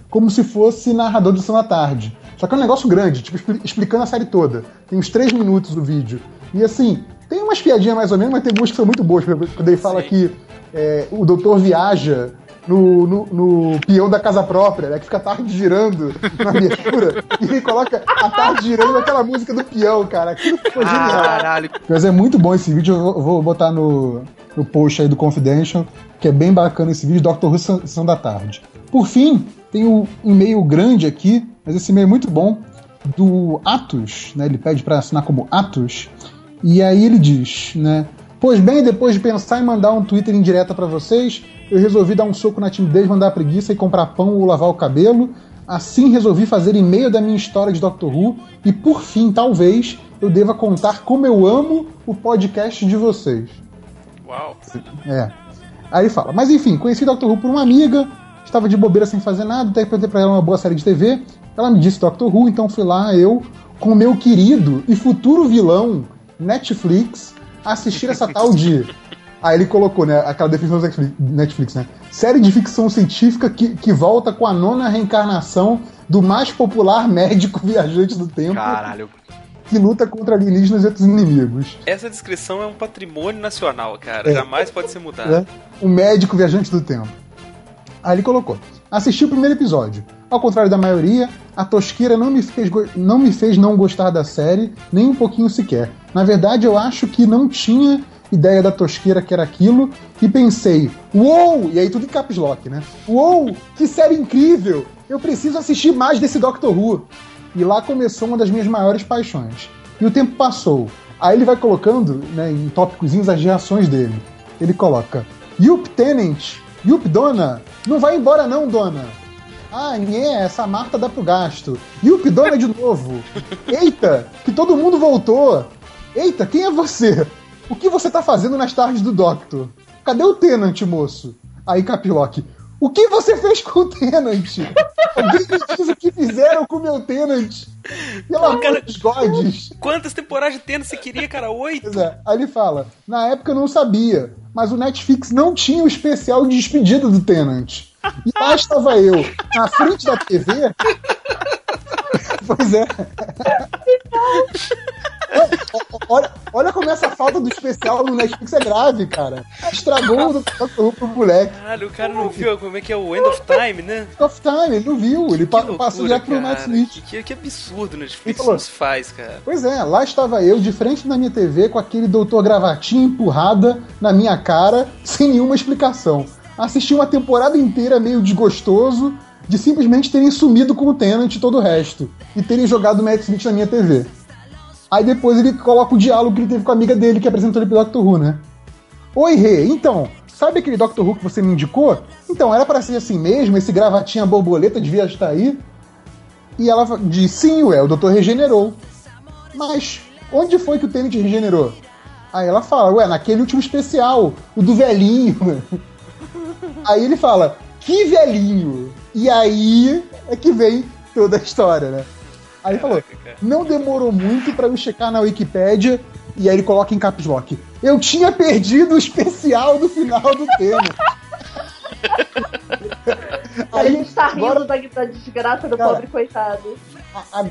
como se fosse narrador de Sessão da Tarde. Só que é um negócio grande, tipo, explicando a série toda. Tem uns três minutos do vídeo. E assim, tem umas piadinhas mais ou menos, mas tem algumas que são muito boas. Quando ele fala Sim. que é, o doutor viaja no, no, no, peão da casa própria, né? Que fica a tarde girando na abertura. e ele coloca a tarde girando aquela música do peão, cara. Aquilo ficou genial. Caralho. Mas é muito bom esse vídeo, eu vou botar no, no post aí do Confidential, que é bem bacana esse vídeo, Dr. Who Sessão da Tarde. Por fim, tem um e-mail grande aqui, mas esse e-mail é muito bom, do Atos, né? Ele pede para assinar como Atos. E aí ele diz, né? Pois bem, depois de pensar em mandar um Twitter em direta para vocês, eu resolvi dar um soco na timidez, mandar a preguiça e comprar pão ou lavar o cabelo. Assim resolvi fazer e-mail da minha história de Doctor Who e por fim, talvez, eu deva contar como eu amo o podcast de vocês. Uau. É. Aí fala, mas enfim, conheci Doctor Who por uma amiga, estava de bobeira sem fazer nada, até perguntei pra ela uma boa série de TV. Ela me disse Doctor Who, então fui lá, eu, com o meu querido e futuro vilão, Netflix, assistir essa tal de. Aí ele colocou, né, aquela definição do Netflix, né? Série de ficção científica que, que volta com a nona reencarnação do mais popular médico viajante do tempo. Caralho. Que luta contra alienígenas e outros inimigos. Essa descrição é um patrimônio nacional, cara. É. Jamais pode ser mudado. É. Um médico viajante do tempo. Aí ele colocou: Assisti o primeiro episódio. Ao contrário da maioria, a Tosqueira não me, fez não me fez não gostar da série, nem um pouquinho sequer. Na verdade, eu acho que não tinha ideia da Tosqueira que era aquilo, e pensei, uou! E aí tudo em caps lock, né? Uou! Que série incrível! Eu preciso assistir mais desse Doctor Who! E lá começou uma das minhas maiores paixões. E o tempo passou. Aí ele vai colocando, né, em tópicozinhos as reações dele. Ele coloca, Yup Tenant, Yup Dona, não vai embora não, dona. Ah, nhé, essa Marta dá pro gasto. Yup, dona de novo. Eita, que todo mundo voltou. Eita, quem é você? O que você tá fazendo nas tardes do Doctor? Cadê o Tenant, moço? Aí Capilock, o que você fez com o Tenant? Alguém me diz o que fizeram com o meu Tenant. Pelo amor cara, dos gods. Quantas temporadas de Tenant você queria, cara? Oito? É. Aí ele fala, na época eu não sabia, mas o Netflix não tinha o especial de despedida do Tenant. E lá estava eu, na frente da TV. pois é. Olha, olha como essa falta do especial no Netflix é grave, cara. Estragou o Doctor pro moleque. Caralho, o cara não viu como é que é o End of Time, né? End of Time, ele não viu. Ele que loucura, passou direto pro Matt Smith. Que, que absurdo, né? Netflix falou, não se faz, cara. Pois é, lá estava eu, de frente na minha TV, com aquele doutor gravatinha empurrada na minha cara, sem nenhuma explicação. Assisti uma temporada inteira meio desgostoso de simplesmente terem sumido com o Tenant e todo o resto. E terem jogado o Matt Smith na minha TV. Aí depois ele coloca o diálogo que ele teve com a amiga dele que apresentou ele pro Doctor Who, né? Oi, Rê, então, sabe aquele Doctor Who que você me indicou? Então, era para ser assim mesmo? Esse gravatinha borboleta devia estar aí? E ela diz, sim, ué, o doutor regenerou. Mas, onde foi que o Tenant regenerou? Aí ela fala, ué, naquele último especial, o do velhinho. aí ele fala, que velhinho? E aí é que vem toda a história, né? Aí ele falou: não demorou muito para eu checar na Wikipédia e aí ele coloca em caps lock. Eu tinha perdido o especial do final do tema. a gente tá rindo agora... da, desgraça do cara, pobre coitado.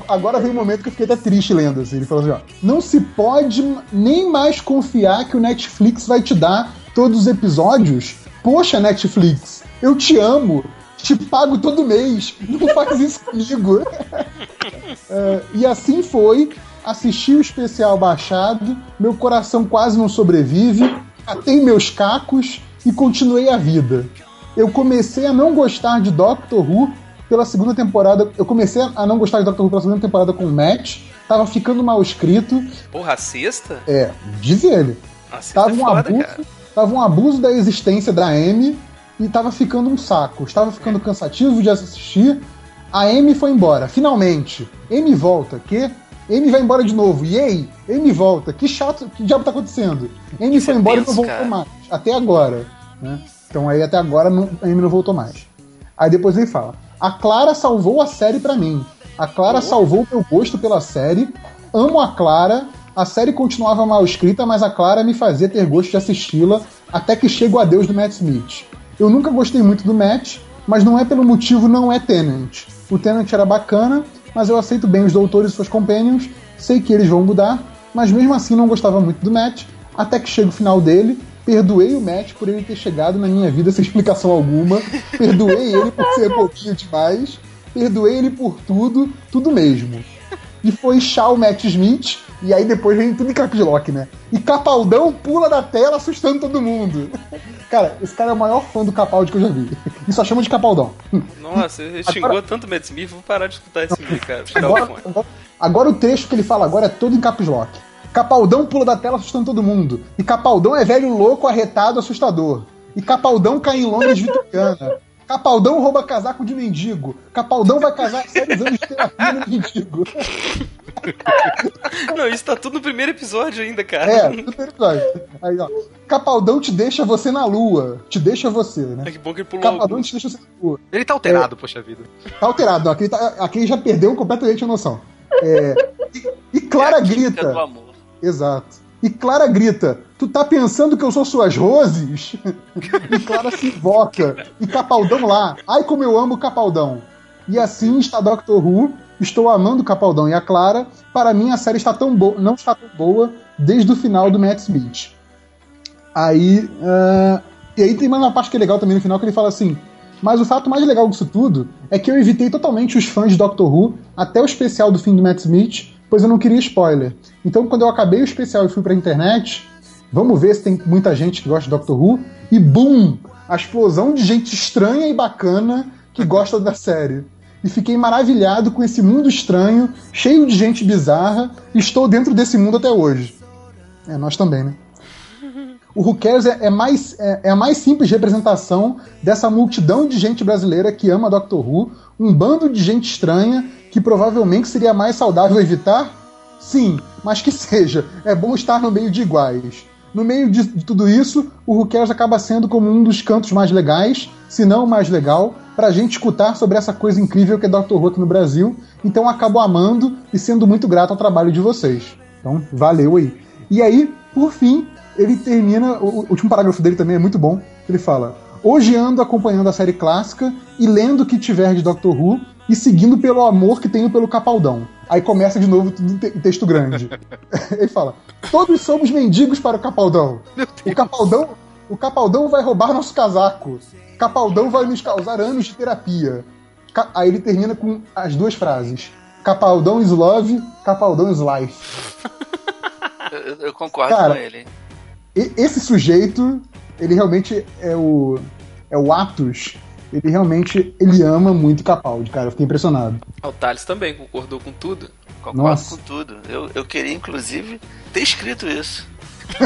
agora vem um momento que eu fiquei até triste lendo. Assim. Ele falou assim: ó, não se pode nem mais confiar que o Netflix vai te dar todos os episódios. Poxa, Netflix, eu te amo, te pago todo mês, não faz isso comigo. é, e assim foi. Assisti o especial baixado, meu coração quase não sobrevive, catei meus cacos e continuei a vida. Eu comecei a não gostar de Doctor Who pela segunda temporada. Eu comecei a não gostar de Doctor Who pela segunda temporada com o Matt. Tava ficando mal escrito. Porra, a sexta? É, diz ele. Tava, é um foda, abuso, cara. tava um abuso da existência da Amy e tava ficando um saco. Estava ficando cansativo de assistir. A Amy foi embora, finalmente. Amy volta, que? Amy vai embora de novo. E aí, Amy volta. Que chato, que diabo tá acontecendo? Amy foi embora e não voltou cara. mais. Até agora. Né? Então aí até agora não, a Amy não voltou mais. Aí depois ele fala: a Clara salvou a série para mim. A Clara oh. salvou meu gosto pela série. Amo a Clara. A série continuava mal escrita, mas a Clara me fazia ter gosto de assisti-la até que chega o adeus do Matt Smith. Eu nunca gostei muito do Matt, mas não é pelo motivo não é Tenant. O Tenant era bacana, mas eu aceito bem os doutores e suas companions, sei que eles vão mudar, mas mesmo assim não gostava muito do Matt, até que chega o final dele Perdoei o Matt por ele ter chegado na minha vida sem explicação alguma. Perdoei ele por ser pouquinho demais. Perdoei ele por tudo, tudo mesmo. E foi Shaw Matt Smith, e aí depois vem tudo em caps lock, né? E Capaldão pula da tela assustando todo mundo. Cara, esse cara é o maior fã do Capaldi que eu já vi. E só chama de Capaldão. Nossa, ele xingou agora... tanto Matt Smith, vou parar de escutar esse vídeo, cara. Agora, agora, agora, o trecho que ele fala agora é todo em caps lock. Capaldão pula da tela assustando todo mundo. E Capaldão é velho louco, arretado, assustador. E Capaldão cai em Londres vitoriana. Capaldão rouba casaco de mendigo. Capaldão vai casar seis anos de terapia no mendigo. Não, isso tá tudo no primeiro episódio ainda, cara. É, no primeiro episódio. Aí, ó. Capaldão te deixa você na lua. Te deixa você, né? É que bom que ele pulou. Capaldão te deixa você na lua. Ele tá alterado, é, poxa vida. Tá alterado. Aqui, tá, aqui já perdeu completamente a noção. É, e, e Clara é grita. Do amor. Exato. E Clara grita: Tu tá pensando que eu sou suas roses? e Clara se invoca. E Capaldão lá. Ai, como eu amo Capaldão. E assim está Doctor Who. Estou amando Capaldão e a Clara. Para mim, a série está tão boa, não está tão boa desde o final do Matt Smith. Aí. Uh, e aí tem mais uma parte que é legal também no final que ele fala assim. Mas o fato mais legal disso tudo é que eu evitei totalmente os fãs de Doctor Who até o especial do fim do Matt Smith pois eu não queria spoiler. Então, quando eu acabei o especial e fui pra internet, vamos ver se tem muita gente que gosta de Doctor Who, e boom! A explosão de gente estranha e bacana que gosta da série. E fiquei maravilhado com esse mundo estranho, cheio de gente bizarra, e estou dentro desse mundo até hoje. É, nós também, né? O Who Cares é, é mais, é, é, a mais simples representação dessa multidão de gente brasileira que ama Doctor Who, um bando de gente estranha que provavelmente seria mais saudável evitar? Sim, mas que seja. É bom estar no meio de iguais. No meio de, de tudo isso, o Who Cares acaba sendo como um dos cantos mais legais, se não o mais legal, pra gente escutar sobre essa coisa incrível que é Dr. Who no Brasil. Então acabo amando e sendo muito grato ao trabalho de vocês. Então, valeu aí. E aí, por fim, ele termina. O, o último parágrafo dele também é muito bom. Ele fala: Hoje ando acompanhando a série clássica e lendo o que tiver de Doctor Who e seguindo pelo amor que tenho pelo Capaldão. Aí começa de novo tudo em texto grande. Ele fala: Todos somos mendigos para o Capaldão. O Capaldão, o Capaldão vai roubar nosso casaco. Capaldão vai nos causar anos de terapia. Aí ele termina com as duas frases: Capaldão is love, Capaldão is life. Eu, eu concordo Cara, com ele. Esse sujeito, ele realmente é o é o Atos ele realmente ele ama muito Capaldi, cara. Eu fiquei impressionado. O Thales também concordou com tudo. Concordo Nossa. com tudo. Eu, eu queria, inclusive, ter escrito isso.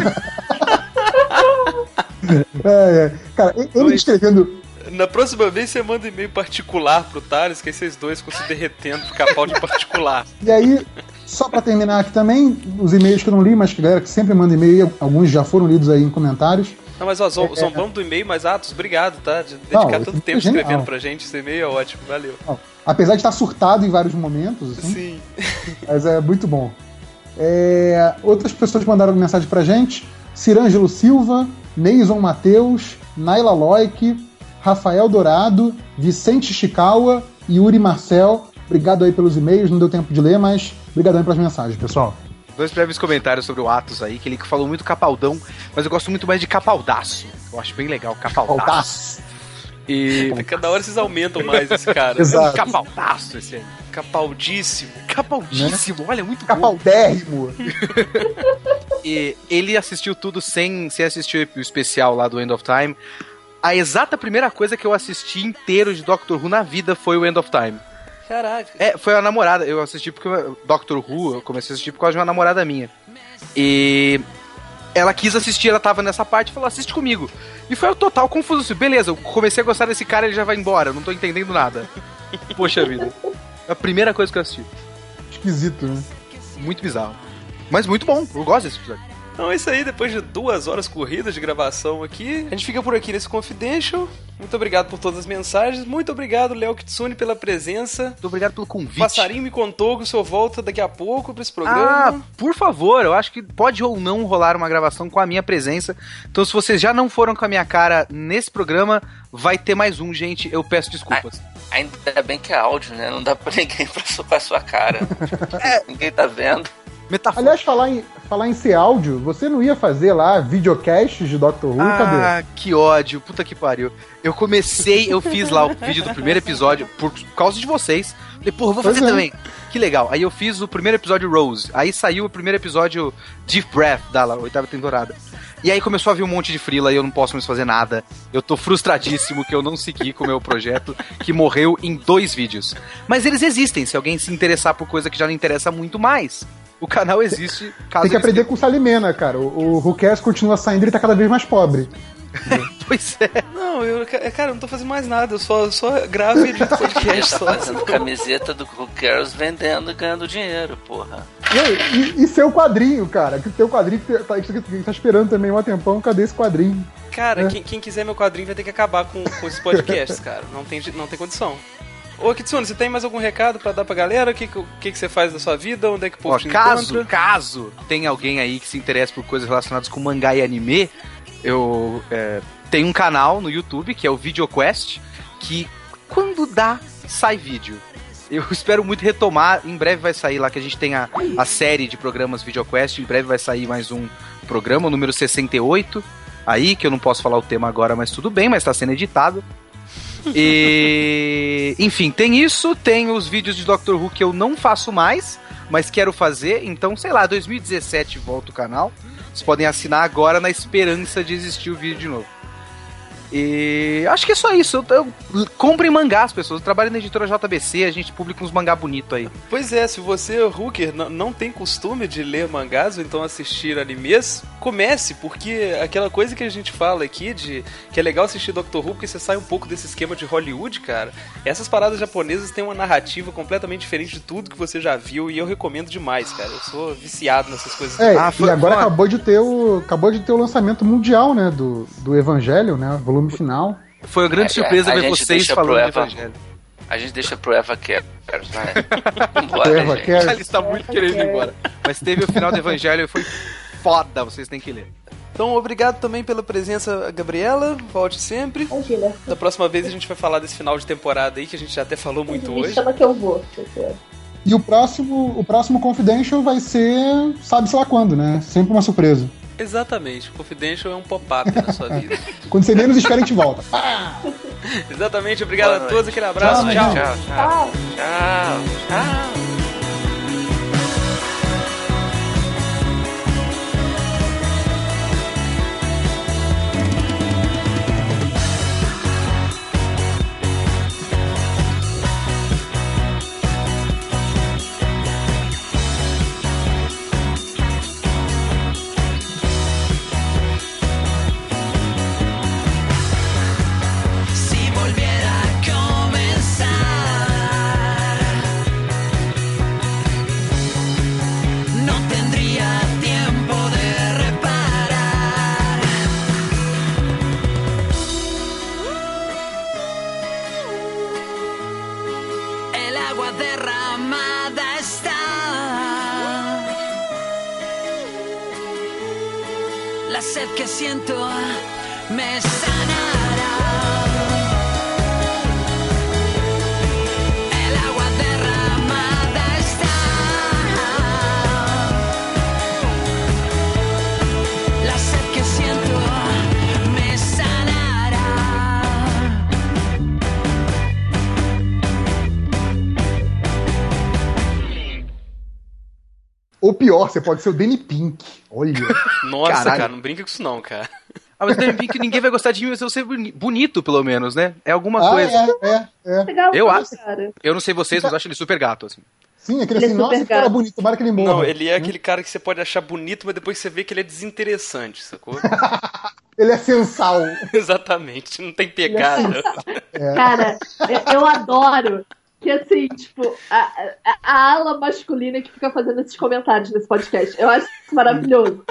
é, é. Cara, ele escrevendo. Na próxima vez você manda e-mail particular pro Thales, que esses dois ficam se derretendo pro Capaldi particular. E aí, só para terminar aqui também, os e-mails que eu não li, mas que galera que sempre manda e-mail, alguns já foram lidos aí em comentários. Não, mas ó, zombamos é, é. do e-mail, mas Atos, obrigado, tá? De dedicar não, tanto tempo é escrevendo pra gente. Esse e-mail é ótimo, valeu. Não, apesar de estar surtado em vários momentos, assim, Sim. Mas é muito bom. É, outras pessoas mandaram mensagem pra gente: Cirângelo Silva, Neison Mateus, Naila Loic, Rafael Dourado, Vicente Chicawa, Yuri Marcel. Obrigado aí pelos e-mails, não deu tempo de ler, mas obrigado aí pelas mensagens, pessoal. Dois breves comentários sobre o Atos aí, que ele falou muito capaldão, mas eu gosto muito mais de capaldaço. Eu acho bem legal, capaldaço. capaldaço. E é cada hora vocês aumentam mais esse cara. Exato. É um capaldaço esse aí. Capaldíssimo. Capaldíssimo, né? olha, muito Capaldérrimo. e ele assistiu tudo sem, sem assistir o especial lá do End of Time. A exata primeira coisa que eu assisti inteiro de Doctor Who na vida foi o End of Time. Caraca. É, foi a namorada. Eu assisti porque Doctor Who, eu comecei a assistir por causa de uma namorada minha. E ela quis assistir, ela tava nessa parte e falou: assiste comigo. E foi o total confuso. Assim, Beleza, eu comecei a gostar desse cara, ele já vai embora, eu não tô entendendo nada. Poxa vida. É a primeira coisa que eu assisti. Esquisito, né? Muito bizarro. Mas muito bom, eu gosto desse episódio. Então é isso aí, depois de duas horas corridas de gravação aqui, a gente fica por aqui nesse Confidential. Muito obrigado por todas as mensagens. Muito obrigado, Léo Kitsune, pela presença. Muito obrigado pelo convite. Passarinho me contou que o senhor volta daqui a pouco para esse programa. Ah, por favor, eu acho que pode ou não rolar uma gravação com a minha presença. Então, se vocês já não foram com a minha cara nesse programa, vai ter mais um, gente. Eu peço desculpas. Ainda bem que é áudio, né? Não dá pra ninguém pra sua cara. é. Ninguém tá vendo. Aliás, falar em, falar em ser áudio, você não ia fazer lá videocasts de Doctor Who? Ah, cadê? que ódio, puta que pariu. Eu comecei, eu fiz lá o vídeo do primeiro episódio por causa de vocês. Falei, porra, vou fazer pois é. também. É. Que legal. Aí eu fiz o primeiro episódio Rose. Aí saiu o primeiro episódio Deep Breath da oitava temporada. E aí começou a vir um monte de frila e eu não posso mais fazer nada. Eu tô frustradíssimo que eu não segui com o meu projeto, que morreu em dois vídeos. Mas eles existem, se alguém se interessar por coisa que já não interessa muito mais. O canal existe. Tem que aprender com o Salimena, cara. O, o continua saindo e ele tá cada vez mais pobre. pois é. Não, eu, cara, eu não tô fazendo mais nada. Eu só, só gravo e edito podcast. Ele tá fazendo camiseta do Who Cares vendendo e ganhando dinheiro, porra. E, e, e seu quadrinho, cara. Que teu quadrinho que tá, que tá esperando também um tempão. Cadê esse quadrinho? Cara, é. quem, quem, quiser meu quadrinho vai ter que acabar com, com esses podcasts, cara. Não tem, não tem condição. Ô, Kitsune, você tem mais algum recado para dar pra galera? O que, que, que você faz da sua vida? Onde é que o povo Ó, caso, encontra? Caso tem alguém aí que se interessa por coisas relacionadas com mangá e anime, eu é, tenho um canal no YouTube, que é o VideoQuest, que quando dá, sai vídeo. Eu espero muito retomar. Em breve vai sair lá que a gente tem a, a série de programas VideoQuest. Em breve vai sair mais um programa, o número 68. Aí, que eu não posso falar o tema agora, mas tudo bem, mas está sendo editado. E. Enfim, tem isso, tem os vídeos de Doctor Who que eu não faço mais, mas quero fazer. Então, sei lá, 2017 volta o canal. Vocês podem assinar agora na esperança de existir o vídeo de novo. E acho que é só isso. Eu, eu, comprem mangás, pessoas. Eu trabalho na editora JBC, a gente publica uns mangá bonito aí. Pois é, se você, Hooker, não tem costume de ler mangás ou então assistir animes, comece, porque aquela coisa que a gente fala aqui de que é legal assistir Doctor Who, porque você sai um pouco desse esquema de Hollywood, cara. Essas paradas japonesas têm uma narrativa completamente diferente de tudo que você já viu e eu recomendo demais, cara. Eu sou viciado nessas coisas. É, ah, e agora acabou de ter o acabou de ter o lançamento mundial, né, do, do Evangelho, né, volume filme final. Foi uma grande é, surpresa a ver vocês falando Eva, Evangelho. A gente deixa pro Eva Cares, vai. Eva Cares. Ele está muito querendo ir embora. Mas teve o final do Evangelho e foi foda, vocês têm que ler. Então, obrigado também pela presença, Gabriela. Volte sempre. Imagina. Da próxima vez a gente vai falar desse final de temporada aí, que a gente já até falou muito Me hoje. chama que eu vou. E o próximo, o próximo Confidential vai ser, sabe-se lá quando, né? Sempre uma surpresa. Exatamente. Confidential é um pop-up na sua vida. Quando você menos espera, a gente volta. Exatamente. Obrigado a todos. Aquele abraço. tchau. tchau. tchau. tchau. tchau. El pior, você pode ser o Danny Pink. Olha. Nossa, Caralho. cara, não brinca com isso não, cara. Ah, mas o Danny Pink ninguém vai gostar de mim, mas eu ser bonito, pelo menos, né? É alguma ah, coisa. É, é, é. Eu acho. Eu não sei vocês, mas eu acho ele super gato, assim. Sim, aquele ele é assim, é nossa, que cara bonito, tomara que ele morra. Não, ele é aquele cara que você pode achar bonito, mas depois você vê que ele é desinteressante, sacou? ele é sensal. Exatamente, não tem pegada. É. Cara, eu adoro que assim, tipo, a, a, a, ala masculina que fica fazendo esses comentários nesse podcast. Eu acho isso maravilhoso.